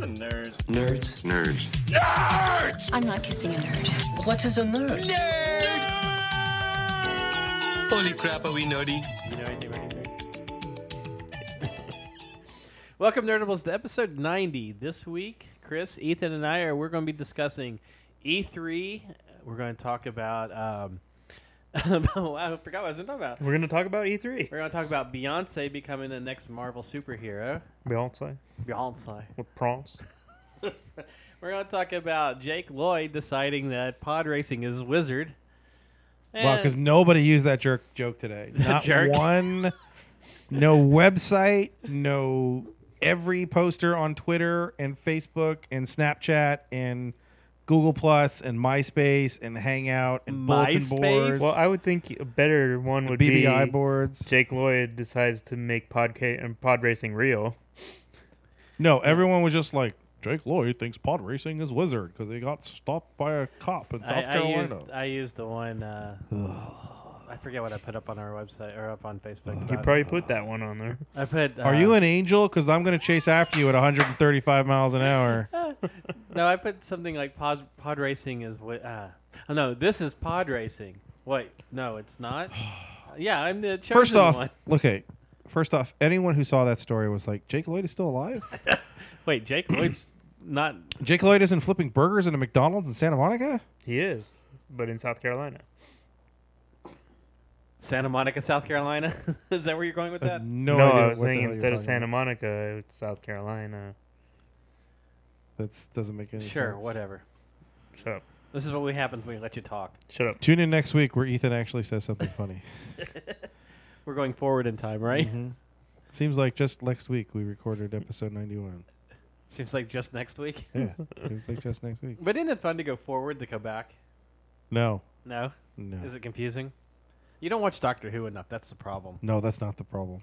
not a nerd. Nerds. Nerds. I'm not kissing a nerd. What is a nerd? Nerd! Holy crap, are we nerdy? You know anything about Welcome, Nerdables, to episode 90. This week, Chris, Ethan, and I are we're going to be discussing E3. We're going to talk about. Um, wow, I forgot what I was going to talk about. We're gonna talk about E E3. We're going to talk about Beyonce becoming the next Marvel superhero. Beyonce Beyonce. with prawns. We're going to talk about Jake Lloyd deciding that pod racing is wizard. Wow, because nobody used that jerk joke today. Not Jerk. one. No website. No every poster on Twitter and Facebook and Snapchat and Google Plus and MySpace and Hangout and bulletin MySpace? boards. Well, I would think a better one would BBI be boards. Jake Lloyd decides to make podca- and pod racing real. No, everyone was just like Jake Lloyd thinks pod racing is wizard because he got stopped by a cop in South I, I Carolina. used I used the one. Uh, I forget what I put up on our website or up on Facebook. You about- probably put that one on there. I put. Uh, Are you an angel? Because I'm going to chase after you at 135 miles an hour. No, I put something like pod pod racing is what. Uh, oh no, this is pod racing. Wait, no, it's not. yeah, I'm the chosen First off, one. okay. First off, anyone who saw that story was like, Jake Lloyd is still alive? Wait, Jake Lloyd's not. Jake Lloyd isn't flipping burgers in a McDonald's in Santa Monica? He is, but in South Carolina. Santa Monica, South Carolina. is that where you're going with that? no, No, I was saying instead of Santa. Monica, it's South Carolina. That doesn't make any sense. Sure, sense. whatever. Shut up. This is what we happens when we let you talk. Shut up. Tune in next week where Ethan actually says something funny. We're going forward in time, right? Mhm. Seems like just next week we recorded episode 91. Seems like just next week. Yeah, seems like just next week. But isn't it fun to go forward to go back? No, No. no. Is it confusing? You don't watch Doctor Who enough. That's the problem. No, that's not the problem.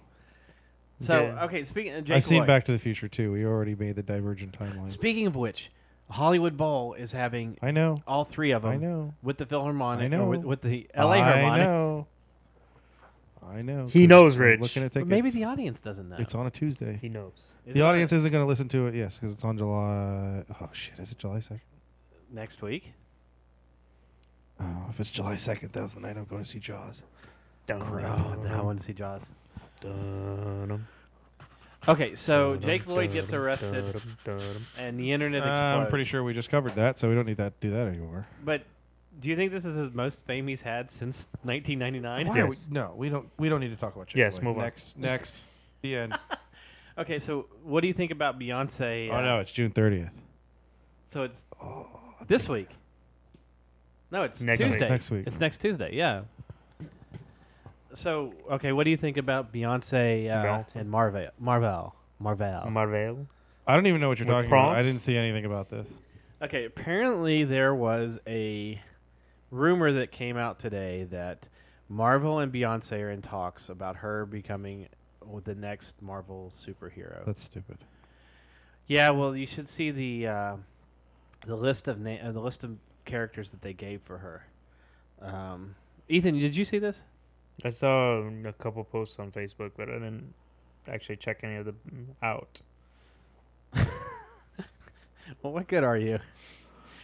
So Yeah. okay, speaking uh, of Jake I've seen Lloyd, Back to the Future too. We already made the divergent timeline. Speaking of which, Hollywood Bowl is having I know. all three of them I know. with the Philharmonic, I know. or with, with the LA harmonic. I Harmonic. know. I know. He 'cause knows, I'm Rich. Looking at But tickets. maybe the audience doesn't know. It's on a Tuesday. He knows. Is the it audience on isn't going to listen to it, yes, because it's on July. Oh shit! Is it July second? next week. Oh, if it's July second, that was the night I'm going to see Jaws. Oh, I want to see Jaws. Dun-dum, Okay, so dun-dum, Jake Lloyd gets dun-dum, arrested, dun-dum, dun-dum. and the internet Uh, explodes. I'm pretty sure we just covered that, so we don't need that do that anymore. But do you think this is his most fame he's had since 1999? Why are we- Yes. no, we don't. We don't need to talk about. Yes, Chick-fil-A. move on. Next, next, the end. Okay, so what do you think about Beyonce? oh uh, no, it's June thirtieth. So it's this week. No, it's Next week. Tuesday. Next week. It's next Tuesday. Yeah. So okay, what do you think about Beyonce uh, and Marvel? Marvel. Marvel. Marvel. I don't even know what you're With talking about. I didn't see anything about this. Okay, apparently there was a rumor that came out today that Marvel and Beyonce are in talks about her becoming the next Marvel superhero. That's stupid. Yeah, well, you should see the uh, the list of na- uh, the list of characters that they gave for her. Um, Ethan, did you see this? I saw a couple posts on Facebook, but I didn't actually check any of them out. Well, what good are you?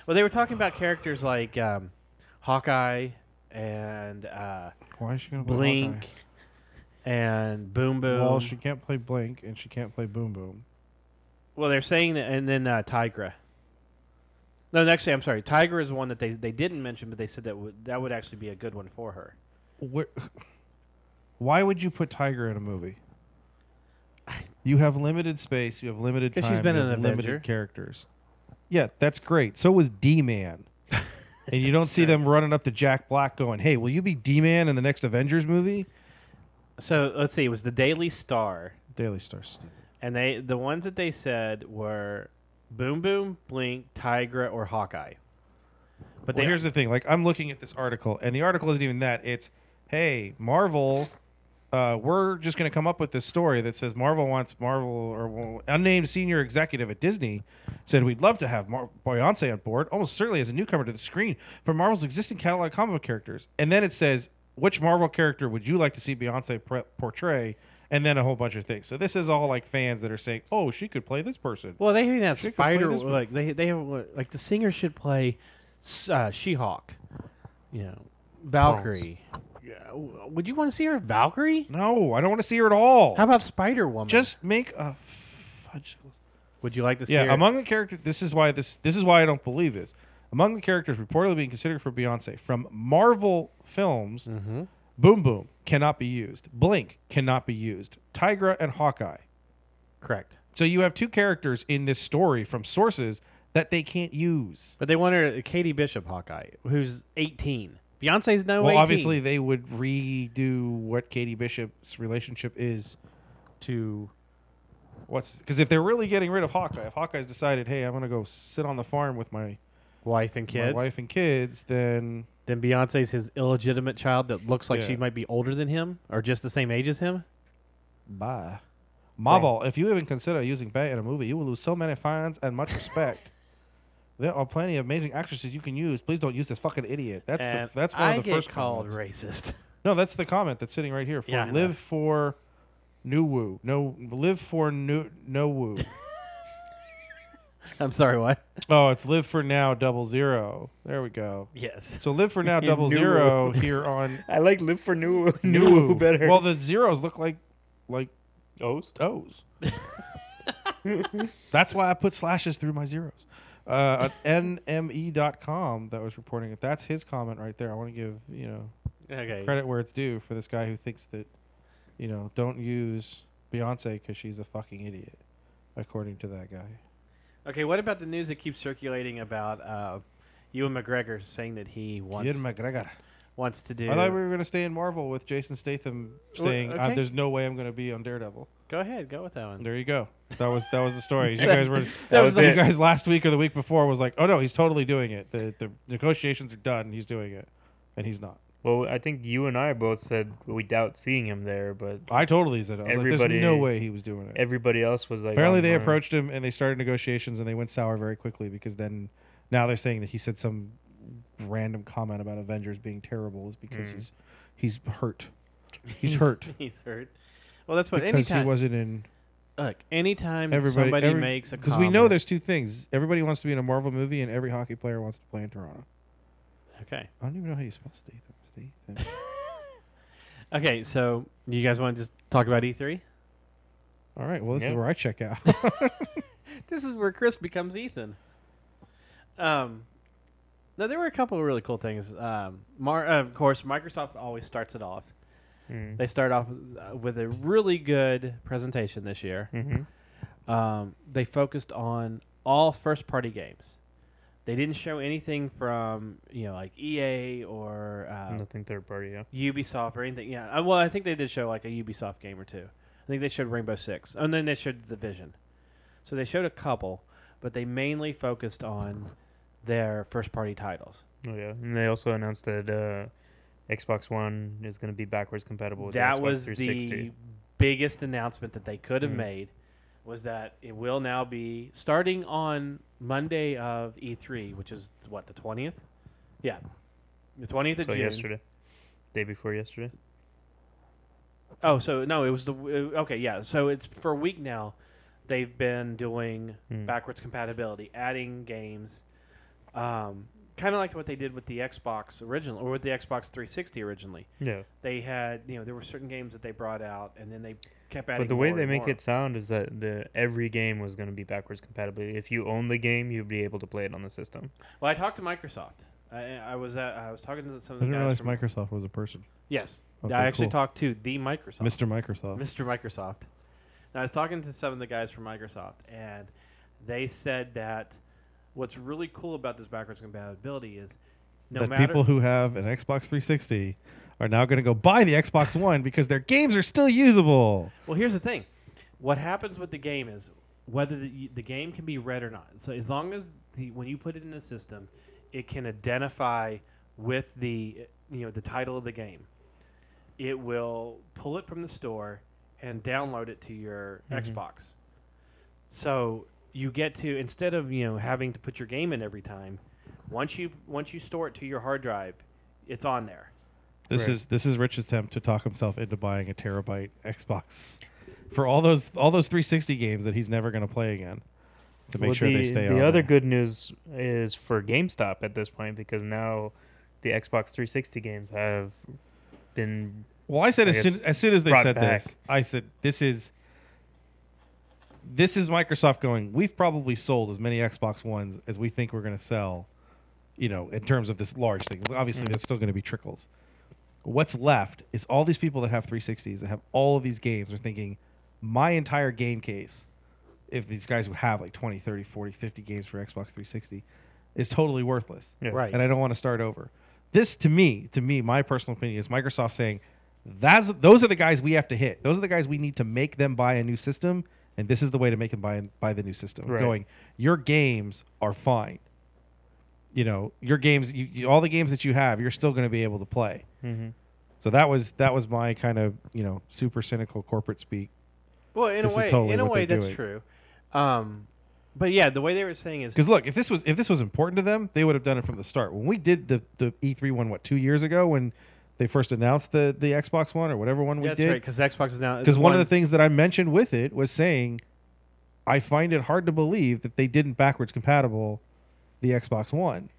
Well, they were talking about characters like um, Hawkeye and uh, Why is she going to play Blink Hawkeye? and Boom Boom. Well, she can't play Blink and she can't play Boom Boom. Well, they're saying that, and then uh, Tigra. No, actually, I'm sorry. Tigra is one that they, they didn't mention, but they said that would that would actually be a good one for her. Where, why would you put Tigra in a movie? You have limited space. You have limited time. she's been an Avenger. limited characters. Yeah, that's great. So was D Man. and you don't see them running up to Jack Black going, "Hey, will you be D Man in the next Avengers movie?" So let's see. It was the Daily Star, Daily Star. Stupid. and they the ones that they said were Boom Boom, Blink, Tigra, or Hawkeye. But they here's the thing: like I'm looking at this article, and the article isn't even that. It's, "Hey, Marvel." Uh, we're just going to come up with this story that says Marvel wants Marvel or unnamed senior executive at Disney said we'd love to have Mar- Beyonce on board, almost certainly as a newcomer to the screen for Marvel's existing catalog comic book characters. And then it says, which Marvel character would you like to see Beyonce pre- portray? And then a whole bunch of things. So this is all like fans that are saying, "Oh, she could play this person." Well, they have She could play Spider. this. Like they they have like the singer should play uh, She-Hulk. You know, Valkyrie. Yeah, w- Would you want to see her Valkyrie? No, I don't want to see her at all. How about Spider Woman? Just make a fudge. would you like to see Yeah, her? among the characters, this is why this this is why I don't believe this. Among the characters reportedly being considered for Beyonce from Marvel films, Mhm. Boom Boom cannot be used. Blink cannot be used. Tigra and Hawkeye. Correct. So you have two characters in this story from sources that they can't use. But they want her Katie Bishop Hawkeye, who's 18. Beyonce's no well, 18. obviously they would redo what Katie Bishop's relationship is to what's because if they're really getting rid of Hawkeye, if Hawkeye's decided, hey, I'm gonna go sit on the farm with my, wife and kids. my wife and kids, then Then Beyonce's his illegitimate child that looks like she might be older than him or just the same age as him. bye. Marvel, if you even consider using Bey in a movie, you will lose so many fans and much respect. there are plenty of amazing actresses you can use. Please don't use this fucking idiot. That's and the, that's one I of the get first called comments. racist. No, that's the comment that's sitting right here. For Yeah, live for new woo. No, live for new no woo. I'm sorry, what? oh, it's live for now double zero. There we go. Yes. So live for now double New zero here on I like live for new new new better. Well, the zeros look like like O's. O's. That's why I put slashes through my zeros. Uh, at nme.com that was reporting it. That's his comment right there. I want to give you know Okay. credit where it's due for this guy who thinks that, you know, don't use Beyonce because she's a fucking idiot, according to that guy. Okay. What about the news that keeps circulating about uh, Ewan McGregor saying that he wants Ian McGregor. wants to do? I thought we were going to stay in Marvel with Jason Statham saying, uh, "There's no way I'm going to be on Daredevil." Go ahead. Go with that one. There you go. That was that was the story. You guys were That was you guys last week or the week before was like, "Oh no, he's totally doing it. The the negotiations are done. He's doing it," and he's not. Well, I think you and I both said we doubt seeing him there, but I totally said, it. I was like, Everybody- "There's no way he was doing it." everybody else was like. Apparently, on they board. approached him and they started negotiations, and they went sour very quickly because then now they're saying that he said some random comment about Avengers being terrible is because Mm. he's he's hurt. He's hurt He's hurt. Well, that's what. because anytime. he wasn't in look, anytime that everybody. somebody every- makes a because we know comment- there's two things. Everybody wants to be in a Marvel movie, and every hockey player wants to play in Toronto. Okay. I don't even know how you spell Statham. Statham. Okay. So you guys want to just talk about E E3? All right. Well, this Yeah. is where I check out. This is where Chris becomes Ethan. Um, no, there were a couple of really cool things. Um, Mar- uh, of course, Microsoft always starts it off. Mm. They start off uh, with a really good presentation this year. Mm-hmm. Um, they focused on all first-party games. They didn't show anything from you know like EA or uh, Nothing third party. Yeah. Ubisoft or anything. Yeah, uh, well, I think they did show like a Ubisoft game or two. I think they showed Rainbow Six, and then they showed The Division. So they showed a couple, but they mainly focused on their first-party titles. Oh yeah. And they also announced that uh, Xbox One is going to be backwards compatible with that Xbox was 360. the biggest announcement that they could have Mhm. made. Was that it will now be starting on Monday of E3, which is what the twentieth? Yeah, the twentieth of so June. yesterday, day before yesterday. Oh, so no, it was the okay, yeah. So it's for a week now. They've been doing Hmm. backwards compatibility, adding games, um, kind of like what they did with the Xbox original or with the Xbox 360 originally. Yeah. They had, you know, there were certain games that they brought out, and then they kept adding. But the way more they make more. it sound is that the every game was going to be backwards compatible. If you own the game, you'd be able to play it on the system. Well, I talked to Microsoft. I, I was at, I was talking to some I of the I didn't guys realize from Microsoft was a person. Yes, Okay, I actually cool. talked to the Microsoft. Mr. Microsoft. Mr. Microsoft. Now, I was talking to some of the guys from Microsoft, and they said that what's really cool about this backwards compatibility is no that matter people who have an Xbox 360 are now going to go buy the Xbox One because their games are still usable. Well, here's the thing. What happens with the game is whether the, the game can be read or not. So as long as the when you put it in the system, it can identify with the you know the title of the game. It will pull it from the store and download it to your mm-hmm. Xbox. So you get to instead of you know having to put your game in every time, once you once you store it to your hard drive, it's on there. This Right. is this is Rich's attempt to talk himself into buying a terabyte Xbox for all those all those 360 games that he's never going to play again. To make Well, sure the, they stay on. the on. other good news is for GameStop at this point because now the Xbox 360 games have been Well, I said I as soon as soon as they said back. this, I said this is this is Microsoft going. We've probably sold as many Xbox Ones as we think we're going to sell. You know, in terms of this large thing. Obviously, Mm. there's still going to be trickles. What's left is all these people that have 360s that have all of these games are thinking, my entire game case, if these guys who have like 20, 30, 40, 50 games for Xbox 360, is totally worthless yeah. Right. and I don't want to start over. This to me, to me, my personal opinion is Microsoft saying that's those are the guys we have to hit. Those are the guys we need to make them buy a new system, and this is the way to make them buy buy the new system. Right. Going, your games are fine. You know, your games, you, you, all the games that you have, you're still going to be able to play. hmm So that was that was my kind of you know super cynical corporate speak. Well, in This a way, totally in a way, that's doing. true. Um, but yeah, the way they were saying is Because look, if this was if this was important to them, they would have done it from the start. When we did the the E3 one, what two years ago, when they first announced the the Xbox One or whatever one we yeah, that's did, right because Xbox is now because one of the things that I mentioned with it was saying, I find it hard to believe that they didn't backwards compatible the Xbox One,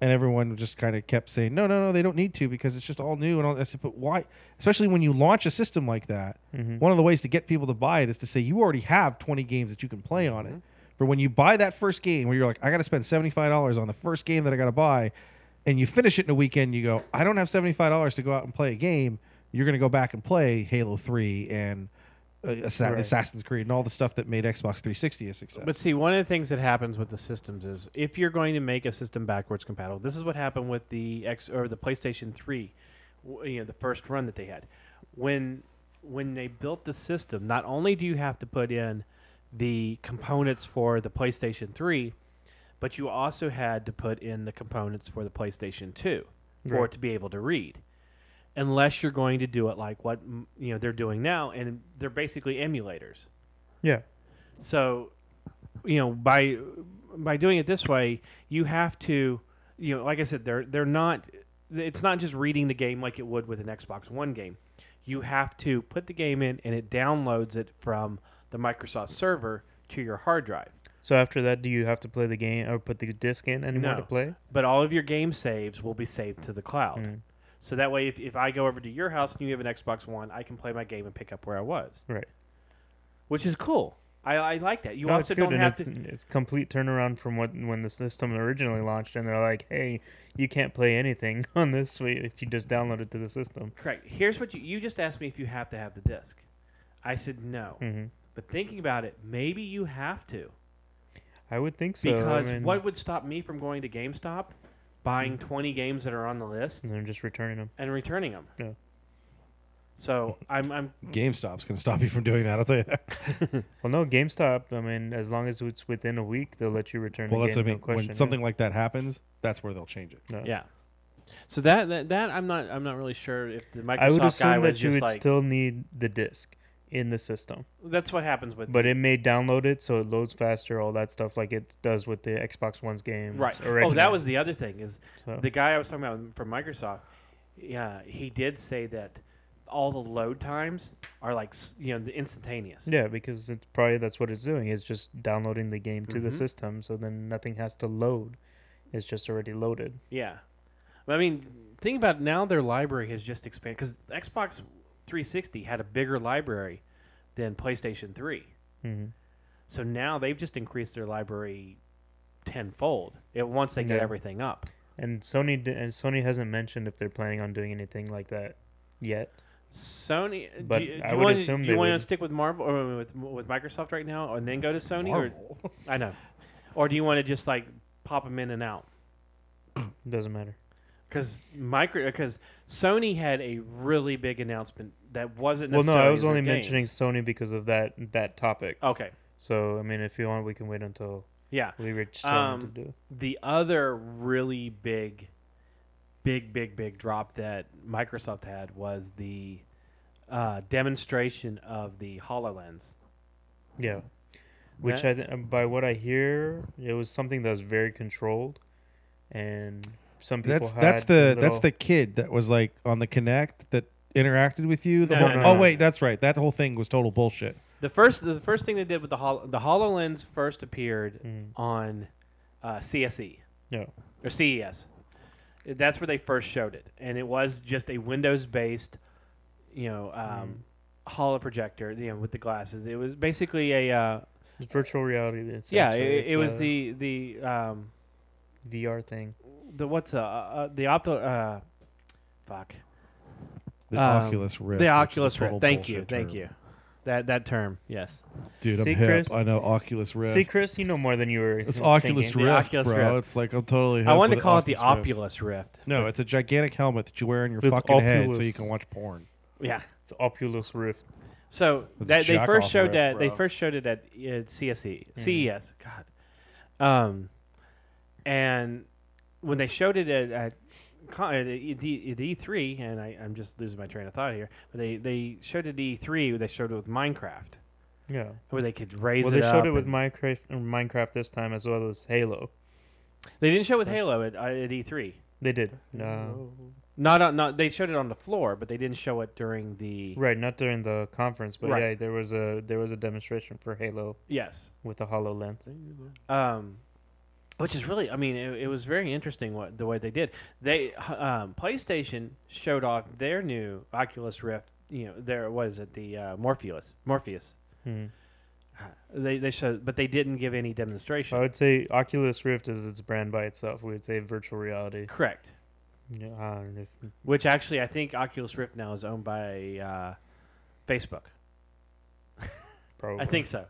and everyone just kind of kept saying, no, no, no, they don't need to because it's just all new and all. I said, but why? Especially when you launch a system like that, hmm one of the ways to get people to buy it is to say you already have 20 games that you can play on it. For when you buy that first game, where you're like, I got to spend $75 on the first game that I got to buy, and you finish it in a weekend, you go, I don't have $75 to go out and play a game. You're going to go back and play Halo 3 and Uh, Assa- Right. Assassin's Creed and all the stuff that made Xbox 360 a success. But see, one of the things that happens with the systems is if you're going to make a system backwards compatible, this is what happened with the X or the PlayStation 3, w- you know, the first run that they had. When when they built the system, not only do you have to put in the components for the PlayStation 3, but you also had to put in the components for the PlayStation 2 for Right. it to be able to read. Unless you're going to do it like what you know they're doing now, and they're basically emulators. Yeah. So, you know, by by doing it this way, you have to, you know, like I said, they're they're not. It's not just reading the game like it would with an Xbox One game. You have to put the game in, and it downloads it from the Microsoft server to your hard drive. So after that, do you have to play the game or put the disc in anymore No. to play? But all of your game saves will be saved to the cloud. Mm. So that way, if, if I go over to your house and you have an Xbox One, I can play my game and pick up where I was, Right. which is cool. I, I like that. You No, also don't and have to. it's, It's complete turnaround from what when the system originally launched, and they're like, "Hey, you can't play anything on this suite if you just download it to the system." Correct. Here's what you you just asked me if you have to have the disc. I said no. hmm But thinking about it, maybe you have to I would think so. I because mean, what would stop me from going to GameStop, buying mm. 20 games that are on the list And then just returning them. and returning them? Yeah. So I'm I'm GameStop's going to stop you from doing that. I'll tell you that. Well, no, GameStop. I mean, as long as it's within a week, they'll let you return Well, the that's game. what I no mean. question. when something like that happens, that's where they'll change it. yeah. Yeah. So that, that that I'm not I'm not really sure if the Microsoft I would guy assume was that you just would like still need the disc in the system, that's what happens with but it may download it so it loads faster, all that stuff, like it does with the Xbox One's game. right. Oh, that was the other thing is So, the guy I was talking about from Microsoft. Yeah, he did say that all the load times are like you know instantaneous. yeah, because it's probably that's what it's doing. It's just downloading the game to the Mhm. system, so then nothing has to load. It's just already loaded. Yeah. I mean, think about it, now their library has just expanded because Xbox 360 had a bigger library than PlayStation 3. hmm So now they've just increased their library tenfold it, once they get Yeah. everything up. And Sony and Sony hasn't mentioned if they're planning on doing anything like that yet. Sony, But do you, I do you would want, assume do they you want to stick with Marvel or with with Microsoft right now, and then go to Sony, or I know, or do you want to just like pop them in and out? Doesn't matter. Because micro, because Sony had a really big announcement that wasn't. Well, no, I was only mentioning games. Sony because of that that topic. Okay, So I mean, if you want, we can wait until yeah. we reach Sony Um, to do. The other really big, big, big, big drop that Microsoft had was the uh, demonstration of the Hololens. Yeah, which That- I th- by what I hear, it was something that was very controlled, and some people That's had that's a the that's the kid that was like on the Kinect that interacted with you. The No, whole, no, oh no. wait, that's right. That whole thing was total bullshit. The first the first thing they did with the Hol- the Hololens first appeared Mm. on uh, CSE Yeah. or CES. That's where they first showed it, and it was just a Windows based, you know, um, holo projector, you know, with the glasses. It was basically a uh, It's virtual reality. It's yeah. actually- It, it's it was a the the um, VR thing. the what's uh, uh the opto uh, fuck The Um, Oculus Rift. the which is a Oculus Rift. Thank you, bullshit thank term. you. That that term, yes. dude. I'm See, hip. Chris? I know Oculus Rift. See, Chris, you know more than you were. it's Oculus thinking. The Rift, Oculus bro. Rift. It's like I'm totally. I wanted to with call it the Oculus Rift. Oculus Rift. No, it's a gigantic helmet that you wear on your With fucking head so you can watch porn. Yeah. It's Oculus Rift. So that they first showed Rift, that they first showed it at uh, CSE Mhm. CES. God, um, and when they showed it at, at, con- at at E3, and I, I'm just losing my train of thought here, but they they showed it at E3. They showed it with Minecraft, Yeah. where they could raise Well, it they showed it with Minecraft, uh, Minecraft this time as well as Halo. They didn't show it with Halo at, uh, at E3. They did. No. Not on, not they showed it on the floor, but they didn't show it during the right, not during the conference, but Right. yeah, there was a there was a demonstration for Halo yes. with the Hololens. um, which is really, I mean, it, it was very interesting what the way they did. They um, PlayStation showed off their new Oculus Rift. You know, there was it the uh, Morpheus. Morpheus. Hmm. They they showed, but they didn't give any demonstration. I would say Oculus Rift is its brand by itself. We would say virtual reality. Correct. Yeah, uh, if, Which actually, I think Oculus Rift now is owned by uh, Facebook. probably. I think so.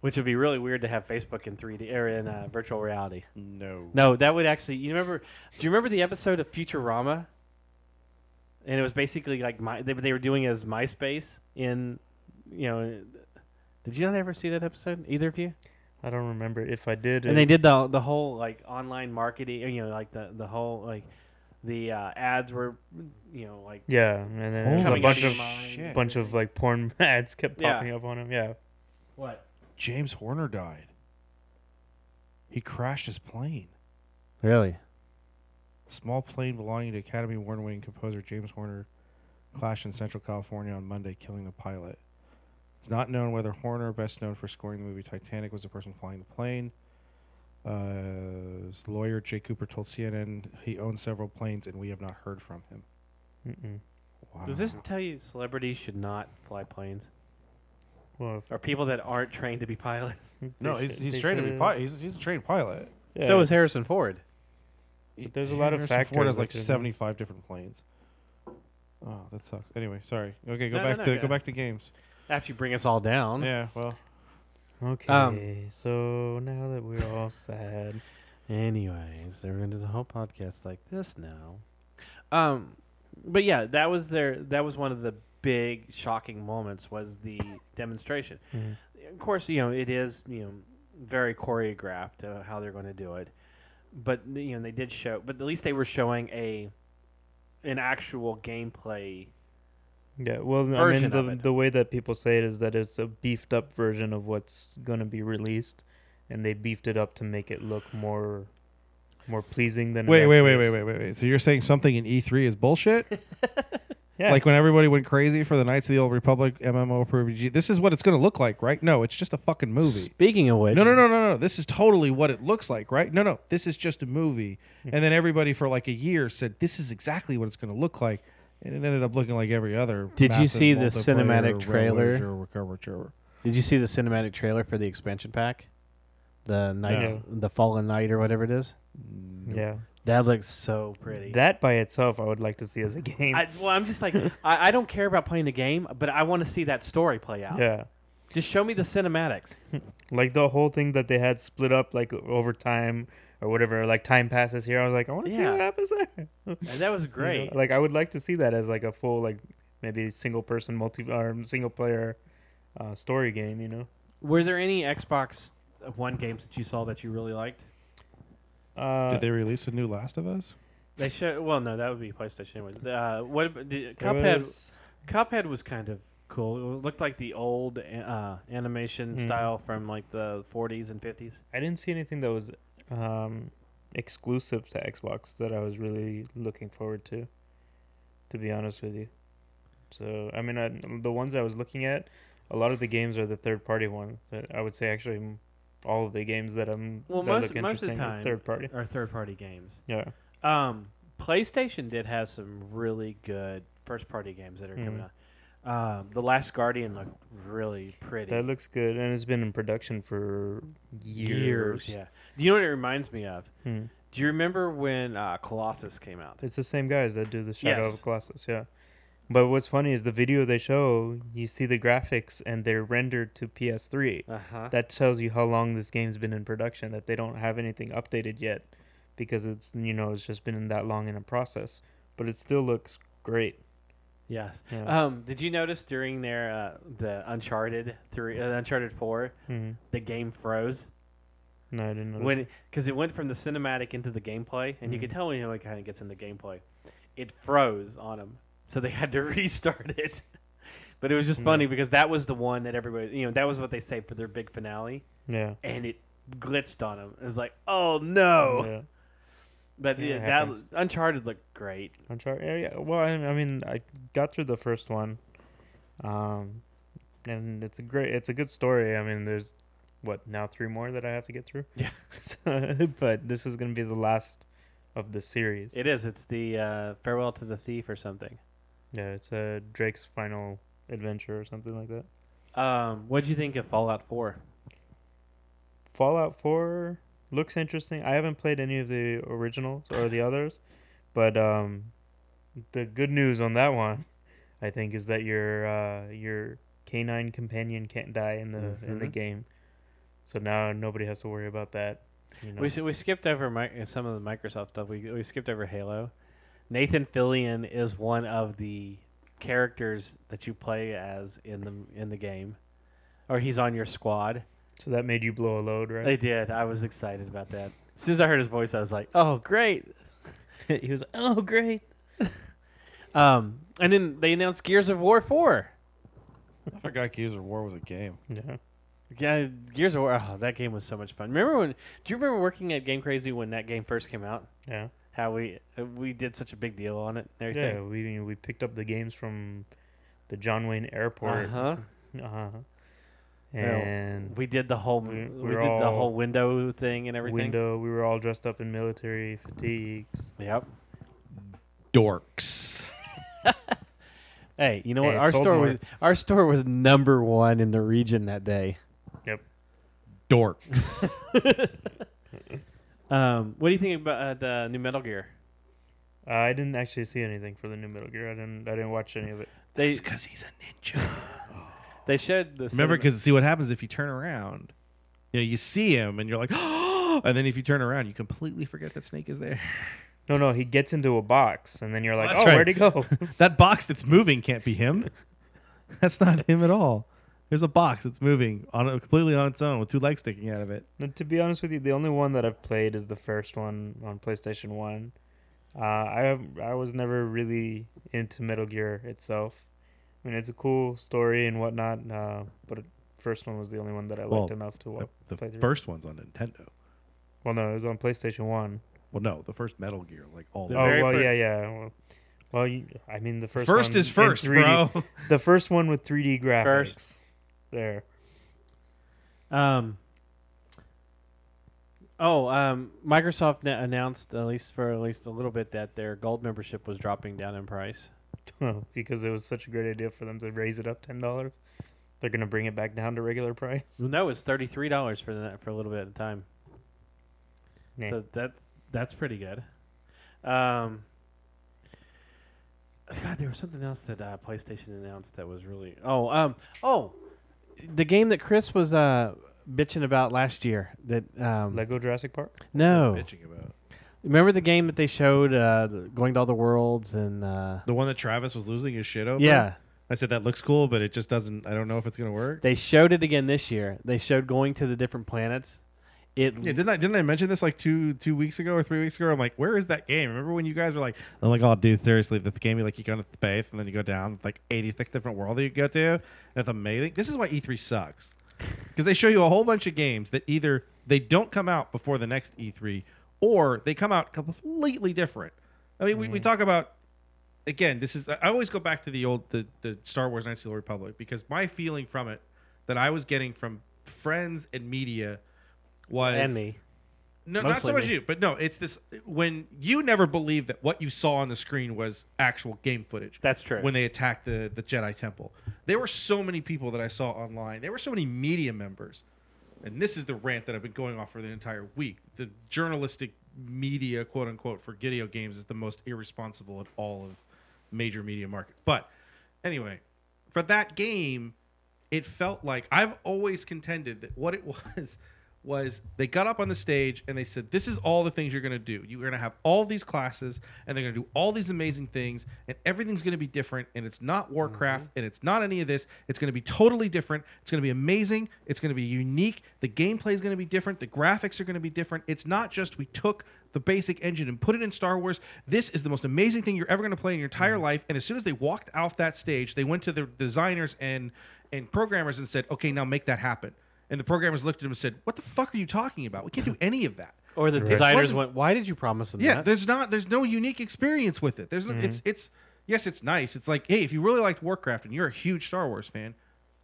Which would be really weird to have Facebook in 3D or in uh, virtual reality. No. No, that would actually. You remember? Do you remember the episode of Futurama? And it was basically like my they, they were doing it as MySpace in, you know. Did you not ever see that episode? Either of you? I don't remember if I did. And they did the the whole like online marketing. You know, like the the whole like the uh, ads were, you know, like Yeah, and then a bunch of shit. bunch of like porn ads kept Yeah. popping up on them. Yeah. what? James Horner died. He crashed his plane. Really? A small plane belonging to Academy Award-winning composer James Horner crashed in Central California on Monday, killing the pilot. It's not known whether Horner, best known for scoring the movie Titanic, was the person flying the plane. Uh, his lawyer Jay Cooper told CNN he owns several planes, and we have not heard from him. Mm-mm. Wow. Does this tell you celebrities should not fly planes, Well, if or people that aren't trained to be pilots? No, he's, should- he's they trained to be should- pilot. He's, he's a trained pilot. Yeah. So is Harrison Ford. But there's a lot of Harrison factors Ford has that like could- seventy-five different planes. Oh, that sucks. Anyway, sorry. Okay, go No, no, back no, to go. go back to games. After you bring us all down. Yeah, well, Okay, Um, so now that we're all sad, Anyways, they're going to do the whole podcast like this now. Um, but yeah, that was their. That was one of the big shocking moments. Was the demonstration. Mhm. Of course, you know it is you know very choreographed uh, how they're going to do it, but you know they did show. But at least they were showing a an actual gameplay. yeah. Well, I mean, the the way that people say it is that it's a beefed up version of what's gonna be released, and they beefed it up to make it look more more pleasing than. it wait, wait, wait, wait, wait, wait. So you're saying something in E3 is bullshit? Yeah. Like when everybody went crazy for the Knights of the Old Republic MMORPG. This is what it's going to look like, right? No, it's just a fucking movie. Speaking of which, No, no, no, no, no. This is totally what it looks like, right? No, no. This is just a movie. And then everybody for like a year said this is exactly what it's going to look like, and it ended up looking like every other. Did you see the cinematic trailer? Did you see the cinematic trailer for the expansion pack? The knights, No. the fallen knight, or whatever it is. Yeah. That looks so pretty. That by itself, I would like to see as a game. I, well, I'm just like I, I don't care about playing the game, but I want to see that story play out. yeah. Just show me the cinematics. Like the whole thing that they had split up like over time or whatever, like time passes here. I was like, I want to see Yeah. what happens there. And that was You know, great. Like I would like to see that as like a full like maybe single person multi or single player uh, story game. You know. Were there any Xbox One games that you saw that you really liked? Uh, Did they release a new Last of Us? They show. Well, no, that would be PlayStation. Anyways, uh, what ab- did, Cuphead? was- Cuphead was kind of cool. It looked like the old uh, animation Hmm. style from like the 40s and 50s. I didn't see anything that was um, exclusive to Xbox that I was really looking forward to. To be honest with you, so I mean, I, the ones I was looking at, a lot of the games are the third party ones. I would say actually, m- all of the games that I'm Well, that most most of the time, third party. or third party games. Yeah, Um, PlayStation did have some really good first party games that are coming Mhm. out. Um, the Last Guardian looked really pretty. that looks good, and it's been in production for years. yeah. Do you know what it reminds me of? Hmm. Do you remember when uh, Colossus came out? It's the same guys that do the Shadow Yes. of Colossus, yeah. But what's funny is the video they show, you see the graphics and they're rendered to PS3. Uh huh. That tells you how long this game's been in production, that they don't have anything updated yet because it's you know, it's just been that long in a process. But it still looks great. Yes. Yeah. Um, did you notice during their uh, the Uncharted three, uh, Uncharted four, hmm the game froze No, I didn't notice. when because it went from the cinematic into the gameplay, and you could Mhm. tell when it kind of gets into the gameplay, it froze on them, so they had to restart it. but it was just funny because that was the one that everybody, you know, that was what they saved for their big finale, yeah. and it glitched on them. It was like, oh no! Yeah. But Yeah, yeah, that happens. Uncharted looked great. Uncharted. Yeah, yeah. Well, I, I mean, I got through the first one, um, and it's a great, it's a good story. I mean, there's what now three more that I have to get through. Yeah. So, but this is gonna be the last of the series. It is. It's the uh, farewell to the thief or something. Yeah, it's uh, Drake's final adventure or something like that. Um, what do you think of Fallout Four? Fallout Four looks interesting. I haven't played any of the originals or the others, but um, the good news on that one, I think, is that your uh, your canine companion can't die in the in the Mhm. game. So now nobody has to worry about that. You know. We we skipped over mi- some of the Microsoft stuff. We we skipped over Halo. Nathan Fillion is one of the characters that you play as in the in the game, or he's on your squad. so that made you blow a load, right? They did. I was excited about that. As soon as I heard his voice, I was like, "Oh, great!" he was, like, oh great. Um, and then they announced Gears of War Four. I forgot Gears of War was a game. Yeah. Yeah, Gears of War. Oh, that game was so much fun. Remember when? Do you remember working at Game Crazy when that game first came out? Yeah. How we uh, we did such a big deal on it and Yeah. everything. We we picked up the games from the John Wayne Airport. Uh-huh. Uh-huh. Yeah, And We did the whole We- we, we did the whole window thing and everything. window. We were all dressed up in military fatigues. Yep. Dorks. Hey, you know Hey, what? it Our store more. was our store was number one in the region that day. Yep. Dorks. Um, what do you think about uh, the new Metal Gear? Uh, I didn't actually see anything for the new Metal Gear. I didn't. I didn't watch any of it. They because he's a ninja. they showed the Remember, because see what happens if you turn around. You know, you see him and you're like, oh, and then if you turn around, you completely forget that Snake is there. No, no. He gets into a box, and then you're like, that's "Oh, right. where'd he go?" that box that's moving can't be him. That's not him at all. There's a box that's moving on completely on its own with two legs sticking out of it. No, to be honest with you, the only one that I've played is the first one on PlayStation One. Uh, I I was never really into Metal Gear itself. I mean, it's a cool story and whatnot, uh, but the first one was the only one that I liked enough to wa- The play through. first one's on Nintendo. Well, no, it was on PlayStation One. Well, no, the first Metal Gear, like all The the oh, very well, fir- yeah, yeah. Well, well you, I mean, the first first one is first, 3D bro. The first one with 3D graphics. First. There. Um. Oh, um, Microsoft na- announced at least for at least a little bit that their gold membership was dropping down in price. because it was such a great idea for them to raise it up ten dollars. They're gonna bring it back down to regular price. No, it's thirty three dollars for the for a little bit of time. So that's that's pretty good. Um, God, there was something else that uh, PlayStation announced that was really oh um oh the game that Chris was uh bitching about last year that um Lego Jurassic Park. no Bitching about remember the game that they showed uh going to all the worlds and uh the one that Travis was losing his shit over. yeah I said that looks cool, but it just doesn't. I don't know if it's gonna work. they showed it again this year they showed going to the different planets it Yeah, didn't I didn't I mention this like two two weeks ago or three weeks ago? I'm like, where is that game? Remember when you guys were like, I'm like, oh, dude, seriously, the game you like you go into space and then you go down it's like 86 different world that you go to. And it's amazing. This is why E3 sucks because they show you a whole bunch of games that either they don't come out before the next E3 or they come out completely different. I mean, we, we mm-hmm. talk about again. This is I always go back to the old the the Star Wars Knights of the Old Republic because my feeling from it that I was getting from friends and media was and me. no, not so much me. you, but no, it's this when you never believed that what you saw on the screen was actual game footage. That's true. When they attacked the the Jedi Temple, there were so many people that I saw online. There were so many media members, and this is the rant that I've been going off for the entire week. The journalistic media, quote unquote, for video games is the most irresponsible of all of major media markets. But anyway, for that game, it felt like I've always contended that what it was was they got up on the stage and they said, "This is all the things you're going to do. You're going to have all these classes, and they're going to do all these amazing things, and everything's going to be different. And it's not Warcraft, mm-hmm. and it's not any of this. It's going to be totally different. It's going to be amazing. It's going to be unique. The gameplay is going to be different. The graphics are going to be different. It's not just we took." The basic engine and put it in Star Wars. This is the most amazing thing you're ever going to play in your entire mm-hmm. life. And as soon as they walked off that stage, they went to the designers and and programmers and said, "Okay, now make that happen." And the programmers looked at him and said, "What the fuck are you talking about? We can't do any of that." Or the Right. designers went, "Why did you promise them Yeah, that?" there's not there's no unique experience with it. There's no it's mm-hmm. it's yes, it's nice. It's like, hey, if you really liked Warcraft and you're a huge Star Wars fan,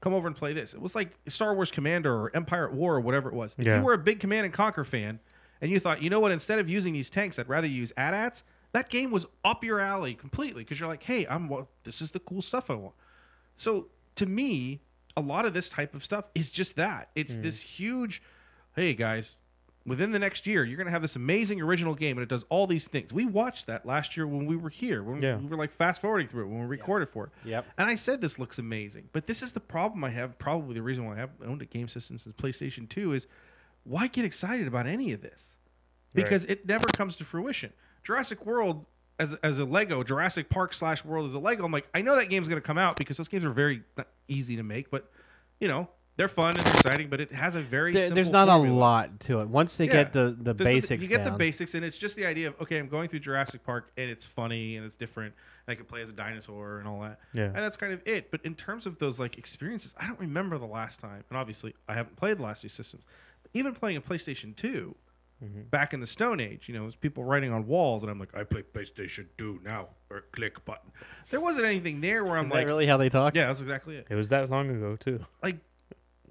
come over and play this. It was like Star Wars Commander or Empire at War or whatever it was. If Yeah. you were a big Command and Conquer fan and you thought, you know what, instead of using these tanks, I'd rather use AT-ATs, that game was up your alley completely because you're like, hey, I'm well, this is the cool stuff I want. So to me, a lot of this type of stuff is just that. It's hmm. this huge, hey guys, within the next year, you're gonna have this amazing original game, and it does all these things. We watched that last year when we were here, when Yeah. we were like fast forwarding through it when we recorded for it. Yep. And I said this looks amazing, but this is the problem I have. Probably the reason why I haven't owned a game system since PlayStation Two is why get excited about any of this? Because it never comes to fruition. Jurassic World as as a Lego, Jurassic Park slash World as a Lego. I'm like, I know that game's gonna come out because those games are very easy to make, but you know they're fun and exciting. But it has a very There- there's not formula. a lot to it. Once they Yeah. get the the This is basics you get the basics, and it's just the idea of okay, I'm going through Jurassic Park, and it's funny and it's different. And I can play as a dinosaur and all that. Yeah. and that's kind of it. But in terms of those like experiences, I don't remember the last time. And obviously, I haven't played the last two systems. But even playing a PlayStation 2 Mm-hmm. back in the Stone Age, you know, it was people writing on walls, and I'm like, I play PlayStation 2 now, or click button. There wasn't anything there where I'm Is like, that really how they talk? yeah, that's exactly it It was that long ago too. like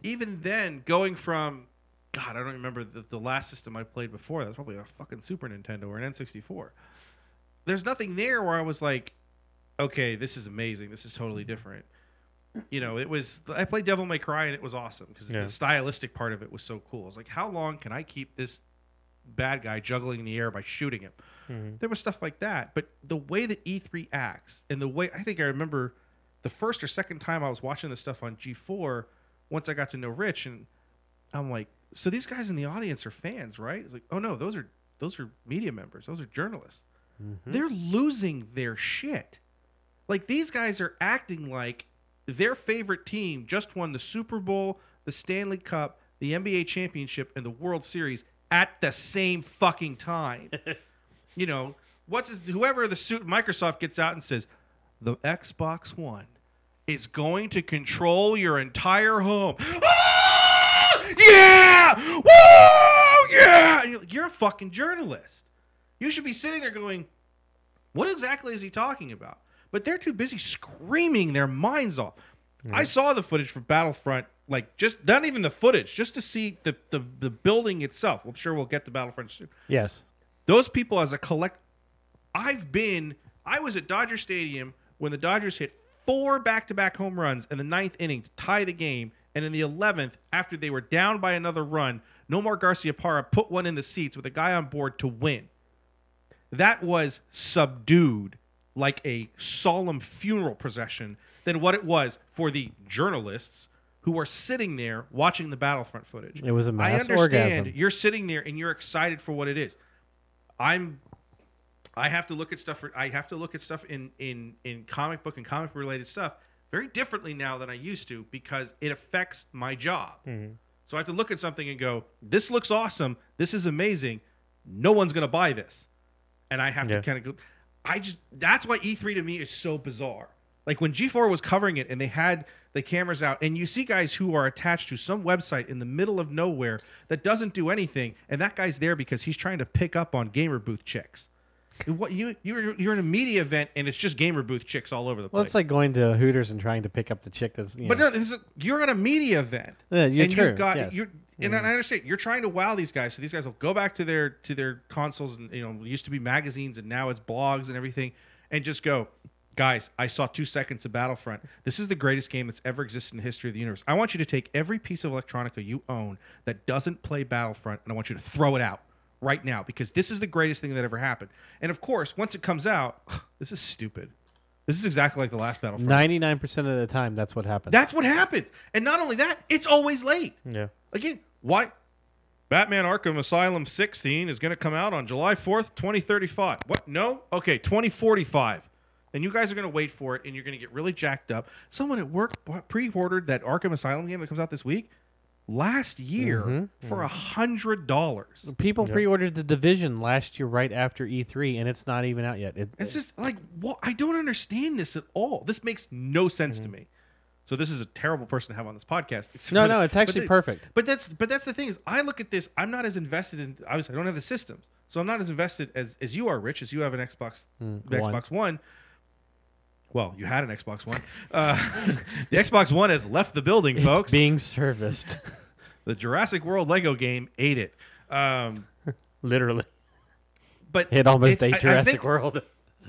even then going from god i don't remember the, the last system i played before That's probably a fucking super nintendo or an n64 there's nothing there where i was like okay this is amazing this is totally different you know it was i played devil may cry and it was awesome because Yeah. the stylistic part of it was so cool i was like how long can i keep this bad guy juggling in the air by shooting him. Mhm. there was stuff like that but the way that e3 acts and the way i think i remember the first or second time i was watching this stuff on g4 once i got to know rich and i'm like so these guys in the audience are fans right? It's like oh no those are those are media members. Those are journalists. They're losing their shit. Like these guys are acting like their favorite team just won the super bowl the stanley cup the nba championship and the world series at the same fucking time you know, what's his, whoever the suit Microsoft gets out and says, the Xbox One is going to control your entire home. Ah! Yeah! Woo! Yeah! You're, like, you're a fucking journalist. You should be sitting there going, what exactly is he talking about? But they're too busy screaming their minds off. I saw the footage for Battlefront, like just not even the footage, just to see the, the, the building itself. I'm sure we'll get to Battlefront soon Yes. those people as a collect I've been I was at Dodger Stadium when the Dodgers hit four back-to-back home runs in the ninth inning to tie the game and in the 11th after they were down by another run Nomar Garciaparra put one in the seats with a guy on board to win that was subdued like a solemn funeral procession than what it was for the journalists who are sitting there watching the battlefront footage. It was a mass I understand orgasm. you're sitting there and you're excited for what it is. I'm I have to look at stuff for, I have to look at stuff in in in comic book and comic related stuff very differently now than I used to because it affects my job. Mm-hmm. So I have to look at something and go, "This looks awesome. This is amazing. No one's going to buy this." And I have Yeah. to kind of go I just that's why E3 to me is so bizarre. Like when G4 was covering it and they had the cameras out, and you see guys who are attached to some website in the middle of nowhere that doesn't do anything, and that guy's there because he's trying to pick up on gamer booth chicks. What you you're you're in a media event and it's just gamer booth chicks all over the place. Well, it's like going to Hooters and trying to pick up the chick that's. You But know, no, this is, you're at a media event. Yeah, you're and true, you've got yes. you're and mm-hmm. I understand you're trying to wow these guys. So these guys will go back to their to their consoles and you know used to be magazines and now it's blogs and everything, and just go, guys. I saw two seconds of Battlefront. This is the greatest game that's ever existed in the history of the universe. I want you to take every piece of electronica you own that doesn't play Battlefront, and I want you to throw it out right now because this is the greatest thing that ever happened. And of course, once it comes out, this is stupid. This is exactly like the last Battlefront. Ninety-nine percent of the time, that's what happens. That's what happens. And not only that, it's always late. Yeah. Again, why? Batman Arkham Asylum 16 is going to come out on July 4th, 2035. What? No? Okay, 2045. And you guys are going to wait for it and you're going to get really jacked up. Someone at work pre ordered that Arkham Asylum game that comes out this week last year Mm-hmm. for a hundred dollars. People pre-ordered the Division last year, right after E3, and it's not even out yet. It, It's just like, what? I don't understand this at all. This makes no sense to me. So this is a terrible person to have on this podcast. Mm-hmm. no, for no, the- it's but actually the- perfect. But that's but that's the thing is I look at this. I'm not as invested in. Obviously, I don't have the systems, so I'm not as invested as as you are, Rich. As you have an Xbox, the Mm, one. Xbox One. Well, you had an Xbox One. Uh, the Xbox One has left the building, It's folks. being serviced. the Jurassic World Lego game ate it. Um, Literally. but It almost ate I- Jurassic World.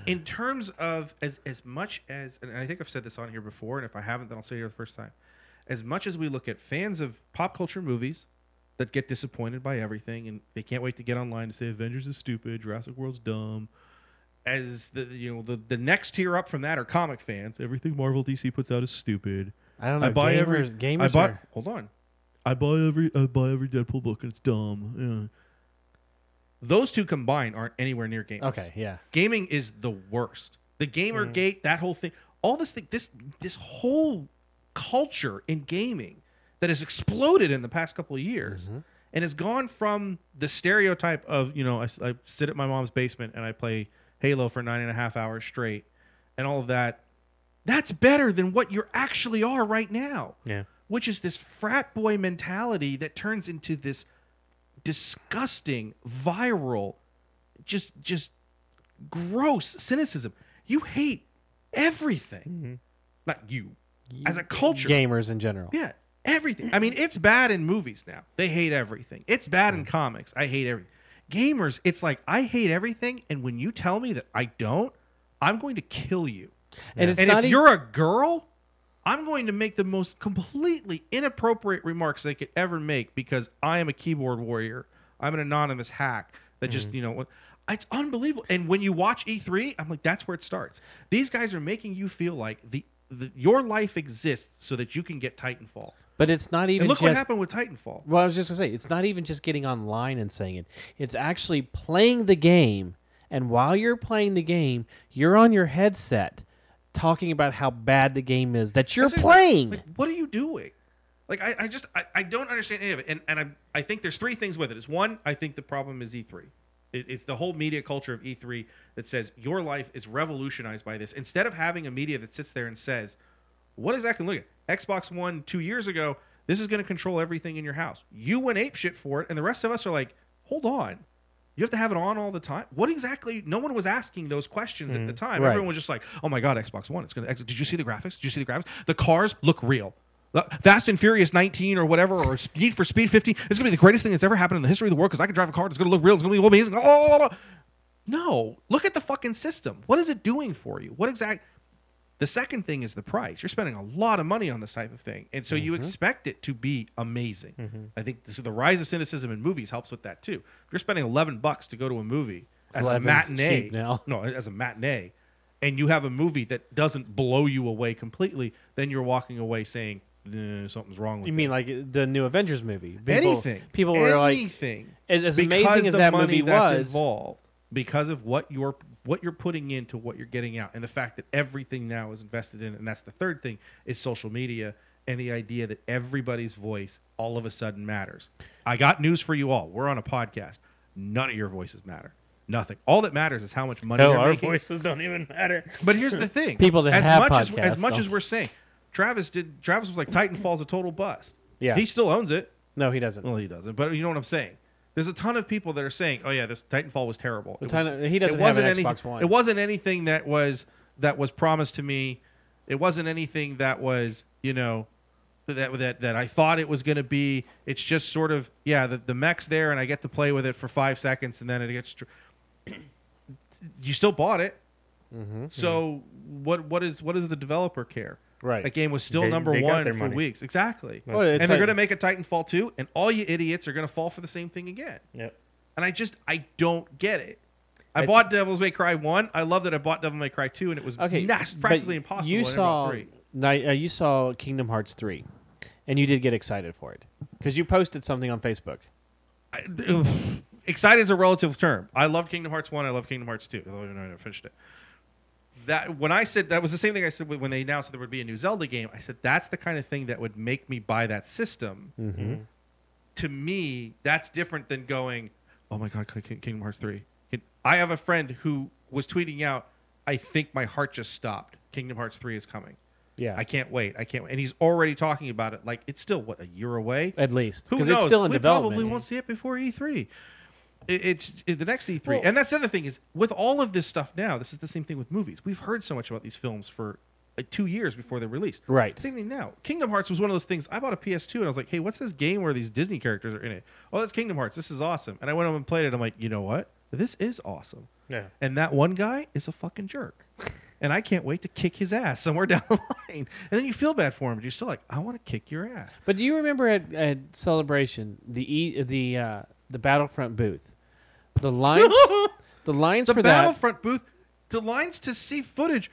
in terms of as as much as and I think I've said this on here before, and if I haven't, then I'll say it here the first time. As much as we look at fans of pop culture movies that get disappointed by everything and they can't wait to get online to say Avengers is stupid, Jurassic World's dumb. As the you know the, the next tier up from that are comic fans. Everything Marvel DC puts out is stupid. I don't know. I buy gamers, every gamers I buy, are- hold on. I buy every I buy every Deadpool book and it's dumb. Yeah. Those two combined aren't anywhere near gamers Okay, yeah. gaming is the worst. The gamer gate, that whole thing, all this thing, this this whole culture in gaming that has exploded in the past couple of years, mm-hmm. and has gone from the stereotype of you know I sit at my mom's basement and I play Halo for nine and a half hours straight, and all of that. That's better than what you actually are right now Yeah. which is this frat boy mentality that turns into this disgusting, viral, just just gross cynicism. You hate everything. Mm-hmm. Not you. As a culture. Gamers in general. Yeah, everything. I mean, it's bad in movies now. They hate everything. It's bad in comics. I hate everything. Gamers, it's like I hate everything, and when you tell me that I don't, I'm going to kill you. And it's and if e- you're a girl, I'm going to make the most completely inappropriate remarks they could ever make because I am a keyboard warrior. I'm an anonymous hack that just, Mm-hmm. you know, it's unbelievable. And when you watch E3, I'm like, that's where it starts. These guys are making you feel like the, the your life exists so that you can get Titanfall. But it's not even And look just what happened with Titanfall. Well, I was just gonna say it's not even just getting online and saying it. It's actually playing the game, and while you're playing the game, you're on your headset talking about how bad the game is that you're That's like- playing. like, what are you doing? Like I, I just I, I don't understand any of it. And and I I think there's three things with it. it. Is one, I think the problem is E3. It, it's the whole media culture of E3 that says your life is revolutionized by this. Instead of having a media that sits there and says, what exactly look at Xbox One two years ago, this is going to control everything in your house. You went ape shit for it, and the rest of us are like, hold on. You have to have it on all the time. What exactly? No one was asking those questions at the mm, time. Right. Everyone was just like, "Oh my god, Xbox One! It's gonna." Did you see the graphics? Did you see the graphics? The cars look real. Fast and Furious 19 or whatever, or Speed for Speed 50. It's gonna be the greatest thing that's ever happened in the history of the world because I can drive a car. It's gonna look real. It's gonna be amazing. Oh, oh, oh, oh, no! Look at the fucking system. What is it doing for you? What exact? The second thing is the price. You're spending a lot of money on this type of thing, and so you expect it to be amazing. I think this, the rise of cynicism in movies helps with that too. If you're spending 11 bucks to go to a movie as a matinee, now. no, as a matinee, and you have a movie that doesn't blow you away completely, then you're walking away saying "Eh, something's wrong with you mean this." like the new Avengers movie? People, anything? People were like, anything. as, as amazing as that movie was. involved, because of what you're what you're putting into what you're getting out, and the fact that everything now is invested in, and that's the third thing is social media and the idea that everybody's voice all of a sudden matters. I got news for you all. We're on a podcast. None of your voices matter. Nothing. All that matters is how much money Hell, you're our making. voices don't even matter. But here's the thing: People that as as much as podcasts as much as don't. we're saying, Travis did. Travis was like Titanfall's a total bust. Yeah. he still owns it. no, he doesn't. Well, he doesn't, but you know what I'm saying. There's a ton of people that are saying, "Oh yeah, this Titanfall was terrible." It was- he doesn't it have an wasn't Xbox anything- One. It wasn't anything that was that was promised to me. It wasn't anything that was you know that that that I thought it was going to be. It's just sort of yeah, the the mech's there, and I get to play with it for five seconds, and then it gets. Tr- you still bought it, Mm-hmm. so what what is what does the developer care? Right. That game was still They- number they got one their for money. weeks. Exactly. Well, it's and they're like- going to make a Titanfall 2, and all you idiots are going to fall for the same thing again. Yep. And I just, I don't get it. I, I- bought Devil's May Cry 1. I love that I bought Devil May Cry 2, and it was Okay, nas- but practically impossible. You I never bought saw, 3. ni- uh, you saw Kingdom Hearts three, and you did get excited for it because you posted something on Facebook. I, ugh, excited is a relative term. I love Kingdom Hearts 1. I love Kingdom Hearts 2. Although I finished it. That when I said that was the same thing I said when they announced that there would be a new Zelda game. I said that's the kind of thing that would make me buy that system. Mm-hmm. to me, that's different than going, oh my God, King- Kingdom Hearts 3. I have a friend who was tweeting out, I think my heart just stopped. Kingdom Hearts 3 is coming. Yeah, I can't wait. I can't wait. And he's already talking about it like it's still, what, a year away? at least Who because knows? it's still in we development. probably won't see it before E3. It- It's, it- the next E3. Well- and that's the other thing is, with all of this stuff now, this is the same thing with movies. We've heard so much about these films for like two years before they're released. Right. Same thing now. Kingdom Hearts was one of those things. I bought a PS2 and I was like, hey, what's this game where these Disney characters are in it? Oh, that's Kingdom Hearts. This is awesome. And I went home and played it. I'm like, you know what? This is awesome. Yeah. And that one guy is a fucking jerk. and I can't wait to kick his ass somewhere down the line. And then you feel bad for him, but you're still like, I want to kick your ass. But do you remember at, at Celebration the e, the uh, the Battlefront booth, the lines the lines the for that The Battlefront booth, the lines to see footage.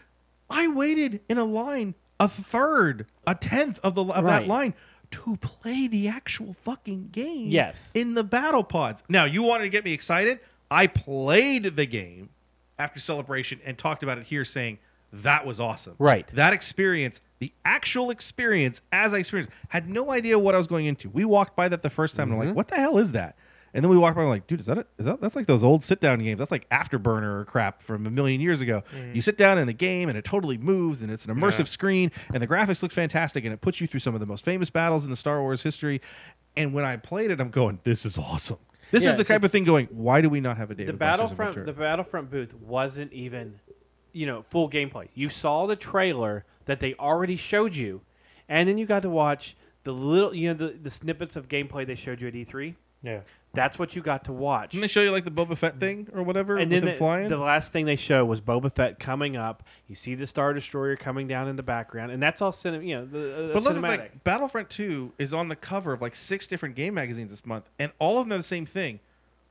I waited in a line a third, a tenth of the of Right. that line to play the actual fucking game. Yes. in the battle pods. Now you wanted to get me excited. I played the game after celebration and talked about it here, saying that was awesome. Right. That experience, the actual experience as I experienced, had no idea what I was going into. We walked by that the first time and Mm-hmm. I'm like, what the hell is that? And then we walked by and we're like, dude, is that, a, is that that's like those old sit down games? That's like Afterburner crap from a million years ago. Mm. You sit down in the game and it totally moves and it's an immersive Yeah. screen and the graphics look fantastic and it puts you through some of the most famous battles in the Star Wars history. And when I played it, I'm going, this is awesome. This Yeah, is the so- type of thing going, why do we not have a David the Battlefront the Battlefront booth wasn't even you know full gameplay. You saw the trailer that they already showed you, and then you got to watch the little you know the, the snippets of gameplay they showed you at E3. Yeah. That's what you got to watch. Didn't they show you like the Boba Fett thing or whatever? and then the, flying? the last thing they show was Boba Fett coming up. You see the Star Destroyer coming down in the background, and that's all cinem- you know, the, uh, But look, cinematic. like Battlefront 2 is on the cover of like six different game magazines this month, and all of them are the same thing.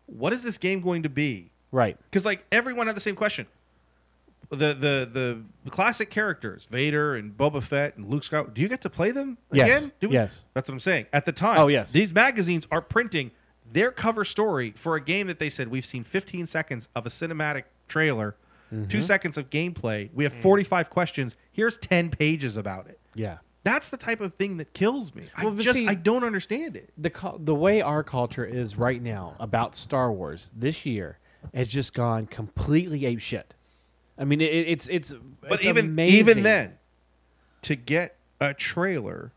What is this game going to be? right. Because like everyone had the same question. The, the the classic characters, Vader and Boba Fett and Luke Skywalker. Do you get to play them Yes. again? Do we- Yes. That's what I'm saying. At the time, Oh, yes. these magazines are printing their cover story for a game that they said we've seen 15 seconds of a cinematic trailer, Mm-hmm. two seconds of gameplay. We have 45 questions. Here's 10 pages about it. Yeah. That's the type of thing that kills me. I Well, but just see- I don't understand it. the the way our culture is right now about Star Wars this year has just gone completely ape shit. I mean, it, it's it's But it's even amazing. even then, to get a trailer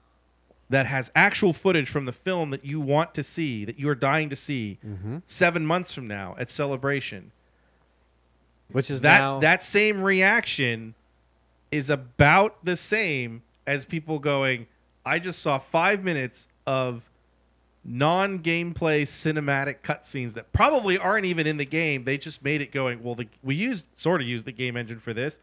that has actual footage from the film that you want to see, that you are dying to see, Mm-hmm. seven months from now at Celebration, which is that now that same reaction is about the same as people going, "I just saw five minutes of." non-gameplay cinematic cutscenes that probably aren't even in the game. They just made it going. Well, the, we used sort of used the game engine for this.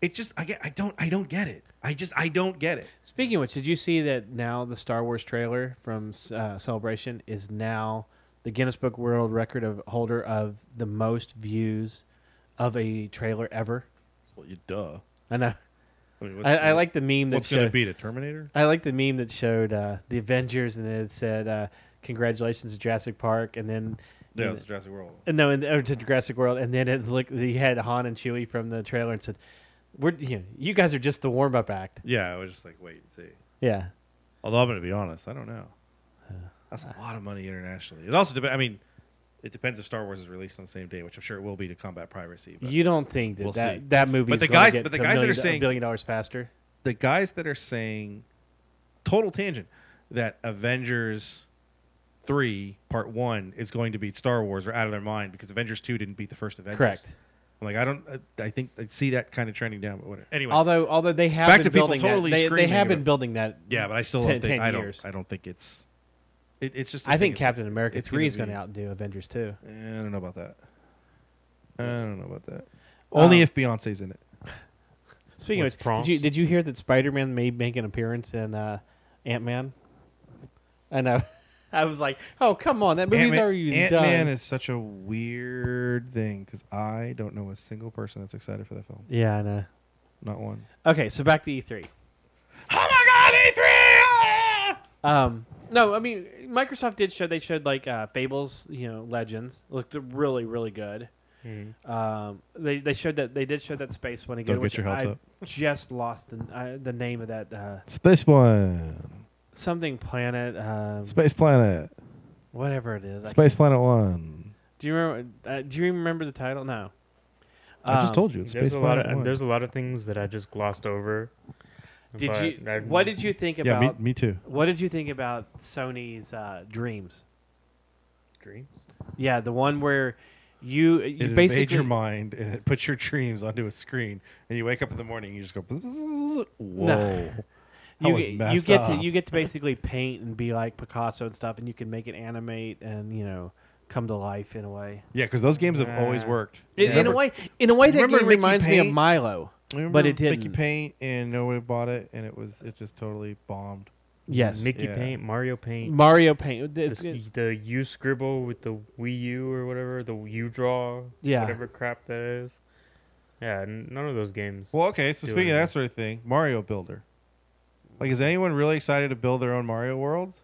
It just I get I don't I don't get it. I just I don't get it. Speaking of which, did you see that now the Star Wars trailer from uh, Celebration is now the Guinness Book World Record of holder of the most views of a trailer ever? Well, you duh. I know. I, mean, I, I like the meme that what's going to showed. beat a Terminator? I like the meme that showed uh, the Avengers and it said uh, "Congratulations to Jurassic Park," and then Yeah, it's Jurassic World. No, and, or to Jurassic World, and then it looked. He had Han and Chewie from the trailer and said, "We're you, know, you guys are just the warm up act." Yeah, I was just like wait and see. Yeah, Although I'm going to be honest, I don't know. That's a uh, lot of money internationally. It also depends. I mean, it depends if Star Wars is released on the same day, which I'm sure it will be to combat piracy. But you don't think that We'll that, see. that movie But the guys- get but the to a guys that are saying- billion dollars faster? the guys that are saying total tangent that Avengers three part one is going to beat Star Wars are out of their mind because Avengers two didn't beat the first Avengers. Correct. I'm like I don't. I think I see that kind of trending down, but whatever. Anyway, Although although they have Fact been of people building totally that, they, they have been about- building that. yeah, but I still 10 don't think 10 I don't. I don't think it's. It, it's just. I thing. think It's- Captain America it's three is gonna going to outdo Avengers two. Eh, I don't know about that. I don't know about that. Only Um, if Beyonce's in it. Speaking With of which, did you did you hear that Spider Man may make an appearance in uh, Ant Man? I know. I was like, oh come on, that movie's Ant-Man, already Ant-Man done. is such a weird thing because I don't know a single person that's excited for that film. yeah, I know. Not one. Okay, so back to E three. Oh my God, E3! Um, no, I mean Microsoft did show they showed like uh, Fables, you know, Legends looked really really good. Mhm. Um, they they showed that they did show that space one again, which I up. just lost the uh, the name of that uh, Space One. Something planet, um, Space Planet. whatever it is. I Space Planet One. Do you remember? Uh, do you remember the title? No. I just Um, told you. It's There's Space a lot Planet of One. there's a lot of things that I just glossed over. Did but you? I- What did you think yeah, about? me, me too. What did you think about Sony's uh, Dreams? dreams? Yeah, the one where you It you invades basically your mind and it puts your dreams onto a screen, and you wake up in the morning and you just go, "Whoa!" That you, was get- you messed get to you get to basically paint and be like Picasso and stuff, and you can make it animate and you know come to life in a way. Yeah, because those games have always Nah. worked. In, in a way, in a way, that game Mickey reminds me of Milo. remember but it Mickey didn't. Paint and nobody bought it, and it was it just totally bombed. Yes, Mickey Yeah. Paint, Mario Paint, Mario Paint. the, It's- the U scribble with the Wii U or whatever, the U draw, Yeah. whatever crap that is. Yeah, none of those games. Well, okay. So Do speaking of that sort of thing, Mario Builder. Like, is anyone really excited to build their own Mario world?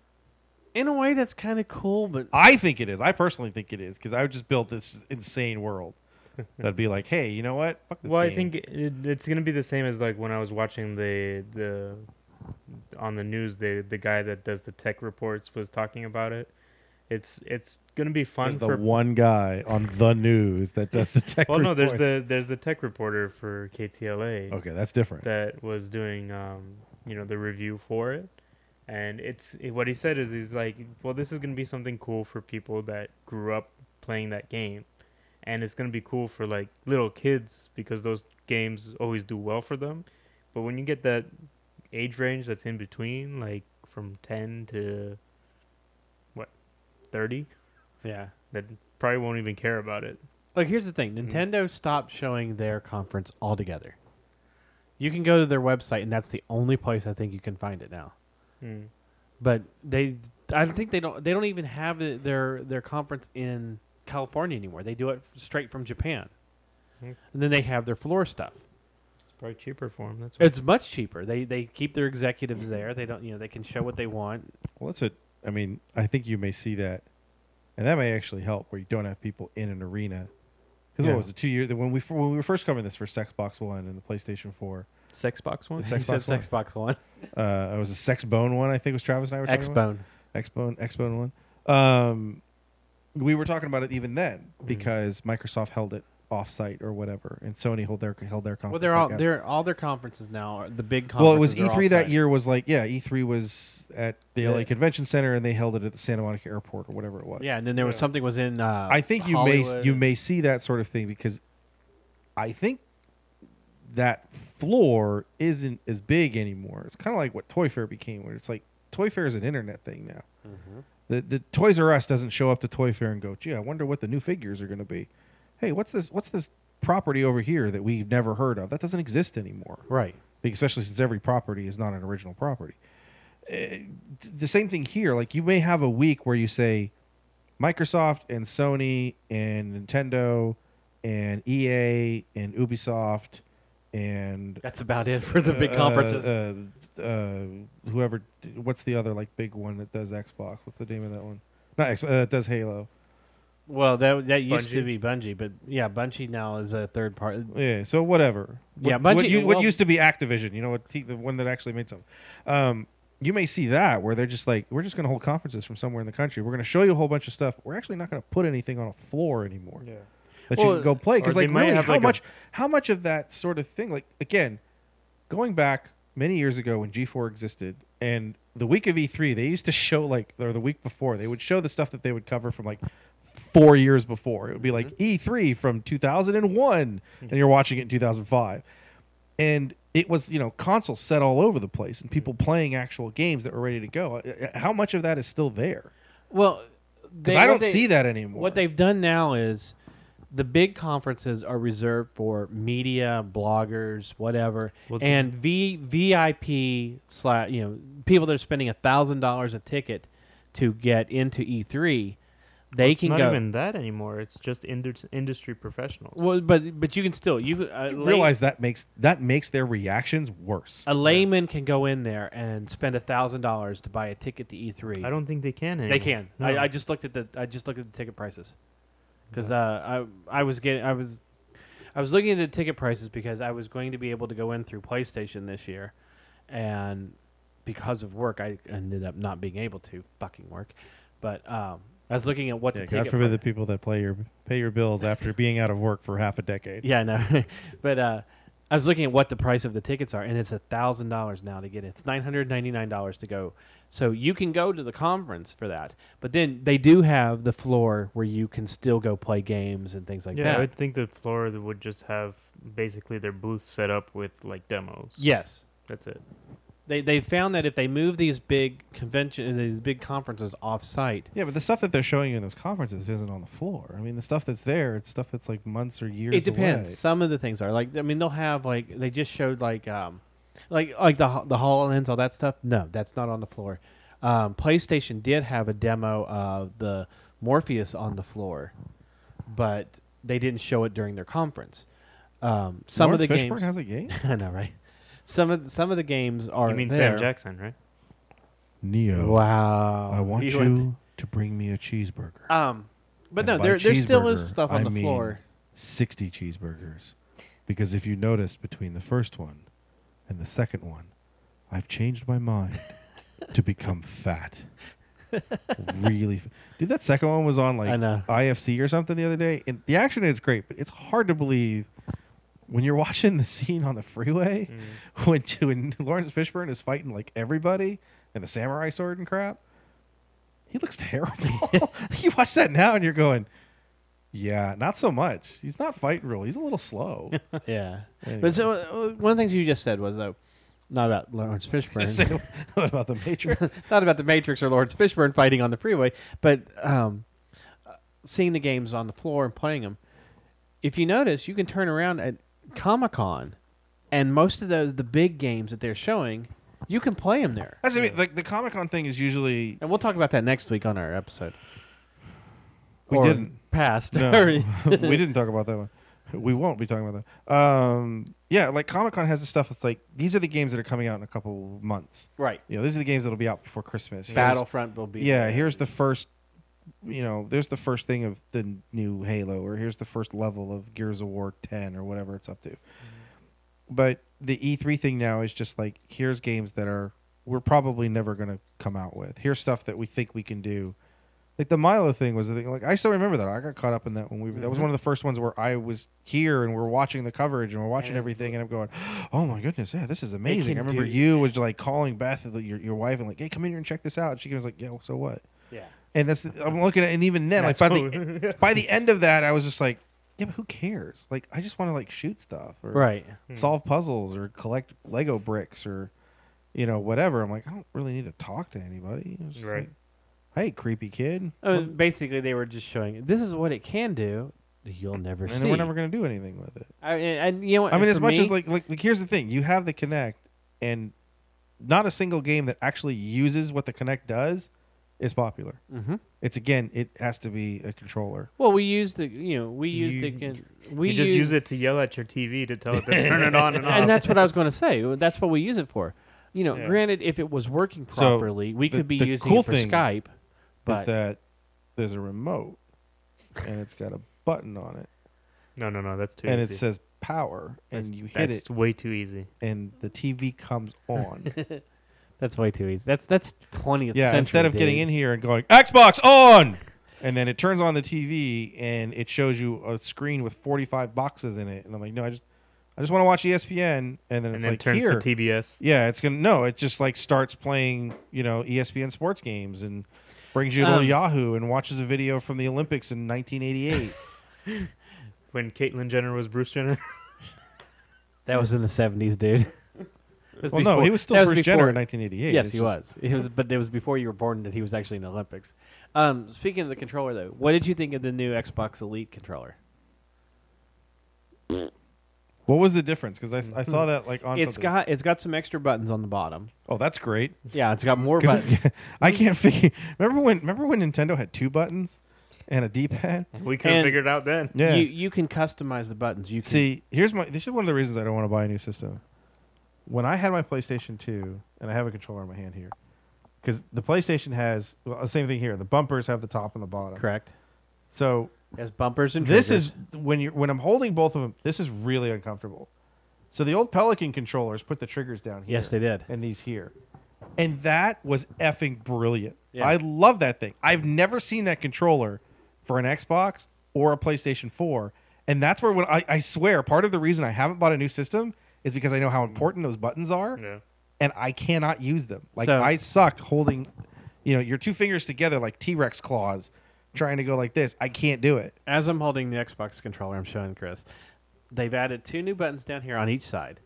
in a way, that's kind of cool, but I think it is. I personally think it is because I would just build this insane world. That'd be like, hey, you know what? Fuck this well, I game. think it, it's gonna be the same as like when I was watching the the on the news. The the guy that does the tech reports was talking about it. It's it's gonna be fun there's the for one guy on the news that does the tech. well, no, there's report. the there's the tech reporter for KTLA Okay, that's different. that was doing um you know the review for it, and it's it- what he said is he's like, well, this is gonna be something cool for people that grew up playing that game, and it's gonna be cool for like little kids because those games always do well for them, but when you get that age range that's in between, like from ten to what thirty, yeah. that probably won't even care about it. Like, here's the thing: Mm-hmm. Nintendo stopped showing their conference altogether. You can go to their website, and that's the only place I think you can find it now. Hmm. But they, I think they don't. They don't even have it- their their conference in California anymore. They do it f- straight from Japan, Hmm. and then they have their floor stuff. It's probably cheaper for them. That's why. It's much cheaper. They they keep their executives there. They don't, you know, they can show what they want. Well, that's it. I mean, I think you may see that, and that may actually help where you don't have people in an arena. Because Yeah. what was it? Two years when we when we were first covering this for Xbox One and the PlayStation Four. Sexbox one. It's He said Xbox One. Xbox One, Uh, it was a Sex Bone one. I think was Travis and I were talking about. Xbone. Xbone, Xbone one. Um, we were talking about it even then Mm-hmm. because Microsoft held it off-site or whatever, and Sony held their held their conference. Well, they're all like they're all their conferences now. Are the big conferences. well, it was E3 that year. Was like yeah, E3 was at the Yeah. LA Convention Center, and they held it at the Santa Monica Airport or whatever it was. Yeah, and then there was Yeah. something was in. Uh, I think you may you may see that sort of thing because I think that floor isn't as big anymore. It's kind of like what Toy Fair became, where it's like Toy Fair is an internet thing now. Mm-hmm. The the Toys R Us doesn't show up to Toy Fair and go, "Gee, I wonder what the new figures are going to be." Hey, what's this? What's this property over here that we've never heard of? That doesn't exist anymore right. especially since every property is not an original property. Uh, the same thing here. Like you may have a week where you say Microsoft and Sony and Nintendo and EA and Ubisoft and That's about it for the big uh, conferences. Uh, uh, whoever, what's the other like big one that does Xbox? What's the name of that one? Not Xbox. Uh, that does Halo. Well, that that used to be Bungie, but yeah, Bungie now is a third party. Yeah. So whatever. Yeah, What, what, Bungie- you- what well- used to be Activision, you know, what the one that actually made something. Um, you may see that where they're just like, we're just going to hold conferences from somewhere in the country. We're going to show you a whole bunch of stuff. We're actually not going to put anything on a floor anymore Yeah. that you can go play. Because like, might really, how like, a- much, how much of that sort of thing? Like again, going back many years ago when G4 existed, and the week of E3, they used to show like, or the week before, they would show the stuff that they would cover from like four years before. It would be like mm-hmm. E3 from 2001, and you're watching it in 2005, and it was you know consoles set all over the place and people mm-hmm. playing actual games that were ready to go. Uh, uh How much of that is still there? Well, Because I don't they- see that anymore. What they've done now is the big conferences are reserved for media, bloggers, whatever, Well, and V VIP slash you know people that are spending a thousand dollars a ticket to get into E3. They it's can not go. even that anymore. It's just indu- industry professionals. well, but but you can still you uh, lay- realize that makes that makes their reactions worse. a layman can go in there and spend a thousand dollars to buy a ticket to E3. I don't think they can. Anymore. They can. No. I, I just looked at the I just looked at the ticket prices because uh, I I was getting I was I was looking at the ticket prices because I was going to be able to go in through PlayStation this year, and because of work I ended up not being able to fucking work, but um, I was looking at what Yeah, the God forbid pri- the people that play your pay your bills after being out of work for half a decade. yeah no but uh, I was looking at what the price of the tickets are and it's a thousand dollars now to get it. It's nine hundred ninety nine dollars to go. So you can go to the conference for that, but then they do have the floor where you can still go play games and things like yeah, that. I would think the floor would just have basically their booth set up with like demos. yes, that's it. They they found that if they move these big convention these big conferences off site, Yeah, but the stuff that they're showing you in those conferences isn't on the floor. I mean, the stuff that's there, it's stuff that's like months or years. it depends. away. Some of the things are like I mean they'll have like they just showed like um like like the the Hololens all that stuff. No, that's not on the floor. Um, PlayStation did have a demo of the Morpheus on the floor, but they didn't show it during their conference. Um, some Laurence of the Fishburne games, has a game. I know, right? Some of some of the games are you mean there. Sam Jackson, right? Neo, Wow, I want He you went- to bring me a cheeseburger. Um, but And no, by there there still is cheeseburger, stuff on I the mean floor. Sixty cheeseburgers, because if you notice between the first one and the second one, I've changed my mind to become fat. really, f- dude. That second one was on like I know. IFC or something the other day, and the action is great, but it's hard to believe when you're watching the scene on the freeway Mm. when when Laurence Fishburne is fighting like everybody and the samurai sword and crap. He looks terrible. you watch that now and you're going, yeah, not so much. He's not fighting real. He's a little slow. Yeah, Anyway. but so uh, one of the things you just said was though, not about Laurence Fishburne. Say what about the Matrix? not about the Matrix or Lawrence Fishburne fighting on the freeway, but um, uh, seeing the games on the floor and playing them. If you notice, you can turn around at Comic Con, and most of the the big games that they're showing, you can play them there. That's I mean, like the Comic Con thing is usually And we'll talk about that next week on our episode. we Or didn't. past. No, we didn't talk about that one. We won't be talking about that. Um, yeah, like Comic Con has the stuff that's like these are the games that are coming out in a couple months. right. You know, these are the games that'll be out before Christmas. Here's- Battlefront will be. yeah, here's the first. You know, there's the first thing of the new Halo, or here's the first level of Gears of War 10, or whatever it's up to. But the E3 thing now is just like here's games that are we're probably never going to come out with. Here's stuff that we think we can do. Like the Milo thing was the thing. Like I still remember that. I got caught up in that when we. That was one of the first ones where I was here and we're watching the coverage and we're watching And everything and I'm going, oh my goodness, yeah, this is amazing. I remember you was like calling Beth, your your wife, and like, hey, come in here and check this out. And she was like, yeah, well, so what? Yeah. And that's the, I'm looking at, and even then, like by the by the end of that, I was just like, yeah, but who cares? Like, I just want to like shoot stuff or Right. solve puzzles or collect Lego bricks or you know whatever. I'm like, I don't really need to talk to anybody. It's just Right. like, hey, creepy kid. Uh, basically, they were just showing this is what it can do. You'll never and see. then we're never gonna do anything with it. I, and, and you know what? I mean, for as much me- as like, like like here's the thing: you have the Kinect, and not a single game that actually uses what the Kinect does is popular. Mhm. It's again, it has to be a controller. Well, we use the you know we use the You- can- we you just use it to yell at your TV to tell it to turn it on and off. and that's what I was going to say. That's what we use it for. You know, Yeah. granted, if it was working So, properly, we the- could be the using cool it for thing Skype. is But that there's a remote, and it's got a button on it, no, no, no, that's too easy. and easy. it says power, that's, and you hit that's it, way too easy. and the TV comes on. that's way too easy. That's that's twentieth yeah, century. instead of getting in here and going Xbox on, and then it turns on the TV and it shows you a screen with 45 boxes in it, and I'm like, no, I just I just want to watch ESPN, and then and then like turns here. to TBS. yeah, it's gonna no. It just like starts playing, you know, ESPN sports games and brings you to Um, Yahoo and watches a video from the Olympics in 1988. When Caitlyn Jenner was Bruce Jenner. That was in the seventies, dude. It was well, no, he was still that Bruce before- Jenner in 1988. Yes, It's he just- was. It was, but it was before you were born that he was actually in the Olympics. Um, speaking of the controller, though, what did you think of the new Xbox Elite controller? What was the difference? Because I saw that like on. It's something. got it's got some extra buttons on the bottom. Oh, that's great. Yeah, it's got more buttons. I can't figure. Remember when? Remember when Nintendo had two buttons and a D-pad? we couldn't And- figure it out then. Yeah. You you can customize the buttons. You can, See, here's my. This is one of the reasons I don't want to buy a new system. When I had my PlayStation 2, and I have a controller in my hand here, because the PlayStation has well, the same thing here. The bumpers have the top and the bottom. correct. So has bumpers and triggers. this triggers. is when you when I'm holding both of them. This is really uncomfortable. So the old Pelican controllers put the triggers down here. yes, they did. and these here. And that was effing brilliant. Yeah. I love that thing. I've never seen that controller for an Xbox or a PlayStation 4. And that's where when I, I swear part of the reason I haven't bought a new system is because I know how mm. important those buttons are Yeah. and I cannot use them. Like So- I suck holding you know, your two fingers together like T-Rex claws trying to go like this. I can't do it. As I'm holding the Xbox controller, I'm showing Chris. They've added two new buttons down here on each side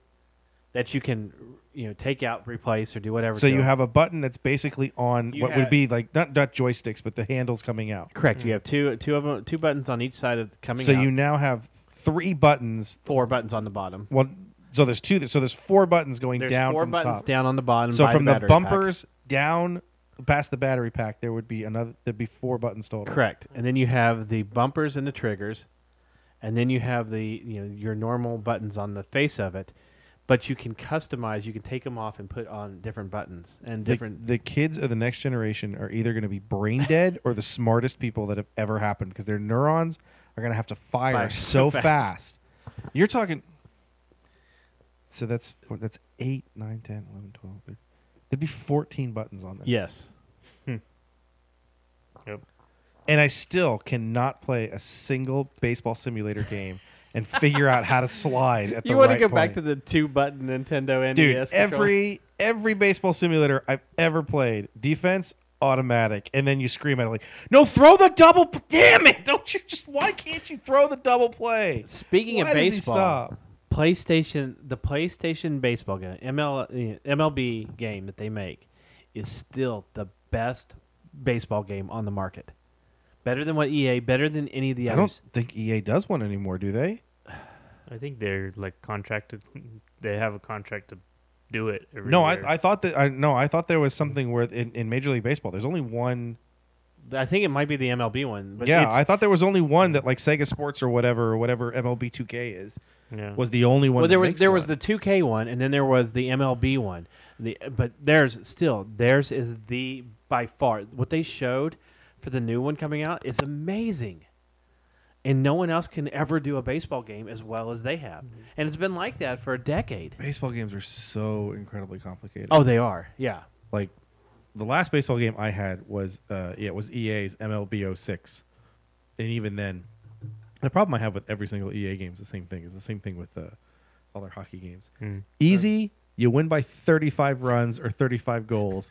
that you can, you know, take out, replace, or do whatever. So to you them. have a button that's basically on You what have- would be like not not joysticks, but the handles coming out. correct. You hmm. have two two of them, two buttons on each side of coming. Out. So out. you now have three buttons four buttons on the bottom. Well, so there's two. So there's four buttons going There's down four from the buttons top. down on the bottom. so by from the, battery pack. bumpers down past the battery pack, there would be another. There'd be four buttons total. Correct. And then you have the bumpers and the triggers, and then you have the you know your normal buttons on the face of it, but you can customize. You can take them off and put on different buttons and The, different. the kids of the next generation are either going to be brain dead or the smartest people that have ever happened because their neurons are going to have to fire, Fire so so fast. fast. You're talking. So that's what- that's 8, 9, 10, 11, 12. thir- There'd be 14 buttons on this. yes. Hmm. Yep. And I still cannot play a single baseball simulator game and figure out how to slide at the You want right to go back point. to the two button Nintendo NES? Dude, controller? every every baseball simulator I've ever played, defense automatic, and then you scream at it like, "No, throw the double! p- Damn it! Don't you just? Why can't you throw the double play?" Speaking Why of does he baseball, stop? PlayStation, the PlayStation baseball game, ML, MLB game that they make, is still the best baseball game on the market. Better than what EA, better than any of the I others. don't think EA does one anymore, do they? I think they're like contracted. They have a contract to do it. Every No, year. I, I thought that I no, I thought there was something where in, in Major League Baseball, there's only one. I think it might be the MLB one, but yeah, it's, I thought there was only one that like Sega Sports or whatever or whatever MLB 2K is yeah. was the only one. well, there that was makes there was the 2K one, and then there was the MLB one. The but theirs still theirs is the by far what they showed for the new one coming out is amazing, and no one else can ever do a baseball game as well as they have, Mm-hmm. and it's been like that for a decade. baseball games are so incredibly complicated. Oh, they are, yeah. like the last baseball game I had was uh yeah, it was EA's MLB 06. And even then the problem I have with every single EA game is the same thing. It's the same thing with uh, all their hockey games. Hmm. Easy, you win by 35 runs or 35 goals.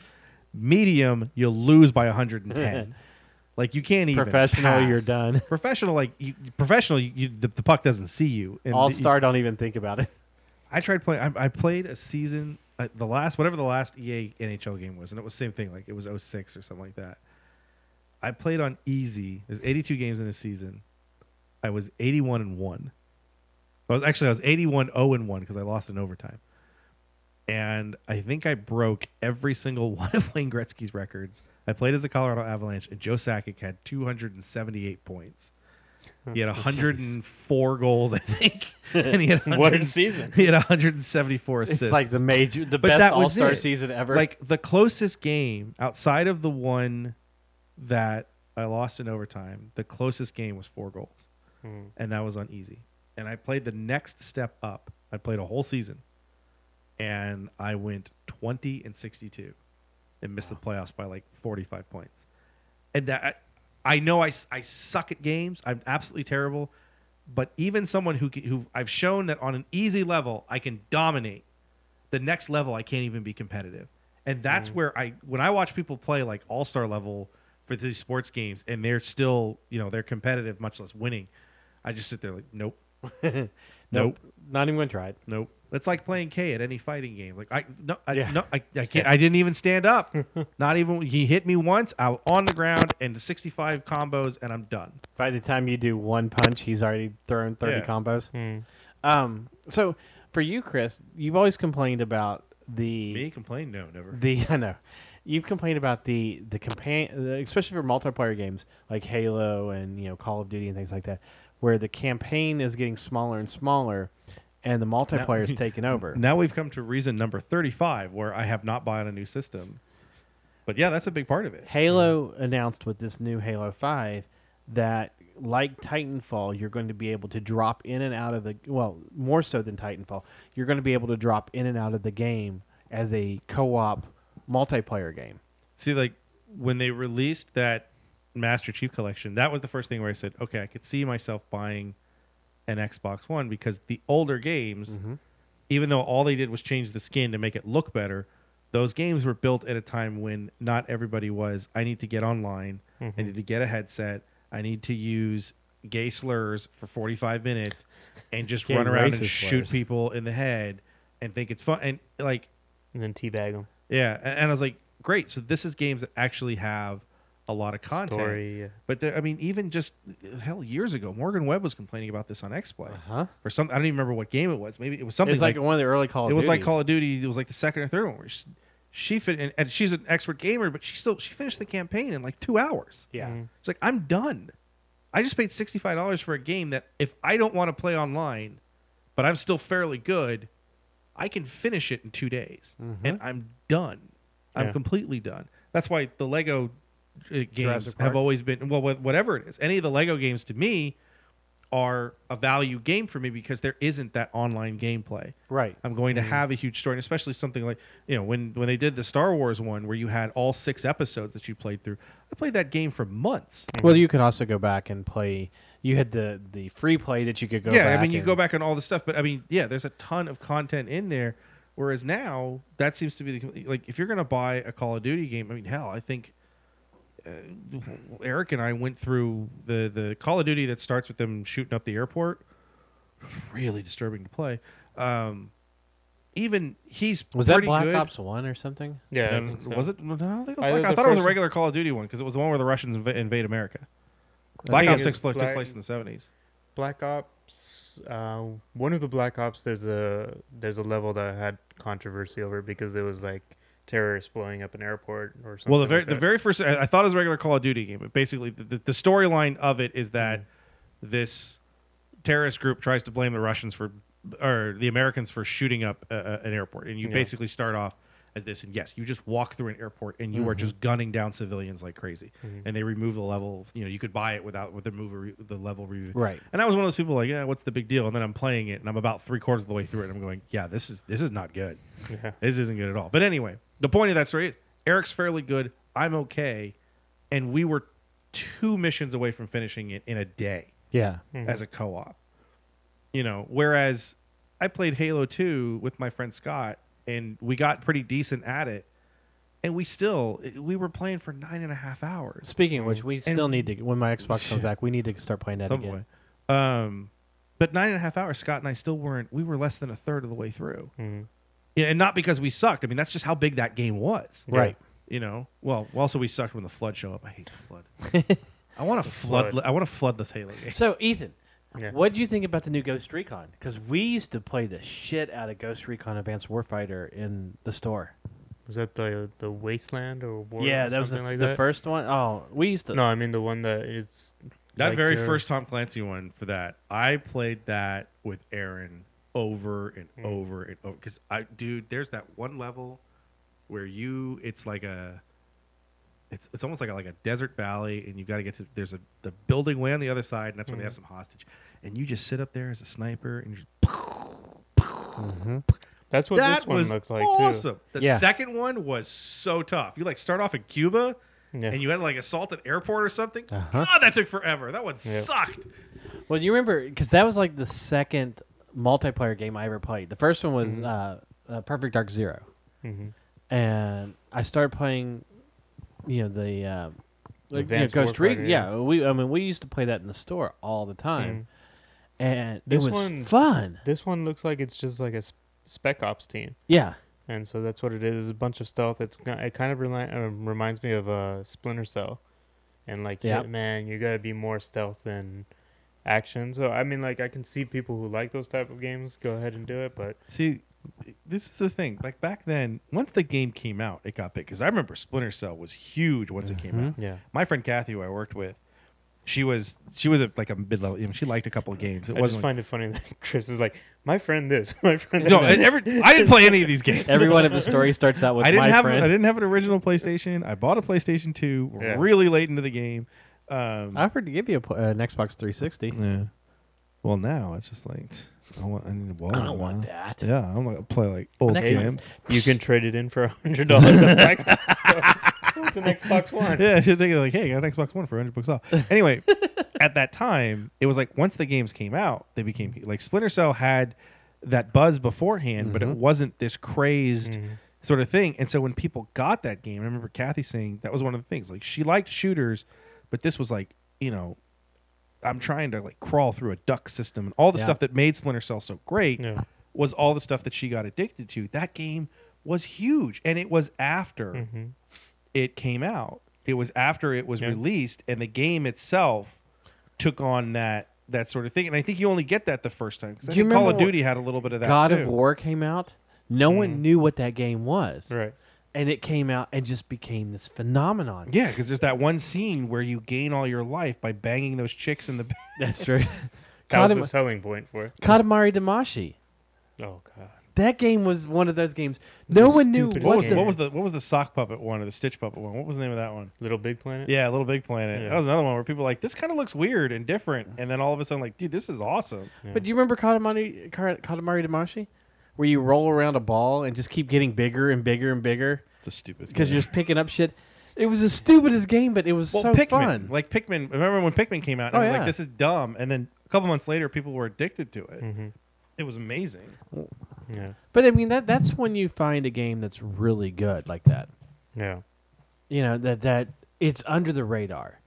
Medium, you lose by 110. like you can't even Professional, pass. you're done. Professional, like you, professional, you, you, the, the puck doesn't see you. And All the- star, don't even think about it. I tried playing. I, I played a season, uh, the last whatever the last EA NHL game was, and it was the same thing. Like it was 06 or something like that. I played on easy. There's 82 games in a season. I was 81 and one. I was actually I was 81 0 and one because I lost in overtime. And I think I broke every single one of Wayne Gretzky's records. I played as the Colorado Avalanche, and Joe Sakic had 278 points. He had 104 goals, I think, and he had What a season. He had 174 assists. It's like the major, the But best All Star season ever. like the closest game outside of the one that I lost in overtime. The closest game was four goals, Hmm. and that was on easy. And I played the next step up. I played a whole season, and I went 20 and 62, and missed the playoffs by like 45 points. And that I know I, I suck at games. I'm absolutely terrible. but even someone who who I've shown that on an easy level I can dominate, the next level I can't even be competitive, and that's where I when I watch people play like all star level for these sports games and they're still you know they're competitive, much less winning. I just sit there like nope, nope, Not even going to try it. nope. It's like playing K at any fighting game. Like I no, I, Yeah. no, I, I can't. I didn't even stand up. Not even. He hit me once. I was on the ground and 65 combos, and I'm done. By the time you do one punch, he's already thrown 30 Yeah. combos. Hmm. Um, so for you, Chris, you've always complained about the Me complain? No, never. the I know you've complained about the the campaign, the- especially for multiplayer games like Halo and you know Call of Duty and things like that, where the campaign is getting smaller and smaller, and the multiplayer is taking over. Now we've come to reason number 35, where I have not bought a new system. But yeah, that's a big part of it. Halo announced with this new Halo 5 that like Titanfall, you're going to be able to drop in and out of the well, more so than Titanfall, you're going to be able to drop in and out of the game as a co-op multiplayer game. See, like when they released that Master Chief Collection, that was the first thing where I said, okay, I could see myself buying an Xbox One because the older games, mm-hmm. even though all they did was change the skin to make it look better, those games were built at a time when not everybody was. I need to get online. I mm-hmm. need to get a headset. I need to use gay slurs for 45 minutes and just run around and shoot slurs. people in the head and think it's fun. And like, And then teabag them. yeah, and, and I was like, great. So this is games that actually have a lot of content. Story. yeah. But there, I mean, even just hell years ago, Morgan Webb was complaining about this on XPlay Huh? for some. I don't even remember what game it was. Maybe it was something It's like, one of the early Call of it was like Call of Duty. It was like the second or third one where she, she fit, and, and she's an expert gamer, but she still she finished the campaign in like two hours. Yeah. Mhm. It's like I'm done. I just paid sixty five dollars for a game that if I don't want to play online, but I'm still fairly good, I can finish it in two days, and I'm done. I'm Yeah. completely done. That's why the Lego games have always been well, whatever it is. Any of the Lego games to me are a value game for me because there isn't that online gameplay. Right. I'm going Mm-hmm. to have a huge story, and especially something like you know when when they did the Star Wars one where you had all six episodes that you played through. I played that game for months. Well, you could also go back and play. You had the the free play that you could go. yeah, I mean you and- go back on all the stuff, but I mean yeah, there's a ton of content in there. Whereas now that seems to be the like if you're going to buy a Call of Duty game, I mean hell, I think uh, Eric and I went through the the Call of Duty that starts with them shooting up the airport. Really disturbing to play. Um, even he's Was that Black good. Ops One or something? Yeah. I And think so. Was it? No, I don't think it was Either Black. I the thought it was a first- regular Call of Duty one because it was the one where the Russians inv- invade America. Black Ops Six is took place in the seventies. Black Ops. Uh, one of the Black Ops. There's a there's a level that had controversy over because it was like terrorists blowing up an airport or something. Well, the very like the very first, I I thought it was a regular Call of Duty game, but basically the, the, the storyline of it is that this terrorist group tries to blame the Russians for or the Americans for shooting up uh, an airport, and you Yeah. basically start off as this, and yes, you just walk through an airport and you are mm-hmm. just gunning down civilians like crazy, mm-hmm. and they remove the level. You know, you could buy it without with the move re- the level review. Right. And I was one of those people like, yeah, what's the big deal? And then I'm playing it, and I'm about three quarters of the way through it, and I'm going, yeah, this is this is not good. Yeah. This isn't good at all. But anyway, the point of that story is Eric's fairly good. I'm okay, and we were two missions away from finishing it in a day Yeah. Mm-hmm. as a co-op. You know, whereas I played Halo 2 with my friend Scott, and we got pretty decent at it, and we still we were playing for nine and a half hours. Speaking of which, we still need to. When my Xbox comes back, we need to start playing that Some again. way. Um, but nine and a half hours, Scott and I still weren't. We were less than a third of the way through. Mhm. Yeah, and not because we sucked. I mean, that's just how big that game was. Right. You know. Well, also we sucked when the flood showed up. I hate the flood. I want to flood. flood. I want to flood this Halo game. So, Ethan, Yeah. what did you think about the new Ghost Recon? Because we used to play the shit out of Ghost Recon Advanced Warfighter in the store. Was that the the Wasteland or War? yeah, or that was the, like the that? first one. Oh, we used to. No, I mean the one that is That like very your- first Tom Clancy one for that, I played that with Aaron over and Hmm. over and over. Because I, dude, there's that one level where you, it's like a, it's it's almost like a, like a desert valley, and you got to get to there's a the building way on the other side, and that's when Hmm. they have some hostage, and you just sit up there as a sniper, and you That's what that this one looks like awesome. The Yeah. second one was so tough. You like start off in Cuba. Yeah. and you had to like assault an airport or something. Uh-huh. God, that took forever. That one Yeah. sucked. Well, you remember because that was like the second multiplayer game I ever played. The first one was Mhm. uh, uh, Perfect Dark Zero, hmm and I started playing, you know, the uh, like, you know, Advanced Ghost Warfighter, Recon. yeah. Yeah, we I mean we used to play that in the store all the time, and This it was one- fun. This one looks like it's just like a s- spec ops team, Yeah, and so that's what it is. A bunch of stealth. It's ki- it kind of reli- uh, reminds me of uh, Splinter Cell, and like Yeah. man, you gotta be more stealth than action. So I mean, like I can see people who like those type of games go ahead and do it, but See, this is the thing. Like back then, once the game came out, it got big. Because I remember Splinter Cell was huge once it came out. yeah, My friend Kathy, who I worked with, she was she was a, like a mid level. You know, she liked a couple of games. It I just wasn't. find it funny that Chris is like my friend this, my friend like, that. no, I, every, I didn't play any of these games. every one of the stories starts out with I didn't my have friend. I didn't have an original PlayStation. I bought a PlayStation Two Yeah. really late into the game. Um, I offered to give you a, pl- uh, an Xbox 360. yeah. Well, now it's just like I want. I need a wallet. I don't want that. Yeah, I'm gonna play like old next games. you can trade it in for a hundred dollars. so it's an Xbox One. Yeah, I should think like, hey, I got an Xbox One for 100 bucks off. Anyway, at that time, it was like once the games came out, they became like Splinter Cell had that buzz beforehand, but it Mhm. wasn't this crazed Mhm. sort of thing. And so when people got that game, I remember Kathy saying that was one of the things. Like she liked shooters, but this was like, you know, I'm trying to like crawl through a duck system and all the Yeah. stuff that made Splinter Cell so great Yeah. was all the stuff that she got addicted to. That game was huge, and it was after hmm it came out. It was after it was Yeah. released, and the game itself took on that that sort of thing. And I think you only get that the first time. 'cause I Do you think Call of Duty had a little bit of that. God too. of War came out. No Mm. one knew what that game was, Right. And it came out and just became this phenomenon. Yeah, because there's that one scene where you gain all your life by banging those chicks in the. That's true. That was the selling point for it. Katamari Damacy. Oh god. That game was one of those games. It's No one knew stupidest What what was, game. the, what was the what was the sock puppet one or the stitch puppet one? What was the name of that one? Little Big Planet. Yeah, Little Big Planet. Yeah. That was another one where people were like this kind of looks weird and different, and then all of a sudden like, dude, this is awesome. Yeah. But do you remember Katamari Ka- Katamari Damacy, where you roll around a ball and just keep getting bigger and bigger and bigger It's a stupid because game. you're just picking up shit? It was the stupidest game, but it was well, so Pikmin, fun. like Pikmin. Remember when Pikmin came out? And Oh, it was yeah. like this is dumb, and then a couple months later, people were addicted to it. hmm It was amazing. Yeah. But I mean that that's when you find a game that's really good like that. Yeah. You know that that it's under the radar.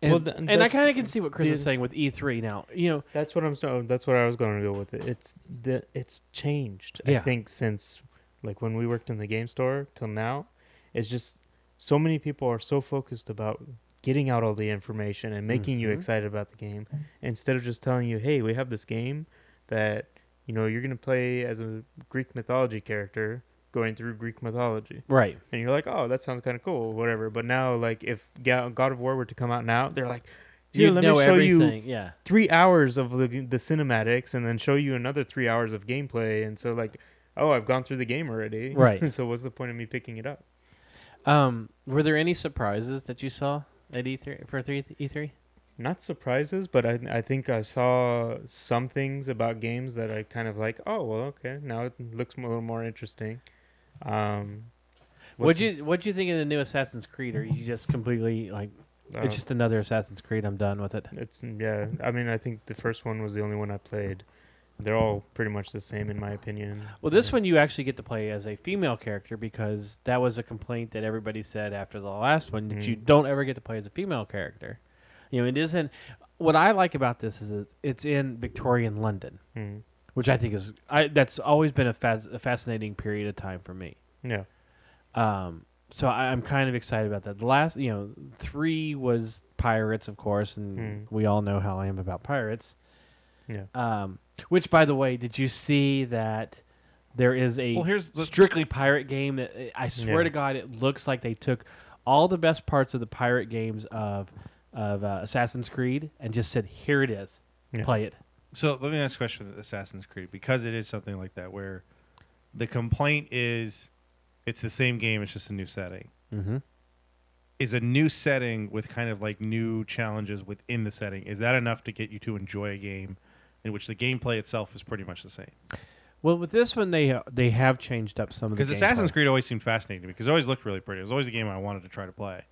And, Well, th- and I kind of can see what Chris is saying with E3 now. You know, That's what I'm. That's what I was going to go with it. It's the. It's changed. I think since like when we worked in the game store till now, it's just so many people are so focused about getting out all the information and making you Mhm. excited about the game instead of just telling you, "Hey, we have this game that you know you're gonna play as a Greek mythology character." Going through Greek mythology, right? and you're like, "Oh, that sounds kind of cool, whatever." But now, like, if Ga- God of War were to come out now, they're like, "Here, You let me show you. Yeah. three hours of the, the cinematics and then show you another three hours of gameplay and so like oh i've gone through the game already Right. so what's the point of me picking it up Um, were there any surprises that you saw at E3 for three E3? not surprises but i i think i saw some things about games that i kind of like oh well okay now it looks a little more interesting um What'd you What'd you think of the new Assassin's Creed? Or you just completely like uh, it's just another Assassin's Creed? I'm done with it. it's yeah i mean i think the first one was the only one i played they're all pretty much the same in my opinion Well, this Yeah. one you actually get to play as a female character because that was a complaint that everybody said after the last one that you Mm. don't ever get to play as a female character. You know, it isn't. What I like about this is it's, it's in Victorian London, Mm. Which I think is I that's always been a, fas- a fascinating period of time for me. yeah Um, so I, I'm kind of excited about that. The last, you know, three was pirates, of course, and Mm. we all know how I am about pirates. yeah Um, which, by the way, did you see that there is a Well, here's the- strictly pirate game that I swear Yeah. to God, it looks like they took all the best parts of the pirate games of of uh, Assassin's Creed and just said, "Here it is, Yeah. play it." So let me ask a question with Assassin's Creed because it is something like that where the complaint is it's the same game, it's just a new setting. Mm-hmm. Is a new setting with kind of like new challenges within the setting, is that enough to get you to enjoy a game in which the gameplay itself is pretty much the same? Well, with this one, they uh, they have changed up some of the Because Assassin's. Creed always seemed fascinating to me because it always looked really pretty. It was always a game I wanted to try to play.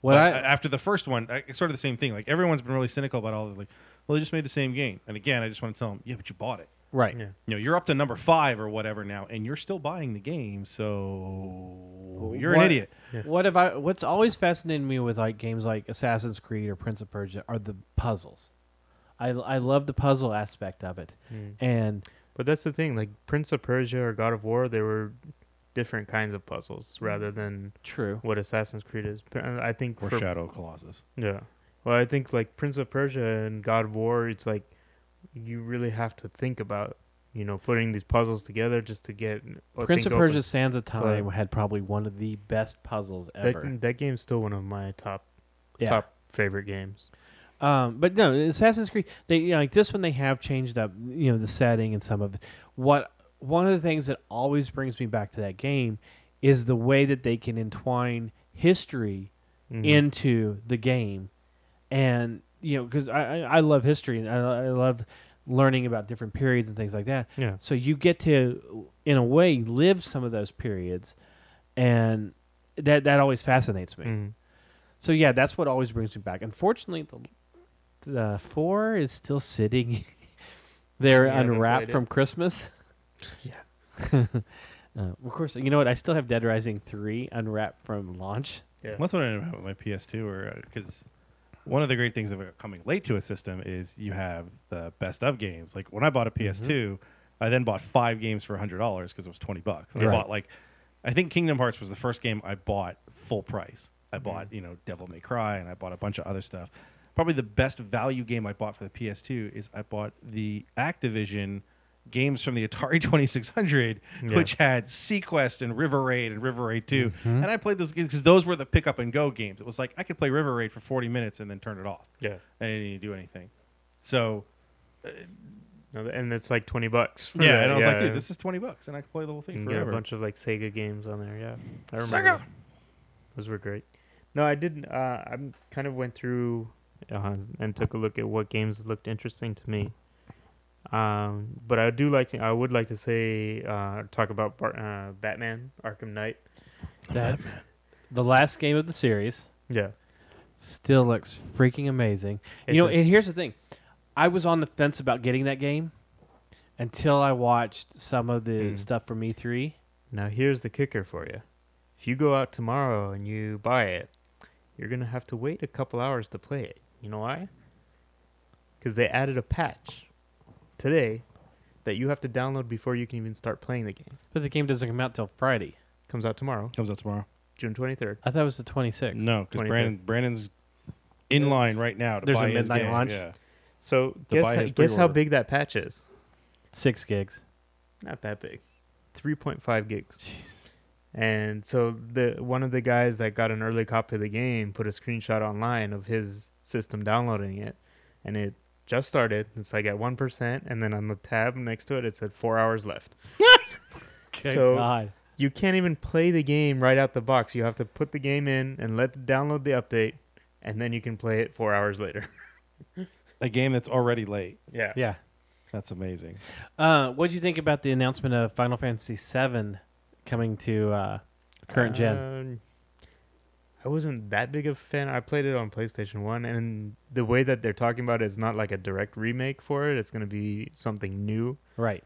What But I after the first one, I- it's sort of the same thing. Like everyone's been really cynical about all the like, well, they just made the same game. And again, I just want to tell them, yeah, but you bought it. right. Yeah. You know, you're up to number five or whatever now, and you're still buying the game. So you're What- an idiot. What have I? What's always fascinated me with like games like Assassin's Creed or Prince of Persia are the puzzles. I I love the puzzle aspect of it, Mm. and But that's the thing. Like Prince of Persia or God of War, they were different kinds of puzzles rather than true. what Assassin's Creed is. Uh, I think Or for- Shadow of Colossus. Yeah. Well, I think like Prince of Persia and God of War, it's like you really have to think about, you know, putting these puzzles together just to get Prince of. Persia: Sands of Time But- had probably one of the best puzzles ever. That, that game's still one of my top yeah. top favorite games. Um, but no, Assassin's Creed. They you know, like this one. They have changed up, you know, the setting and some of it. What one of the things that always brings me back to that game is the way that they can entwine history Mhm. into the game, and you know, because I, I I love history and I, I love learning about different periods and things like that. yeah. So you get to, in a way, live some of those periods, and that that always fascinates me. Mhm. So yeah, that's what always brings me back. Unfortunately, the, the four is still sitting there You haven't unwrapped played it? from Christmas. Yeah. Uh, of course, you know what? I still have Dead Rising three unwrapped from launch. Yeah. That's what I have with my PS2, or because one of the great things of coming late to a system is you have the best of games. Like when I bought a mm-hmm. PS2, I then bought five games for hundred dollars because it was twenty bucks. And I bought like, I think Kingdom Hearts was the first game I bought full price. I mm-hmm. bought you know Devil May Cry and I bought a bunch of other stuff. Probably the best value game I bought for the PS2 is I bought the Activision games from the Atari 2600, Yeah. which had Seaquest and River Raid and River Raid 2. And I played those games because those were the pick up and go games. It was like I could play River Raid for 40 minutes and then turn it off. Yeah. I didn't need to do anything. So, No, And it's like twenty bucks. for yeah, that, and I was like, dude, this is 20 bucks and I can play the whole thing get a bunch of like Sega games on there. Yeah, I remember. Sega! Those were great. No, I didn't. Uh, I kind of went through uh, and took a look at what games looked interesting to me. Um, but I do like. I would like to say uh, talk about Bar- uh, Batman Arkham Knight. That the last game of the series Yeah, still looks freaking amazing. It you know, does. and here's the thing: I was on the fence about getting that game until I watched some of the Mm. stuff from E E3. Now here's the kicker for you. If you go out tomorrow and you buy it, you're gonna have to wait a couple hours to play it. You know why? Because they added a patch today that you have to download before you can even start playing the game. But the game doesn't come out till Friday. Comes out tomorrow, Comes out tomorrow. June 23rd. I thought it was the 26th. No, because 23rd. Brandon, Brandon's in line right now to There's buy a his midnight game. launch? Yeah. So guess buy how, his guess how pre-order. big that patch is? Six gigs. Not that big. 3.5 gigs. And so the one of the guys that got an early copy of the game put a screenshot online of his system downloading it, and it just started. It's like at one percent, and then on the tab next to it, it said four hours left. Good so God. you can't even play the game right out the box. You have to put the game in and let it download the update, and then you can play it four hours later. A game that's already late. Yeah. Yeah. That's amazing. Uh, what would you think about the announcement of Final Fantasy VII coming to uh, current gen? I wasn't that big of a fan. I played it on PlayStation One, and the way that they're talking about it is not like a direct remake for it. It's going to be something new. Right.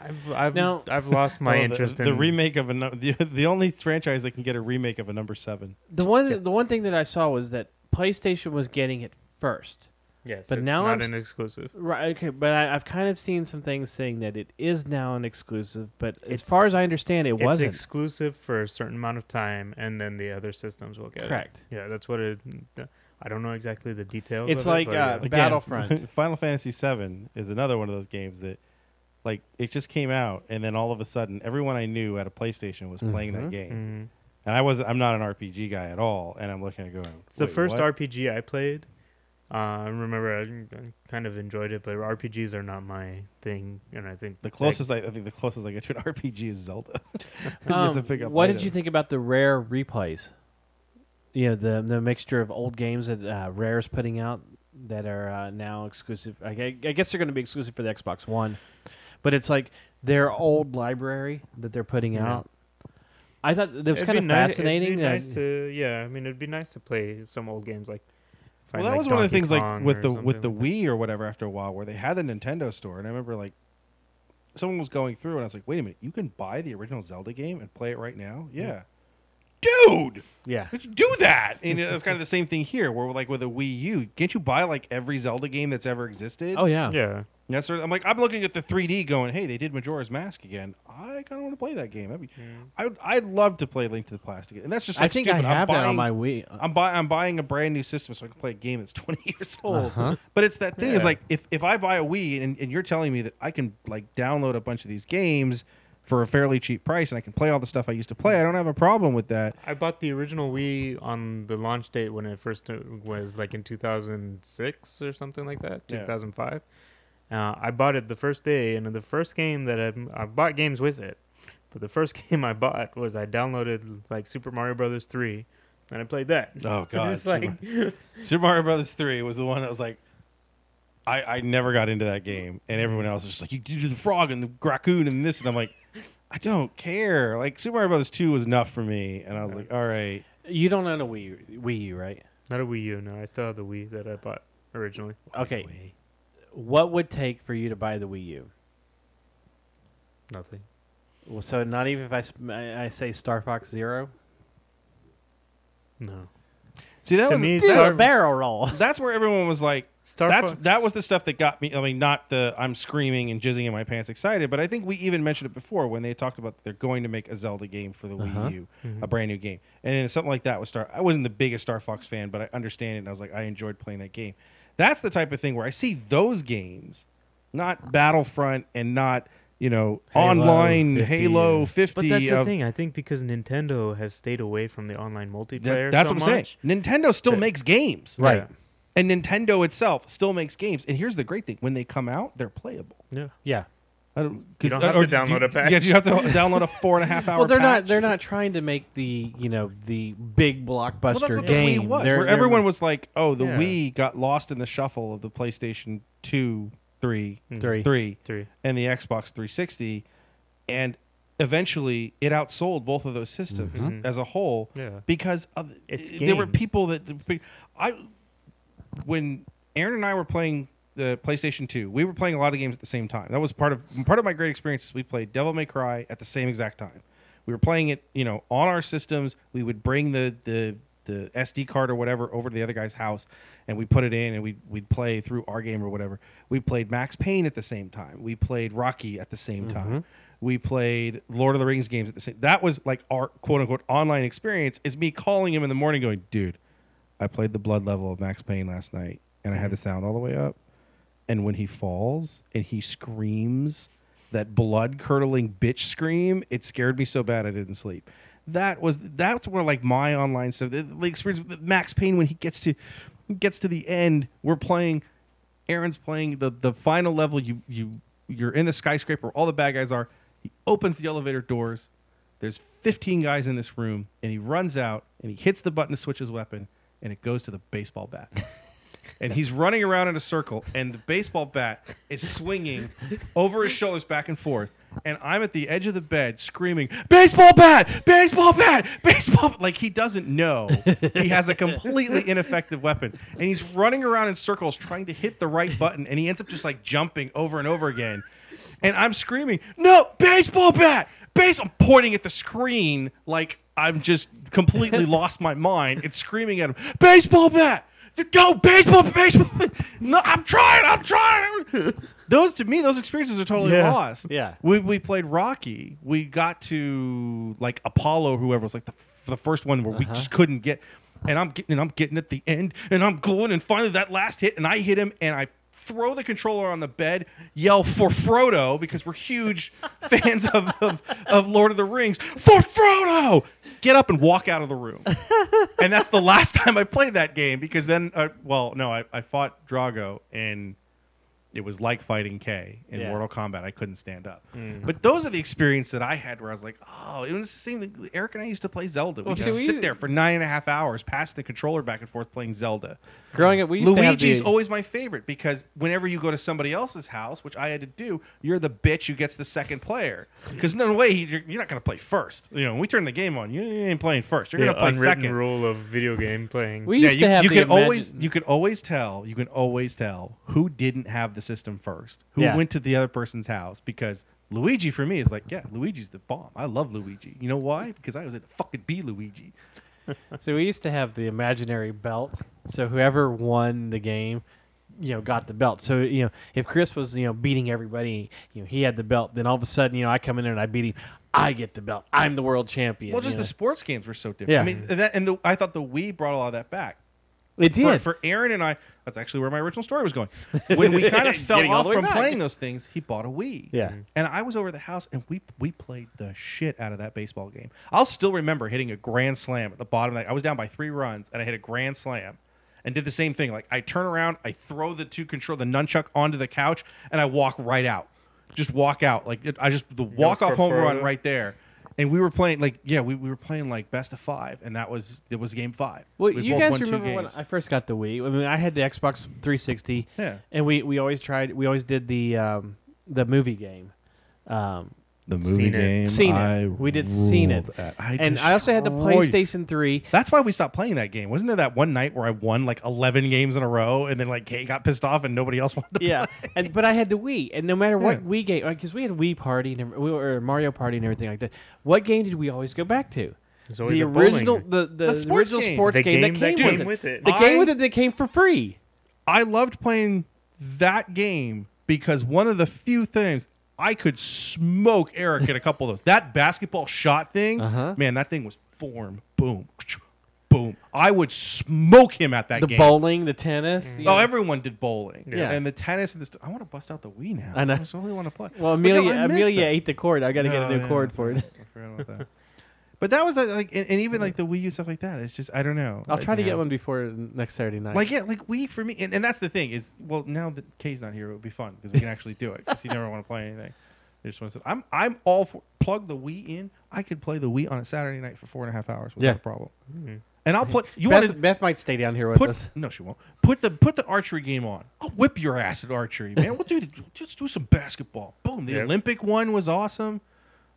I've I've Now- I've lost my Well, oh, the- interest the, in remake of a nu- the the only franchise that can get a remake of a number seven. The one the one thing that I saw was that PlayStation was getting it first. Yes, but it's now not I'm an exclusive. Right. Okay. But I, I've kind of seen some things saying that it is now an exclusive. But as far as I understand, it It's wasn't. exclusive for a certain amount of time, and then the other systems will get it. Correct. it. Yeah, that's what it. I don't know exactly the details. It's of it, like, but uh, yeah. Again, Battlefront. Final Fantasy VII is another one of those games that, like, it just came out, and then all of a sudden, everyone I knew at a PlayStation was playing Mhm. that game, Mhm. and I was I'm not an RPG guy at all, and I'm looking at going. It's the first what?" RPG I played. Uh, I remember I, I kind of enjoyed it, but RPGs are not my thing, and I think The that- closest I, I think the closest I get to an RPG is Zelda. You have Um, to pick up what did items. you think about the rare replays? You know, the the mixture of old games that uh, Rare's putting out that are uh, now exclusive. I, gue- I guess they're going to be exclusive for the Xbox One, but it's like their old library that they're putting Yeah. out. I thought that was It'd kind be of ni- it'd be fascinating. that, nice to yeah. I mean, it'd be nice to play some old games like. Well, find, that like, was one of the Donkey things like with the with the like Wii or whatever after a while where they had the Nintendo store and I remember like someone was going through and I was like, "Wait a minute, you can buy the original Zelda game and play it right now?" Yeah. Dude, yeah. How'd do that? And it's kind of the same thing here, where like with a Wii U, can't you buy like every Zelda game that's ever existed? Oh yeah. Yeah. And that's sort of, I'm like, I'm looking at the 3D, going, "Hey, they did Majora's Mask again. I kind of want to play that game. That'd be, I would, I'd love to play Link to the Past again." And that's just I think stupid. I I'm have that on buying- my Wii. I'm buying I'm buying a brand new system so I can play a game that's 20 years old. Uh-huh. But it's that thing is like if, if I buy a Wii and, and you're telling me that I can like download a bunch of these games for a fairly cheap price and I can play all the stuff I used to play, I don't have a problem with that. I bought the original Wii on the launch date when it first uh, was like in 2006 or something like that, Yeah. 2005. Uh, I bought it the first day, and the first game that I, I bought games with it, but the first game I bought was I downloaded like Super Mario Brothers 3, and I played that. Oh god. it's Super, like Super Mario Brothers 3 was the one that was like I, I never got into that game and everyone else was just like you do the frog and the raccoon and this and I'm like I don't care. Like Super Mario Brothers 2 was enough for me and I was like, "All right, You don't own a Wii Wii U, right? not a Wii U. No, I still have the Wii that I bought originally. Okay. What would take for you to buy the Wii U? Nothing. Well, so not even if I, sp- I I say Star Fox Zero. No. See that To was me, Do Star, a barrel roll. that's where everyone was like Star that's Fox. that was the stuff that got me. I mean, not the I'm screaming and jizzing in my pants excited, but I think we even mentioned it before when they talked about they're going to make a Zelda game for the Uh-huh. Wii U, a brand new game, and then something like that was Star. I wasn't the biggest Star Fox fan, but I understand it. and I was like, I enjoyed playing that game. That's the type of thing where I see those games, not Battlefront and not you know Halo online 50 Halo or- fifty. But that's the thing. I think because Nintendo has stayed away from the online that- multiplayer. that's so what I'm much, saying. Nintendo still that- makes games, Right. Yeah. and Nintendo itself still makes games. And here's the great thing: when they come out, they're playable. Yeah. Yeah. I don't, You don't have or to download you, a patch. Yeah, you have to download a four and a half hour. Well, they're not. They're not trying to make the you know the big Well, blockbuster that's what the game. Wii was, They're- where they're- everyone was like, "Oh, the Yeah. Wii got lost in the shuffle of the PlayStation Two, Three, three. Three, Three. and the Xbox 360, and eventually it outsold both of those systems Mhm. as a whole Yeah. because of, It's there were people that I when Aaron and I were playing the PlayStation 2, we were playing a lot of games at the same time. That was part of part of my great experiences. We played Devil May Cry at the same exact time. We were playing it, you know, on our systems. We would bring the the the SD card or whatever over to the other guy's house, and we put it in, and we we'd play through our game or whatever. We played Max Payne at the same time. We played Rocky at the same mm-hmm. time. We played Lord of the Rings games at the same. That was like our quote unquote online experience. Is me calling him in the morning, going, "Dude, I played the blood level of Max Payne last night, and I had mm-hmm. the sound all the way up. And when he falls and he screams that blood curdling bitch scream, it scared me so bad I didn't sleep. That was that's where like my online stuff, the, the experience Max Payne when he gets to gets to the end, we're playing. Aaron's playing the the final level. You you you're in the skyscraper. All the bad guys are. He opens the elevator doors. There's 15 guys in this room, and he runs out and he hits the button to switch his weapon, and it goes to the baseball bat. and he's running around in a circle, and the baseball bat is swinging over his shoulders back and forth. And I'm at the edge of the bed screaming, "Baseball bat! Baseball bat! Baseball!" Like he doesn't know he has a completely ineffective weapon, and he's running around in circles trying to hit the right button, and he ends up just like jumping over and over again. And I'm screaming, "No, baseball bat! Base!" I'm pointing at the screen like I'm just completely lost my mind. It's screaming at him, "Baseball bat!" Go baseball, baseball. No, I'm trying. I'm trying. Those to me, those experiences are totally Yeah. lost. Yeah. We we played Rocky. We got to like Apollo, whoever was like the the first one where we uh-huh. just couldn't get. And I'm getting and I'm getting at the end, and I'm going, and finally that last hit, and I hit him, and I throw the controller on the bed, yell for Frodo because we're huge fans of, of of Lord of the Rings. For Frodo, get up and walk out of the room. And that's the last time I played that game because then, uh, well, no, I, I fought Drago and it was like fighting K in Yeah. Mortal Kombat. I couldn't stand up. Mm. But those are the experience that I had where I was like, oh, it was the same. thing. Eric and I used to play Zelda. We Well, just we- sit there for nine and a half hours, passing the controller back and forth playing Zelda. Growing up, we used Luigi's the, always my favorite because whenever you go to somebody else's house, which I had to do, you're the bitch who gets the second player. Because no way you're, you're not going to play first. You know, when we turn the game on, you ain't playing first. You're going to play unwritten second. rule of video game playing. we Yeah, used you, to have you the can imagine- always you can always tell you can always tell who didn't have the system first, who Yeah. went to the other person's house because Luigi for me is like yeah Luigi's the bomb. I love Luigi. You know why? Because I was at fucking B Luigi. So we used to have the imaginary belt. So whoever won the game, you know, got the belt. So you know, if Chris was you know beating everybody, you know, he had the belt. Then all of a sudden, you know, I come in there and I beat him. I get the belt. I'm the world champion. Well, just you the sports games were so different. Yeah. I mean and that and the, I thought the Wii brought a lot of that back. it For, did. for Aaron and I, that's actually where my original story was going. When we kind of fell Getting all off the way from back. playing those things, he bought a Wii. Yeah. Mm-hmm. And I was over at the house, and we we played the shit out of that baseball game. I'll still remember hitting a grand slam at the bottom. Of that. I was down by three runs, and I hit a grand slam, and did the same thing. Like I turn around, I throw the two control the nunchuck onto the couch, and I walk right out. Just walk out. Like it, I just the walk off for home run right there. And we were playing like yeah, we, we were playing like best of five, and that was it was game five. well, We you guys remember when. I first got the Wii? I mean, I had the Xbox 360. Yeah. And we, we always tried. We always did the um, the movie game. Um, The movie Seen it. game, Seen it. We did Seen it. and I also had the destroyed- PlayStation 3. That's why we stopped playing that game. Wasn't there that one night where I won like 11 games in a row and then like Kate got pissed off and nobody else wanted to yeah, and but I had the Wii, and no matter what Yeah. Wii game, because we had Wii Party and every- we were Mario Party and everything like that. What game did we always go back to? There's always The a bowling. original, the the, The sports original game. sports The game, game that that came, came with, with it. it. The I- game with it that came for free. I loved playing that game because one of the few things I could smoke Eric in a couple of those. That basketball shot thing, Uh-huh. man, that thing was form. Boom. Boom. I would smoke him at that The game. bowling, the tennis. you Oh, everyone did bowling. Yeah. And the tennis and the st- I want to bust out the Wii now. I know. I just really want to play. well, But no, Amelia, Amelia that. ate the cord. I got to get a new yeah, cord I for it. Forgot about that. But that was uh, like, and, and even like the Wii U stuff like that. It's just I don't know. I'll Like, try to you get know. one before next Saturday night. Like yeah, like Wii for me, and, and that's the thing is, well, now that Kay's not here, it would be fun because we can actually do it because he never want to play anything. He just wants to. I'm I'm all for plug the Wii in. I could play the Wii on a Saturday night for four and a half hours without Yeah. a problem. And I'll play. You Beth, want Beth might stay down here with put? us. No, she won't. Put the put the archery game on. I'll whip your ass at archery, man. We'll do just do some basketball. Boom. The Yeah. Olympic one was awesome.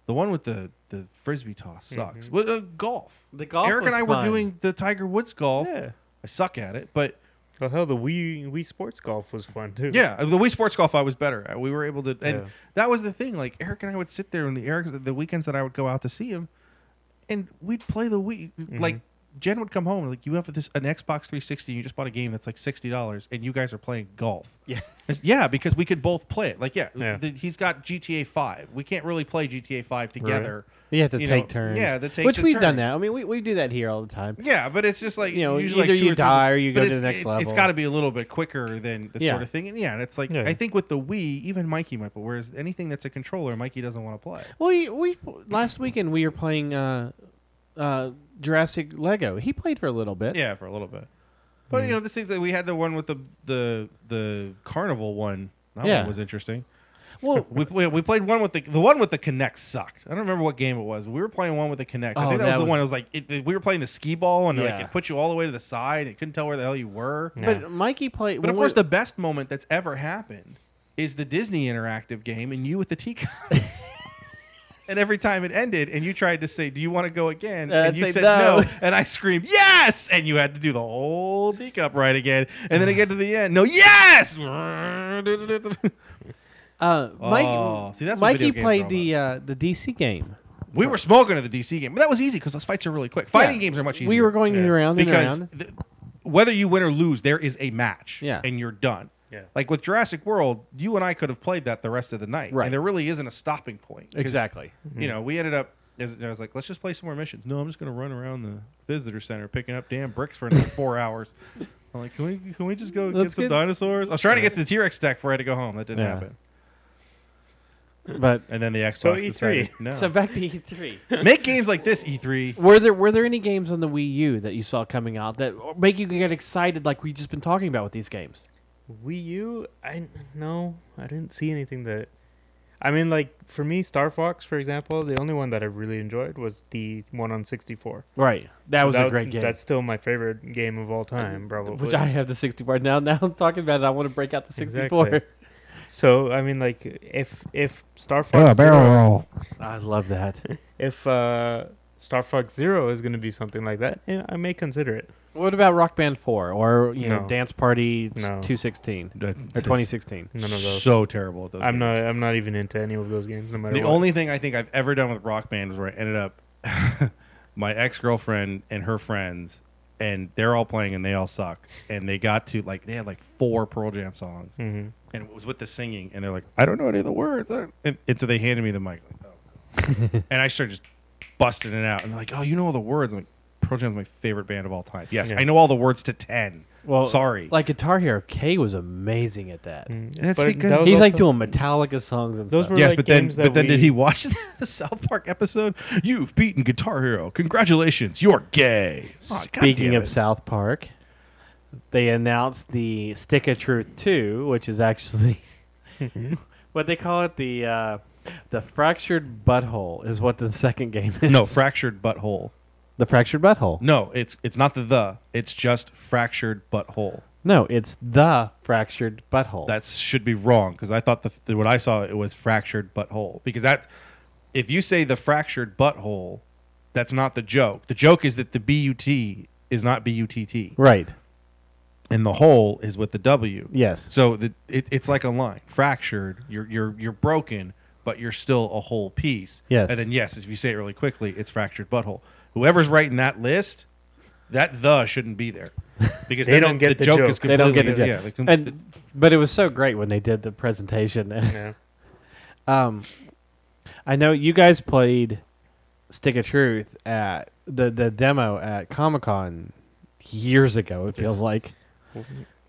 The one with the the frisbee toss sucks. But uh, golf. The golf Eric and was I were doing the Tiger Woods golf. Yeah. I suck at it, but Oh hell, the Wii Wii Sports Golf was fun too. yeah, the Wii Sports Golf I was better at. We were able to, and Yeah. that was the thing. Like Eric and I would sit there on the Eric the weekends that I would go out to see him, and we'd play the Wii. Mm-hmm. Like Jen would come home like you have this an Xbox 360. You just bought a game that's like sixty dollars, and you guys are playing golf. Yeah. It's- yeah, because we could both play it. Like yeah, Yeah. the- he's got GTA Five. We can't really play GTA Five together. You have to you take know, turns. yeah, to take Which the we've done that. I mean, we, we do that here all the time. Yeah, but it's just like You know, usually either like you or three- die or you but go to the next it's, level. It's got to be a little bit quicker than the Yeah. sort of thing. And yeah, and it's like Yeah. I think with the Wii, even Mikey might. But whereas anything that's a controller, Mikey doesn't want to play. Well, we, we last weekend we were playing uh, uh, Jurassic Lego. He played for a little bit. Yeah, for a little bit. But you know, the things that we had the one with the the the carnival one. That Yeah. one was interesting. Well, We, we, we played one with the the one with the Kinect sucked. I don't remember what game it was. but We were playing one with the Kinect. I Oh, think that, that was the was- one. It was like it, we were playing the skee ball and like Yeah. it put you all the way to the side. It couldn't tell where the hell you were. but Mikey played. But of when course, we- the best moment that's ever happened is the Disney interactive game and you with the teacups. and every time it ended, and you tried to say, "Do you want to go again?" Uh, and you said no. no. and I screamed, "Yes!" And you had to do the whole teacup right again, and then it get to the end, no, yes. uh, Mike, Oh, see, that's what Mikey video games are played the uh, the DC game. we were smoking at the DC game, but that was easy because those fights are really quick. Fighting Yeah. games are much easier. We were going Yeah. around and because around. th- whether you win or lose, there is a match, Yeah. and you're done. Yeah. Like with Jurassic World, you and I could have played that the rest of the night, Right. and there really isn't a stopping point. 'Cause, Exactly. You know, we ended up. I was, I was like, let's just play some more missions. No, I'm just going to run around the visitor center picking up damn bricks for another four hours. I'm like, can we can we just go Let's get some get- dinosaurs? I was trying to get to the T Rex deck before I had to go home. That didn't Yeah. happen. But And then the Xbox So E3. decided, no. so back to E3. Make games like this, E E3. Were there were there any games on the Wii U that you saw coming out that make you get excited like we've just been talking about with these games? Wii U, I no, I didn't see anything that. I mean, like for me, Star Fox, for example, the only one that I really enjoyed was the one on 64. Right. That was a That great game. That's still my favorite game of all time, probably. which I have the 64. Now, now I'm talking about it. I want to break out the 64. Exactly. So I mean, like if if Star Fox Zero, roll. I love that. if uh, Star Fox Zero is going to be something like that, I may consider it. What about Rock Band 4 or, you know, Dance Party s- No. 216 or Or 2016? None of those. So terrible. At those I'm games. not. I'm not even into any of those games. No matter The what. only thing I think I've ever done with Rock Band was where I ended up my ex girlfriend and her friends, and they're all playing and they all suck. And they got to like they had like four Pearl Jam songs, Mhm. and it was with the singing, and they're like, I don't know any of the words, I don't-" and, and so they handed me the mic, like, oh. and I started just busting it out, and they're like, Oh, you know all the words? I'm like, Pearl Jam's my favorite band of all time. Yes, Yeah. I know all the words to ten. Well, Sorry. Like Guitar Hero, K was amazing at that. Mm, That's but because that was He's like also- doing Metallica songs and Those stuff. were yes, like but then games that but then did we- he watch the South Park episode? You've beaten Guitar Hero. Congratulations, you're gay. Speaking damn of it. South Park, they announced the Stick of Truth 2, which is actually what they call it the uh, the fractured butthole is what the second game is. no fractured butthole. The fractured butthole. No, it's it's not the the. It's just fractured butthole. No, it's the fractured butthole. That should be wrong because I thought the, the what I saw it was fractured butthole because that if you say the fractured butthole, that's not the joke. The joke is that the B U T is not B U T T right. and the hole is with the W. Yes. So the it, it's like a line. Fractured, you're you're you're broken, but you're still a whole piece. Yes. And then yes, if you say it really quickly, it's fractured butthole. Whoever's writing that list, that the shouldn't be there. Because They don't the, get the joke joke. is They don't get the completely- joke. Yeah, they com- And but it was so great when they did the presentation. Yeah. um, I know you guys played Stick of Truth at the the demo at Comic Con years ago. It feels like.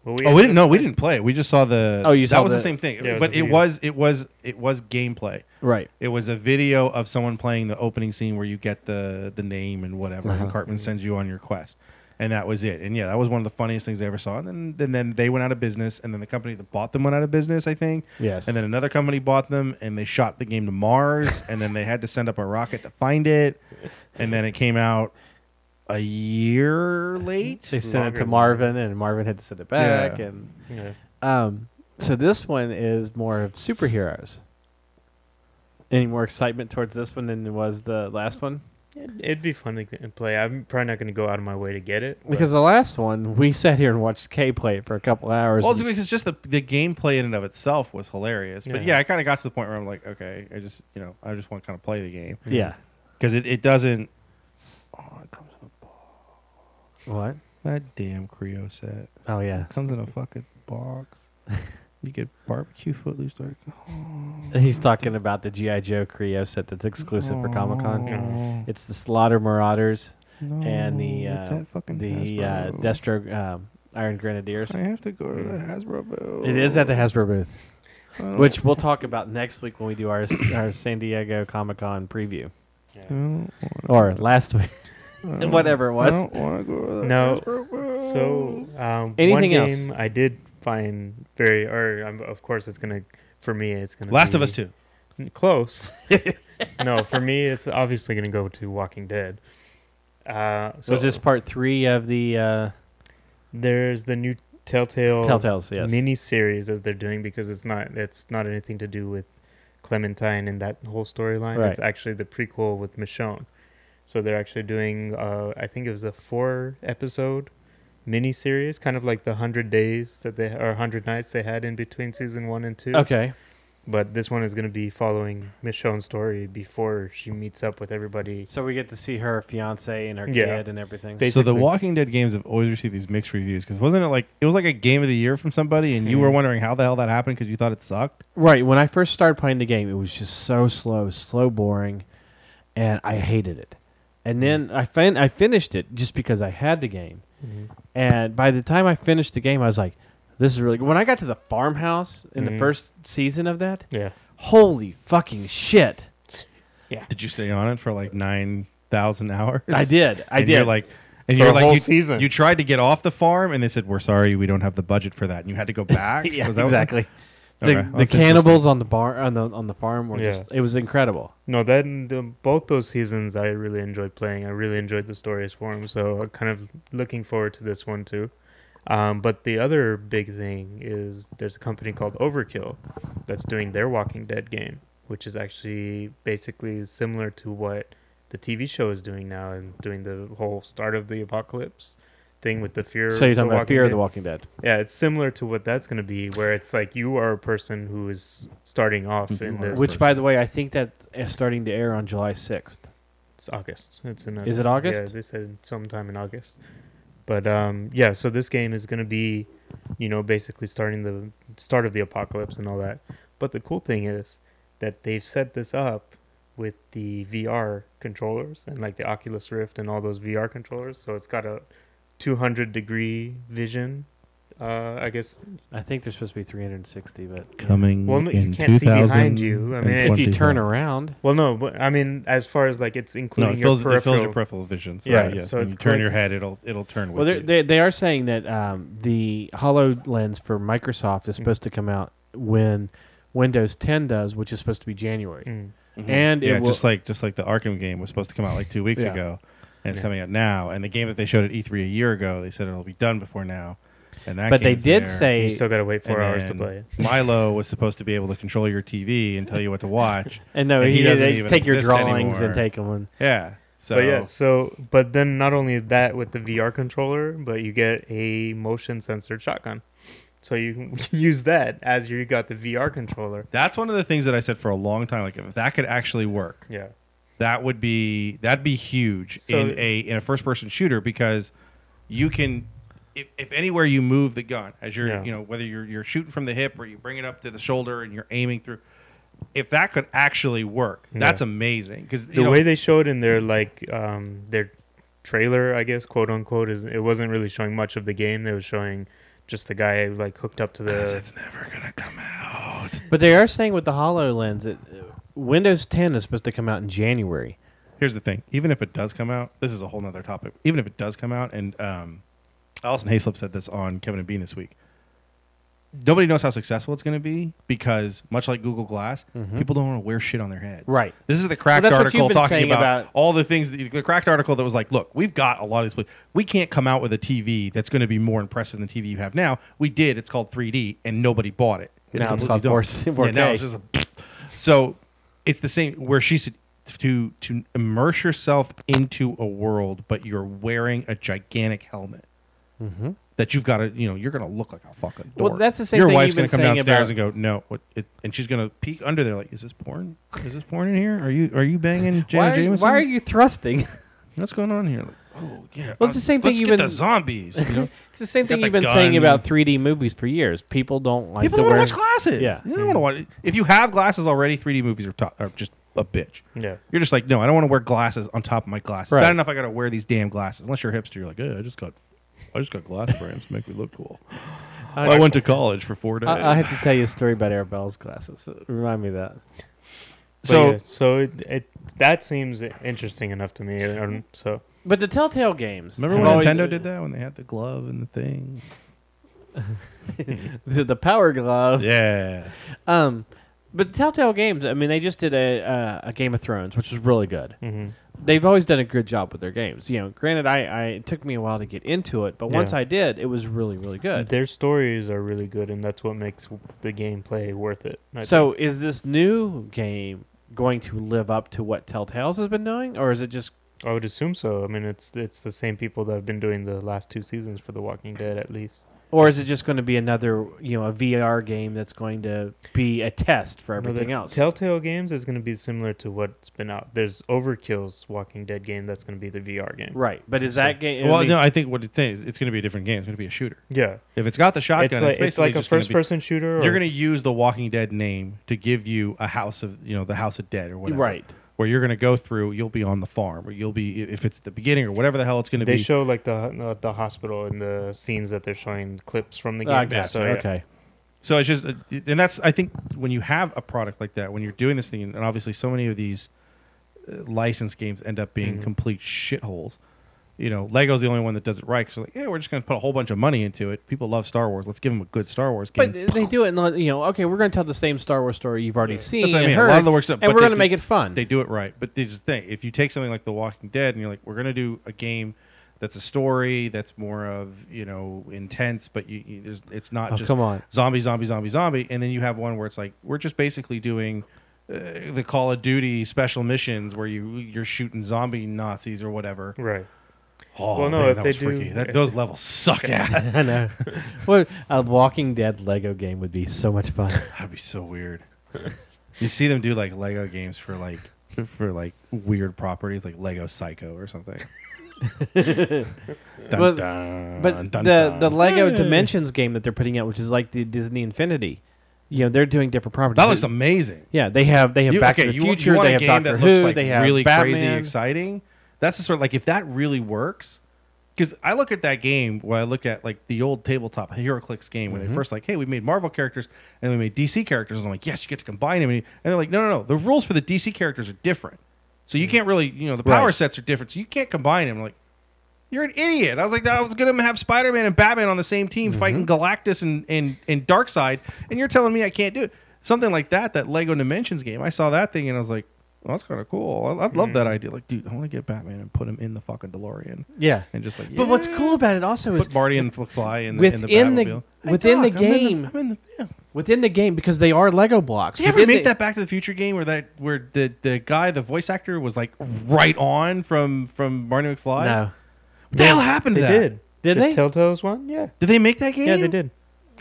Well, Oh, we didn't. up No, we didn't play it. We just saw the. Oh, you saw that was the, the- same thing. Yeah, it but a it video. was it was it was gameplay. Right. It was a video of someone playing the opening scene where you get the the name and whatever, Uh-huh. and Cartman sends you on your quest, and that was it. And yeah, that was one of the funniest things I ever saw. And then and then they went out of business, and then the company that bought them went out of business, I think. Yes. And then another company bought them, and they shot the game to Mars, and then they had to send up a rocket to find it, and then it came out a year late. They sent it to Marvin, and Marvin had to send it back. Yeah. And Yeah. um, so this one is more of superheroes. Any more excitement towards this one than it was the last one? It'd, it'd be fun to play. I'm probably not going to go out of my way to get it. but- Because the last one, we sat here and watched K play it for a couple hours. Well, it's because just the the gameplay in and of itself was hilarious. But Yeah. yeah, I kind of got to the point where I'm like, okay, I just you know I just want to kind of play the game yeah. because it, it doesn't. Oh, it comes in a What? that damn Kre-O set. Oh yeah. It comes in a fucking box. you get barbecue footloose. Like, He's talking about the GI Joe Kre-O set that's exclusive for Comic Con. no, It's the Slaughter Marauders no, and the uh, the uh, Destro um, Iron Grenadiers. I have to go to the Hasbro booth. It is at the Hasbro booth, which we'll talk about next week when we do our our San Diego Comic Con preview, Yeah. Or last week, wanna- I whatever it was. I don't want to go to No, Hasbro. So um, Anything one else? game I did find very, or um, of course it's gonna for me it's gonna Last of Us Two. close. no, for me it's obviously gonna go to Walking Dead. Uh, so was this part three of the uh, there's the new Telltale Telltales? Yes. mini series as they're doing because it's not it's not anything to do with Clementine and that whole storyline. Right. It's actually the prequel with Michonne. So they're actually doing uh, I think it was a four episode mini series, kind of like the hundred days that they or hundred nights they had in between season one and two. Okay. But this one is going to be following Michonne's story before she meets up with everybody. So we get to see her fiance and her Yeah. kid and everything. They- So the Walking Dead games have always received these mixed reviews because wasn't it like it was like a game of the year from somebody and you were Mhm. wondering how the hell that happened because you thought it sucked. Right. When I first started playing the game, it was just so slow, slow, boring, and I hated it. And then I fin- I finished it just because I had the game. And by the time I finished the game, I was like, "This is really." Good. When I got to the farmhouse in the Mhm. first season of that, Yeah. holy fucking shit! Yeah. Did you stay on it for like nine thousand hours? I did. I And did. You're like, and you're like, whole you, season. you tried to get off the farm and they said, "We're sorry, we don't have the budget for that," and you had to go back. yeah, Was that exactly. The, Okay, the cannibals on the bar on the on the farm were Yeah. just it was incredible. No, that the, both those seasons I really enjoyed playing. I really enjoyed the stories for them, so I'm kind of looking forward to this one too. Um, but the other big thing is there's a company called Overkill that's doing their Walking Dead game, which is actually basically similar to what the TV show is doing now and doing the whole start of the apocalypse thing with the fear. So you're of the talking about Walking Fear of Dead. the Walking Dead. Yeah, it's similar to what that's going to be, where it's like you are a person who is starting off in You are a this. Which, by the way, I think that's starting to air on July sixth. It's August. It's in. Is it August? Yeah, they said sometime in August. But um, yeah, so this game is gonna be, you know, basically starting the start of the apocalypse and all that. But the cool thing is that they've set this up with the VR controllers and like the Oculus Rift and all those VR controllers. So it's got a 200 degree vision. Uh, I guess. I think they're supposed to be 360, but Coming. Well, no, you in can't see behind you. I mean, if you turn around, Well, no, but I mean, as far as like it's no, including it your fills, it peripheral. fills your peripheral vision. So Yeah, right, yes, so when it's you turn click- your head, it'll it'll turn with well, they're, you. they they are saying that um, the Hololens for Microsoft is Mm. supposed to come out when Windows 10 does, which is supposed to be January. Mm. Mhm. and it yeah, will- just like just like the Arkham game was supposed to come out like two weeks Yeah. ago, and it's Yeah. coming out now. And the game that they showed at E3 a year ago, they said it'll be done before now. And that But they did there. say You still gotta wait four hours to play it. Milo was supposed to be able to control your TV and tell you what to watch. And no, And he he, doesn't they even take your drawings anymore. and take them. And, yeah. So but yeah, so but then not only that with the VR controller, but you get a motion censored shotgun, so you use that as you got the VR controller. that's one of the things that I said for a long time. Like if that could actually work, Yeah, that would be that'd be huge So- in a in a first person shooter because you can if, if anywhere you move the gun as you're Yeah. you know whether you're you're shooting from the hip or you bring it up to the shoulder and you're aiming through if that could actually work that's amazing because the way they showed in their like um their trailer, I guess quote unquote, is it wasn't really showing much of the game. They were showing just the guy like hooked up to the. it's never gonna come out but they are saying with the HoloLens, it, Windows 10 is supposed to come out in January. here's the thing even if it does come out this is a whole nother topic even if it does come out and um alison haislip said this on kevin and bean this week nobody knows how successful it's going to be because much like google glass people don't want to wear shit on their heads Right. this is the cracked that's what you've article been talking saying about, about- all the things that the cracked article that was like look we've got a lot of these pla- we can't come out with a tv that's going to be more impressive than the tv you have now we did it's called 3d and nobody bought it Now it's completely called dumb. 4- Yeah, now 4K. it's just a, so it's the same where she said to to immerse yourself into a world, but you're wearing a gigantic helmet Mm-hmm. that you've got to you know you're gonna look like a fucking Well, that's the same Your thing wife's gonna been come downstairs about- and go no, what? It, and she's gonna peek under there like, is this porn? Is this porn in here? Are you are you banging Why are, you, why are you thrusting? What's going on here? Like, oh yeah. Well, it's the same thing let's you've get been- the zombies. You know? It's the same got thing the you've been saying about 3D movies for years. People don't like People to don't wear. want to watch glasses. Yeah. You don't want to watch. If you have glasses already, 3D movies are, to- are just a bitch. yeah, You're just like, no, I don't want to wear glasses on top of my glasses. Right. Bad enough I got to wear these damn glasses. Unless you're a hipster, you're like, yeah, I just got, I just got glass frames to make me look cool. I, went to college for four days. I, I have to tell you a story about Arabella's glasses. Remind me of that. But so yeah, so it, it that seems interesting enough to me. Um, so But the Telltale games. remember have when always- Nintendo did that when they had the glove and the thing? the, the Power Glove. Yeah. Um, but Telltale Games. I mean, they just did a uh, a Game of Thrones, which was really good. mhm. They've always done a good job with their games. You know, granted, I, I it took me a while to get into it, but once I did, it was really really good. their stories are really good, and that's what makes the gameplay worth it. I So, is this new game going to live up to what Telltale's has been doing, or is it just think. I would assume so. I mean, it's it's the same people that have been doing the last two seasons for The Walking Dead, at least. Or is it just going to be another, you know, a VR game that's going to be a test for No, the everything else? Telltale Games is going to be similar to what's been out. There's Overkill's Walking Dead game that's going to be the VR game. right, but is that game? Well, no, I think what it's saying is it's going to be a different game. It's going to be a shooter. Yeah, If it's got the shotgun, it's like it's basically like a just gonna be- first-person shooter. You're going to use the Walking Dead name to give you a house of, you know, the House of Dead or whatever. right. Where you're going to go through, you'll be on the farm, or you'll be if it's the beginning or whatever the hell it's going to be. They show like the uh, the hospital and the scenes that they're showing clips from the game. I gotcha. So, yeah. Okay. So it's just, uh, and that's I think when you have a product like that, when you're doing this thing, and obviously so many of these uh, licensed games end up being Mhm. complete shitholes. You know, Lego's the only one that does it right. Because like, yeah, we're just going to put a whole bunch of money into it. People love Star Wars. Let's give them a good Star Wars game. But they do it, in, you know. Okay, we're going to tell the same Star Wars story you've already seen That's what I and mean. A heard, lot of the work stuff, and but we're they going to do- make it fun. they do it right. But they just think if you take something like The Walking Dead and you're like, we're going to do a game that's a story that's more of you know intense, but you, you there's, it's not oh, just come on. zombie, zombie, zombie, zombie, and then you have one where it's like we're just basically doing uh, the Call of Duty special missions where you you're shooting zombie Nazis or whatever. Right. Oh, Well, no, man, if that they was do- freaky. That, if those levels suck ass. I know. well, a Walking Dead Lego game would be so much fun. That'd be so weird. you see them do like Lego games for like for like weird properties like Lego Psycho or something. dun, Well, dun, But dun, the dun. the Lego Hey. Dimensions game that they're putting out, which is like the Disney Infinity, you know, they're doing different properties. that looks amazing. Yeah, they have they have You- Back okay, to the you, Future. you they have Doctor that Who. looks like they have really Batman. crazy exciting. That's the sort of like if that really works. Because I look at that game where I look at like the old tabletop HeroClix game when Mm-hmm. they first like, hey, we made Marvel characters and we made DC characters, and I'm like, yes, you get to combine them, and they're like, no, no, no, the rules for the DC characters are different, so you can't really, you know, the power Right. sets are different, so you can't combine them. I'm like, you're an idiot. I was like, I was gonna have Spider Man and Batman on the same team fighting Galactus and and and Darkseid, and you're telling me I can't do it. Something like that, that Lego Dimensions game. I saw that thing and I was like, well, that's kind of cool. I, I love that mm. idea. Like, dude, I want to get Batman and put him in the fucking DeLorean Yeah. and just like. But what's cool about it also is Put Marty and Fly in the in the within the, Batmobile. Hey, within the Doc, I'm in game, I'm in the, yeah. within the game because they are Lego blocks. Did you ever within make the- that Back to the Future game where that where the the guy, the voice actor, was like right on from from Marty McFly? No. What the hell happened to They that? did. Did the they? Telltale's one? Yeah. Did they make that game? Yeah, they did.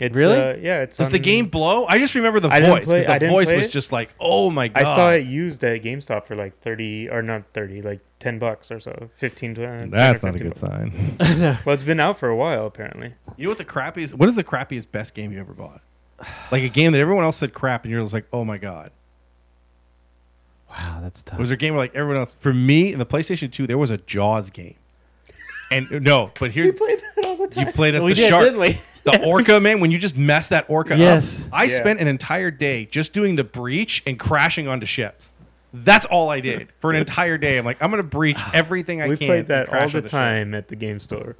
It's, Really? Uh, yeah. It's Does the game blow? I just remember the I didn't voice. 'cause play- the voice was it. just like, oh my god! I saw it used at GameStop for like thirty or not thirty, like ten bucks or so, 15, 20, 10 or 15 bucks. sign. Well, it's been out for a while apparently. you know what the crappiest? What is the crappiest best game you ever bought? Like a game that everyone else said crap, and you're just like, oh my god. Wow, that's tough. Was there a game where like everyone else? For me, in the PlayStation Two, there was a Jaws game. And no, but here's played that all the time. you played as we the did, shark. didn't we? The orca man when you just mess that orca Yes. up i Yeah. spent an entire day just doing the breach and crashing onto ships that's all i did for an entire day i'm like i'm gonna breach everything i can. we can played and that all the onto time at the game store.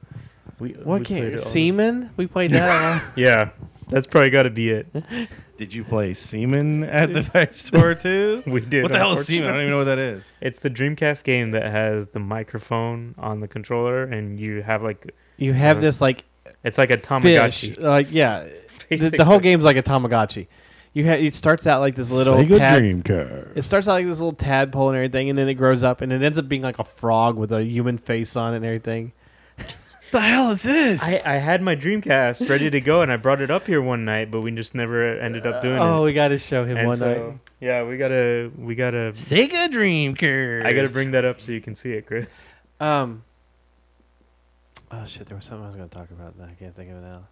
We, What we played game? it all the- Seaman? We played that. Yeah, that's probably got to be it. did you play seaman at the Vice store too We did. what the hell is seaman i don't even know what that is It's the Dreamcast game that has the microphone on the controller, and you have like you have Uh, this like it's like a fish. Tamagotchi. Like yeah, the, the whole game's like a Tamagotchi. You ha- it starts out like this little tad, dreamcast It starts out like this little tadpole and everything, and then it grows up, and it ends up being like a frog with a human face on it and everything. the hell is this I, I had my Dreamcast ready to go, and I brought it up here one night, but we just never ended up doing oh, it. Oh, we got to show him And one night. yeah, we gotta, we gotta. sega dreamcast I gotta bring that up so you can see it, Chris. Um. Oh shit! There was something I was going to talk about. and I can't think of it now.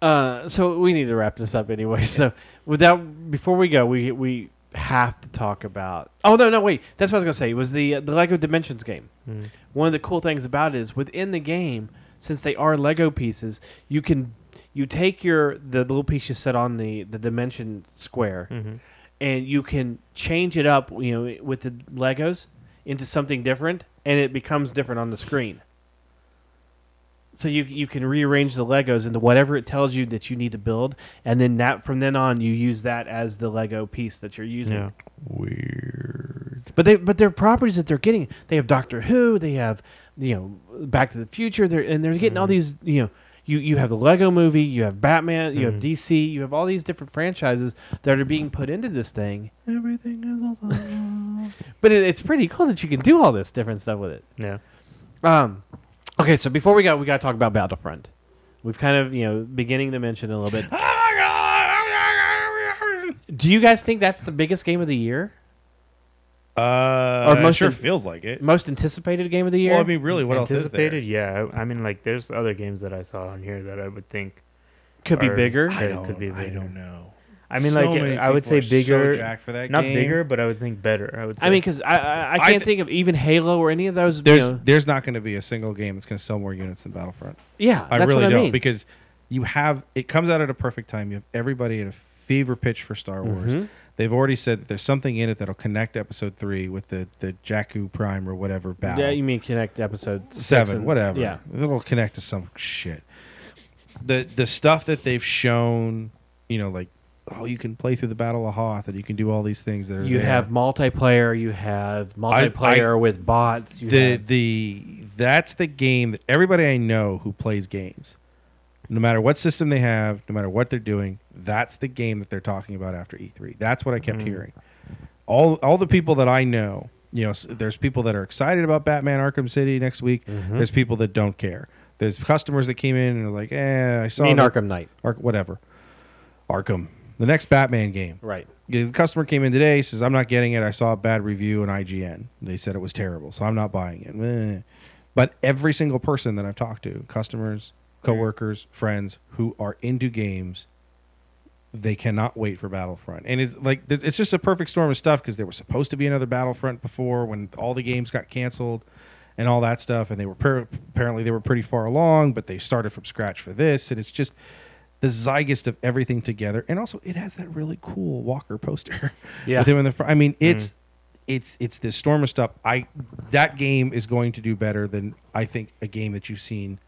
Uh, so we need to wrap this up anyway. So without before we go, we we have to talk about. Oh no, no, wait. That's what I was going to say. It was the uh, the Lego Dimensions game. Mm. One of the cool things about it is within the game, since they are Lego pieces, you can you take your the little piece you set on the the dimension square Mm-hmm. and you can change it up, you know, with the Legos into something different, and it becomes different on the screen. So you you can rearrange the Legos into whatever it tells you that you need to build, and then that from then on you use that as the Lego piece that you're using. Yeah. weird But they but their properties that they're getting, they have Doctor Who, they have you know Back to the Future, they're and they're getting all Mhm. these you know you you have the Lego Movie, you have Batman, you have Mhm. DC, you have all these different franchises that are being put into this thing. everything is awesome But it, it's pretty cool that you can do all this different stuff with it. Yeah. Um, okay, so before we go, we got to talk about Battlefront. We've kind of you know beginning to mention it a little bit. Oh my god! Do you guys think that's the biggest game of the year? Uh, Or it most sure of- feels like it. Most anticipated game of the year? Well, I mean, really, what else is there? Anticipated? Yeah. I I mean, like, there's other games that I saw on here that I would think. Could be bigger. I don't, could be I don't know. I mean, So like, I would say bigger, so for that not game. bigger, but I would think better. I would say. I mean, because I, I I I can't th- think of even Halo or any of those. you There's know- there's not going to be a single game that's going to sell more units than Battlefront. yeah, I that's really what I don't mean. because you have it comes out at a perfect time. You have everybody at a fever pitch for Star Wars. Mhm. They've already said that there's something in it that'll connect episode three with the the Jakku Prime or whatever battle. Yeah, you mean connect episode seven, and- whatever. Yeah, it'll connect to some shit. The the stuff that they've shown, you know, like oh, you can play through the Battle of Hoth, and you can do all these things that are you there. have multiplayer. You have I- multiplayer with bots. You the have, the that's the game that everybody I know who plays games, no matter what system they have, no matter what they're doing, that's the game that they're talking about after E3. That's what I kept Mhm. hearing. All all the people that I know, you know, there's people that are excited about Batman Arkham City next week. Mhm. There's people that don't care. There's customers that came in and are like, "Eh, I saw mean the- Arkham Knight. Ark whatever, Arkham, the next Batman game." Right. The customer came in today, says, I'm not getting it. I saw a bad review on IGN. They said it was terrible, so I'm not buying it. But every single person that I've talked to, customers, coworkers, friends who are into games, they cannot wait for Battlefront. And it's like it's just a perfect storm of stuff because there was supposed to be another Battlefront before when all the games got canceled and all that stuff and they were per- apparently they were pretty far along, but they started from scratch for this and it's just the zygist of everything together. And also it has that really cool Walker poster Yeah. with him in the front. I mean, it's mm. it's it's this storm of stuff. I that game is going to do better than I think a game that you've seen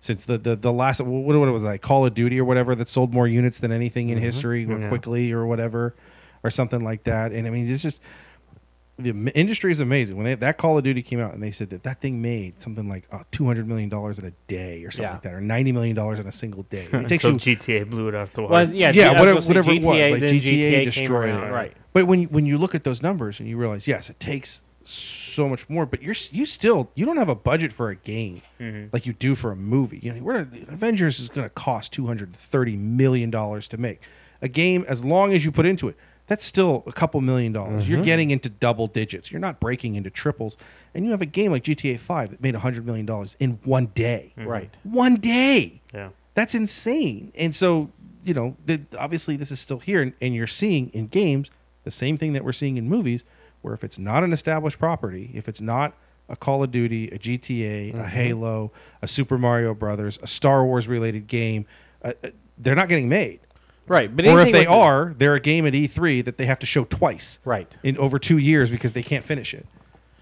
since the the, the last what, what was it, like Call of Duty or whatever that sold more units than anything in mm-hmm. history or Yeah. quickly or whatever or something like that. And I mean, it's just the industry is amazing. When they, that Call of Duty came out and they said that that thing made something like uh, two hundred million dollars in a day or something Yeah. like that, or ninety million dollars in a single day. It takes Until you GTA blew it out the water. Well, yeah, Yeah, I was whatever- gonna say whatever it was, GTA, like then GTA destroyed around, it. Right. But when you, when you look at those numbers and you realize, yes, it takes so much more, but you're you still you don't have a budget for a game Mhm. like you do for a movie. You know, we're, Avengers is going to cost two hundred thirty million dollars to make a game. As long as you put into it, that's still a couple million dollars. You're getting into double digits. You're not breaking into triples. And you have a game like GTA Five that made hundred million dollars in one day. Right. One day. Yeah. That's insane. And so, you know, the, obviously this is still here, and, and you're seeing in games the same thing that we're seeing in movies, where if it's not an established property, if it's not a Call of Duty, a GTA, a Halo, a Super Mario Brothers, a Star Wars related game, uh, uh, they're not getting made. Right. But or if they with the- are, they're a game at E3 that they have to show twice right. in over two years because they can't finish it.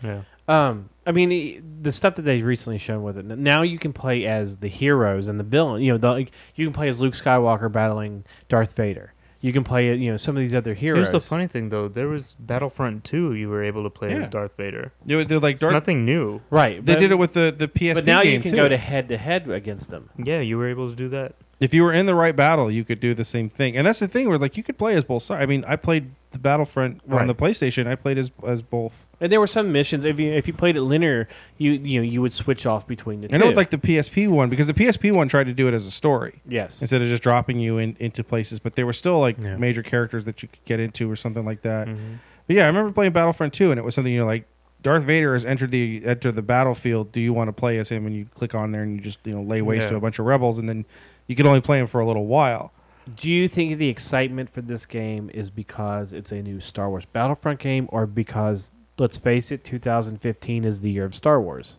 Yeah. Um, I mean, the stuff that they've recently shown with it. Now you can play as the heroes and the villain. You know, the, like, you can play as Luke Skywalker battling Darth Vader. You can play, you know, some of these other heroes. Here's the funny thing, though. There was Battlefront 2. You were able to play Yeah. as Darth Vader. They're, they're like It's Darth, nothing new. right? they but, did it with the the PSP But now you can too. go to head to head against them. Yeah, you were able to do that. If you were in the right battle, you could do the same thing. And that's the thing where like you could play as both sides. I mean, I played the Battlefront on Right. the PlayStation. I played as as both. And there were some missions. If you if you played it linear, you you know you would switch off between the two. I know it's like the PSP one because the PSP one tried to do it as a story yes, instead of just dropping you in, into places. But there were still like Yeah. major characters that you could get into or something like that. Mhm. But yeah, I remember playing Battlefront 2 and it was something you know like Darth Vader has entered the entered the battlefield. Do you want to play as him? And you click on there and you just you know lay waste Yeah. to a bunch of rebels, and then you can only play them for a little while. Do you think the excitement for this game is because it's a new Star Wars Battlefront game, or because let's face it, 2015 is the year of Star Wars?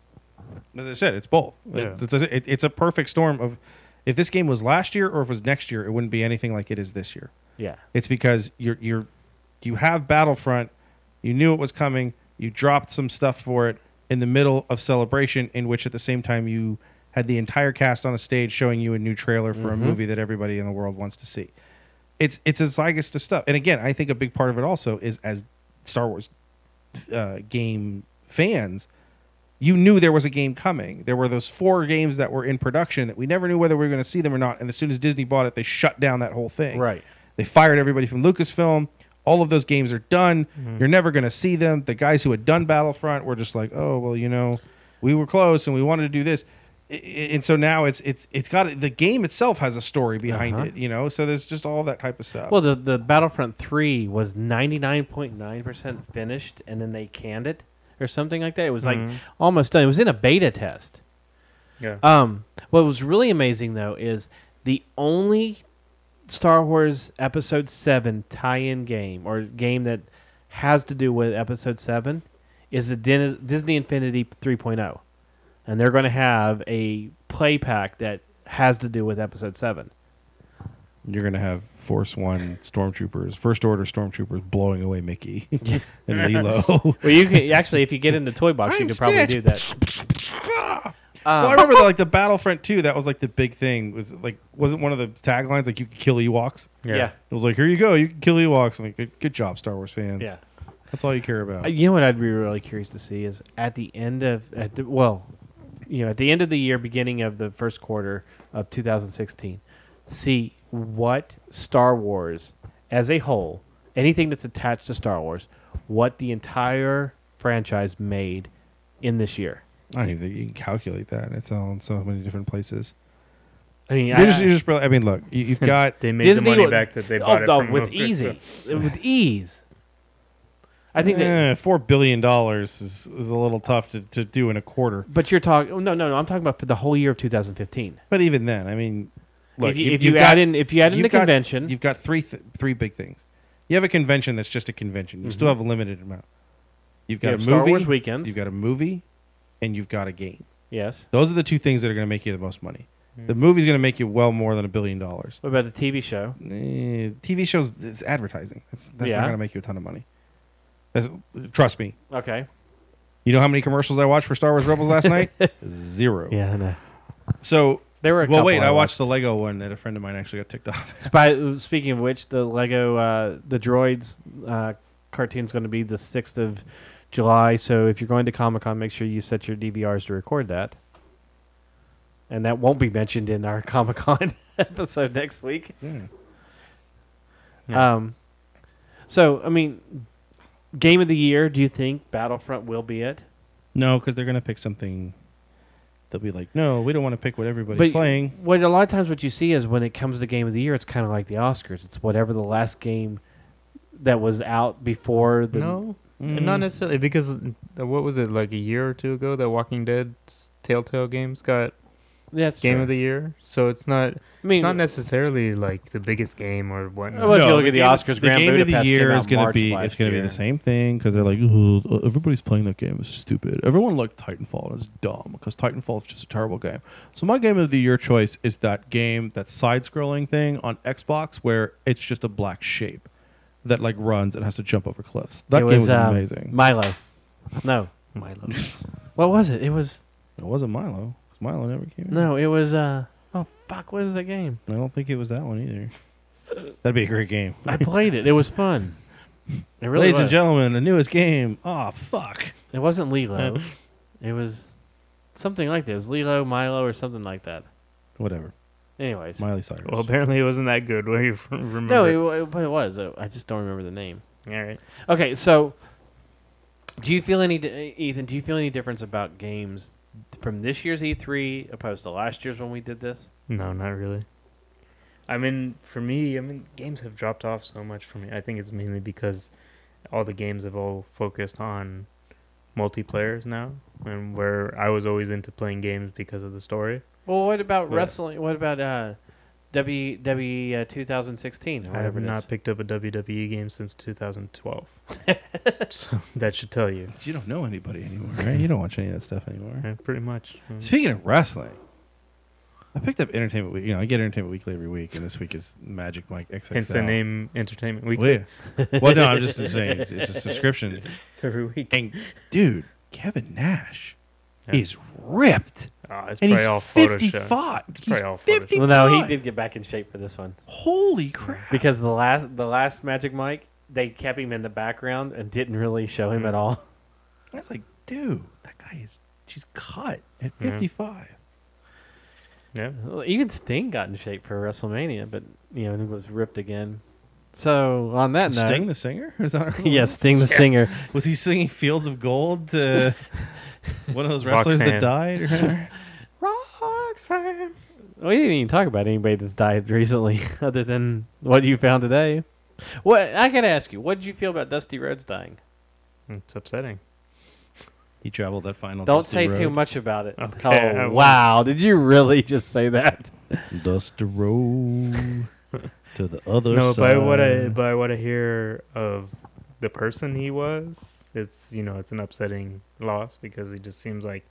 As I said, it's both. Yeah. It's, a, it- it's a perfect storm of if this game was last year or if it was next year, it wouldn't be anything like it is this year. Yeah, It's because you're you're you have Battlefront, you knew it was coming, you dropped some stuff for it in the middle of celebration, in which at the same time you had the entire cast on a stage showing you a new trailer for a movie that everybody in the world wants to see. It's it's a zygist of stuff, and again, I think a big part of it also is as Star Wars uh, game fans, you knew there was a game coming. There were those four games that were in production that we never knew whether we were going to see them or not. And as soon as Disney bought it, they shut down that whole thing. right. They fired everybody from Lucasfilm. All of those games are done. You're never going to see them. The guys who had done Battlefront were just like, "Oh, well, you know, we were close and we wanted to do this." And so now it's it's it's got the game itself has a story behind Uh-huh. it, you know. So there's just all that type of stuff. Well, the the Battlefront 3 was 99.9 percent finished, and then they canned it or something like that. It was like Mhm. almost done. It was in a beta test. Yeah. Um, what was really amazing though is the only Star Wars Episode Seven tie-in game or game that has to do with Episode Seven is the Disney Infinity 3.0, and they're going to have a play pack that has to do with Episode Seven. you're gonna have Force One stormtroopers, First Order stormtroopers blowing away Mickey and Lilo. Well, you can actually, if you get into Toy Box, you I'm could probably do that. Um, well, I remember the, like the Battlefront 2. That was like the big thing. Was like wasn't one of the taglines like you could kill Ewoks. yeah. It was like here you go, you can kill Ewoks. I'm like good, good job, Star Wars fans. yeah. that's all you care about. Uh, You know what I'd be really curious to see is at the end of at the, well, you know, at the end of the year, beginning of the first quarter of 2016, see what Star Wars as a whole, anything that's attached to Star Wars, what the entire franchise made in this year. I don't even think you can calculate that. It's all in so many different places. I mean, You I, just, you just, I mean, look, you, you've got They made Disney the money wa- back that they oh, bought it oh, from with Lucas. easy, with ease. I think that. eh, four billion dollars is, is a little tough to, to do in a quarter. But you're talking. Oh, no, no, no. I'm talking about for the whole year of 2015. But even then, I mean, look, if you, if you add got- in, if you add in the got- convention, You've got three th- three big things. You have a convention that's just a convention. You still Mhm. have a limited amount. You've got have a Star movie. Wars weekends. You've got a movie, and you've got a game. yes. Those are the two things that are going to make you the most money. Hmm. The movie's going to make you well more than a billion dollars. What about the TV show? Eh, TV shows, it's advertising. That's, that's Yeah. not going to make you a ton of money. That's, trust me. Okay. You know how many commercials I watched for Star Wars Rebels last night? Zero. Yeah, I know. So, There were a well, couple wait. I watched watched. the Lego one that a friend of mine actually got ticked off. Spy, speaking of which, the Lego uh, the droids uh, is going to be the sixth of July. So if you're going to Comic Con, make sure you set your DVRs to record that. And that won't be mentioned in our Comic Con episode next week. Yeah. Yeah. Um, so I mean, game of the year. Do you think Battlefront will be it? No, because they're gonna pick something. They'll be like, no, we don't want to pick what everybody's But playing. What a lot of times what you see is when it comes to game of the year, it's kind of like the Oscars. It's whatever the last game that was out before the No, Mm. not necessarily because uh, what was it like a year or two ago that Walking Dead's Telltale Games got That's Game true. of the Year. So it's not I mean, it's not necessarily like the biggest game or whatnot. Well, if you look at the Oscars, the Grand game of the year is gonna be it's gonna be the same thing because they're like, "Ugh, everybody's playing that game. It's stupid. Everyone liked Titanfall and it's dumb because Titanfall is just a terrible game. So my game of the year choice is that game, that side-scrolling thing on Xbox where it's just a black shape that like runs and has to jump over cliffs. That it game was, was um, amazing. Milo. No, Milo. what was it? It was it wasn't Milo. 'Cause Milo never came. out. no, it was uh oh fuck, what is that game? I don't think it was that one either. That'd be a great game. I played it. It was fun. It really Ladies was. and gentlemen, the newest game. Oh fuck. It wasn't Lilo. it was something like this. Lilo, Milo, or something like that. Whatever. Anyways, Miley Cyrus. Well, apparently it wasn't that good. Where you remember? no, it, it, but it was. Uh, I just don't remember the name. All right. Okay, so do you feel any, Ethan? Do you feel any difference about games from this year's E3 opposed to last year's when we did this? No, not really. I mean, for me, I mean, games have dropped off so much for me. I think it's mainly because all the games have all focused on multiplayers now, and where I was always into playing games because of the story. Well, what about What? wrestling? What about uh, W W uh, 2016? Or I have not picked up a WWE game since 2012, so that should tell you. You don't know anybody anymore, right? You don't watch any of that stuff anymore. Yeah, pretty much. Mm. Speaking of wrestling, I picked up Entertainment Week. You know, I get Entertainment Weekly every week, and this week is Magic Mike XXL. Hence the name Entertainment Well, Weekly. yeah. well, no, I'm just saying it's, it's a subscription. It's every week. And dude, Kevin Nash Yeah. is ripped, Oh, it's and he's all Photoshop. 55. It's He's all Photoshop. 55. Well, no, he did get back in shape for this one Holy crap! because the last the last Magic Mike they kept him in the background and didn't really show him Mm. at all. I was like, dude, that guy is she's cut at 55. Yeah. Well, Even Sting got in shape for WrestleMania, but you know, he was ripped again. So on that note, Sting the singer? Is that yeah, Sting the singer. Was he singing "Fields of Gold" to one of those wrestlers that died? Or whatever? Roxanne. We didn't even talk about anybody that's died recently, other than what you found today. What I gotta ask you, what did you feel about Dusty Rhodes dying? It's upsetting. he traveled that final. Don't Dusty say too much about it. Okay, oh wow, did you really just say that? Dusty Road to the other no, side. by what I by what I hear of the person he was, it's you know it's an upsetting loss because he just seems like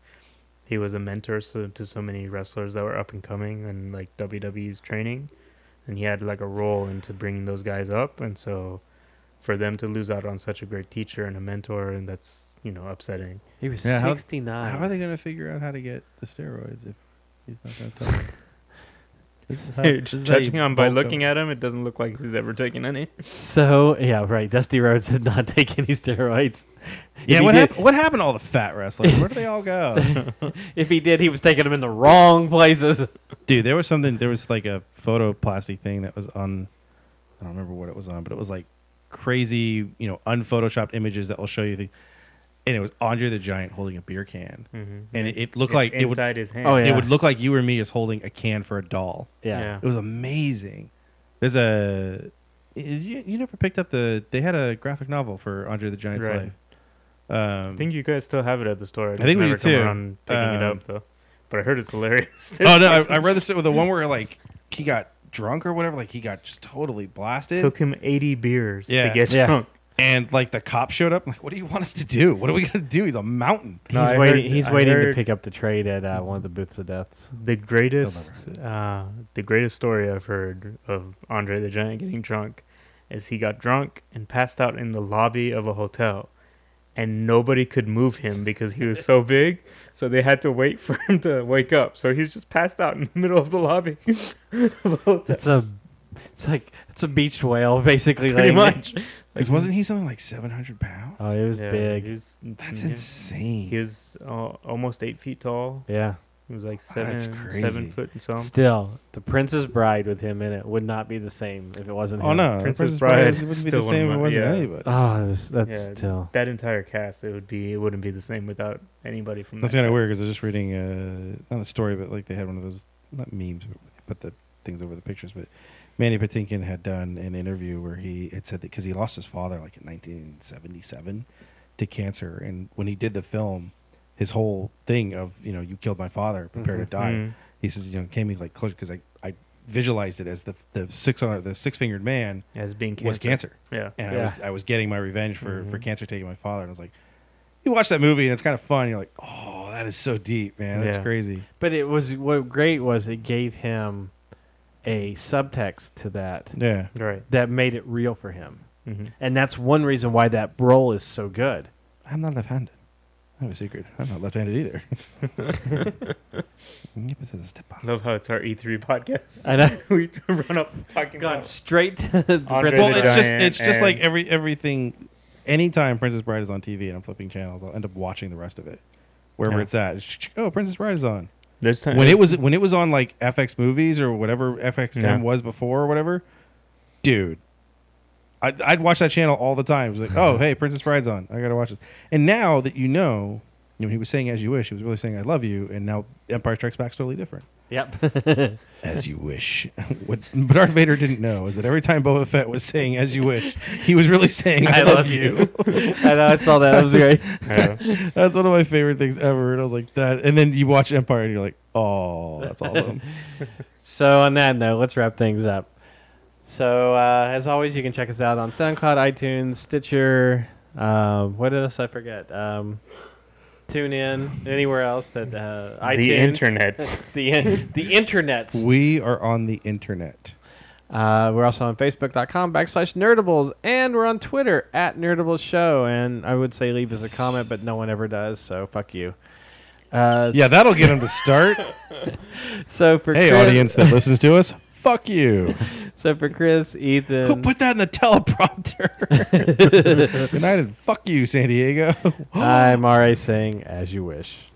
he was a mentor so, to so many wrestlers that were up and coming and like WWE's training, and he had like a role into bringing those guys up, and so for them to lose out on such a great teacher and a mentor, and that's you know upsetting. He was Yeah, how- 69. How are they going to figure out how to get the steroids if he's not going to tell them? This is how- this is Judging on by bulk up. looking at him, it doesn't look like he's ever taken any. So yeah, right. Dusty Rhodes did not take any steroids. Yeah, he what, did- hap- what happened to all the fat wrestlers? Where do they all go? If he did, he was taking them in the wrong places. Dude, there was something. There was like a photoplasty thing that was on. I don't remember what it was on, but it was like crazy, you know, unphotoshopped images that will show you the. And it was Andre the Giant holding a beer can, Mm-hmm. and it, it looked It's like it would. inside his hand. Oh, yeah. It would look like you or me is holding a can for a doll. Yeah. Yeah. It was amazing. There's a. You, you never picked up the. They had a graphic novel for Andre the Giant's Right. life. Um, I think you guys still have it at the store. I, just think we never do come too. around picking it Um, up though. But I heard it's hilarious. oh no, I, I read this with the one where like he got drunk or whatever. Like he got just totally blasted. took him 80 beers Yeah. to get Yeah. drunk. And like the cop showed up. I'm like, what do you want us to do? What are we gonna do? He's a mountain. No, he's I waiting. heard- he's I waiting to heard- pick up the trade at uh, one of the booths of deaths. The greatest, uh, the greatest story I've heard of Andre the Giant getting drunk is he got drunk and passed out in the lobby of a hotel, and nobody could move him because he was so big. So they had to wait for him to wake up. So he's just passed out in the middle of the lobby. of a hotel. It's a, it's like it's a beached whale basically. Pretty laying much. Because wasn't he something like 700 pounds? Oh, he was Yeah, big. He was, That's yeah. insane. He was uh, almost eight feet tall. yeah. He was like That's seven, crazy. seven foot and some. Still, the Princess Bride with him in it would not be the same if it wasn't oh him. no, Princess Princess Bride Bride wouldn't be the same if it wasn't yeah. anybody. Oh, was- that's Yeah, still. That entire cast, it would be, it wouldn't be the same without anybody from. That's that kind of weird because I was just reading uh, not a story, but like they had one of those not memes, but put the things over the pictures. But Mandy Patinkin had done an interview where he had said that because he lost his father like in 1977 to cancer, and when he did the film, his whole thing of you know you killed my father, prepare to die. Mhm. He says you know it came me like close because I I visualized it as the the six the six fingered man as being cancer. was cancer, Yeah. and Yeah. I was I was getting my revenge for for Mhm. cancer taking my father, and I was like. You watch that movie and it's kind of fun. You're like, oh, that is so deep, man. That's Yeah. crazy. But it was what great was it gave him a subtext to that Yeah. Right. that made it real for him, hmm and that's one reason why that role is so good. I'm not left-handed. I have a secret. I'm not left-handed either. Love how it's our E3 podcast. I know. we run up talking Gone about. straight to the Andre Princess well, the it's Bride. just Giant it's just like and- every everything. Anytime Princess Bride is on TV and I'm flipping channels, I'll end up watching the rest of it. Wherever Yeah. it's at, It's, oh, Princess Bride is on. There's time When it was when it was on like FX movies or whatever FXM Yeah. was before or whatever, dude, I'd, I'd watch that channel all the time. It was like, oh, hey, Princess Bride's on. I gotta watch this. And now that you know, you know, he was saying "As You Wish," he was really saying "I love you," and now Empire Strikes Back is totally different. Yep. As you wish. what Darth Vader didn't know is that every time Boba Fett was saying "As you wish," he was really saying "I, love, you." I know. I saw that. That was great. Yeah. that's one of my favorite things ever. And I was like that. And then you watch Empire, and you're like, "Oh, that's awesome." So on that note, let's wrap things up. So uh, as always, you can check us out on SoundCloud, iTunes, Stitcher. Uh, what else I forget? Um, tune in anywhere else that uh, iTunes. the internet. the in, the internets. we are on the internet. Uh, we're also on Facebook.com backslash Nerdables, and we're on Twitter at Nerdables Show. And I would say leave us a comment, but no one ever does, so fuck you. Uh, Yeah, that'll get him to start. So for hey, Chris, audience that listens to us, fuck you. So for Chris, Ethan, Who put that in the teleprompter? United, fuck you, San Diego. I'm RA saying as you wish.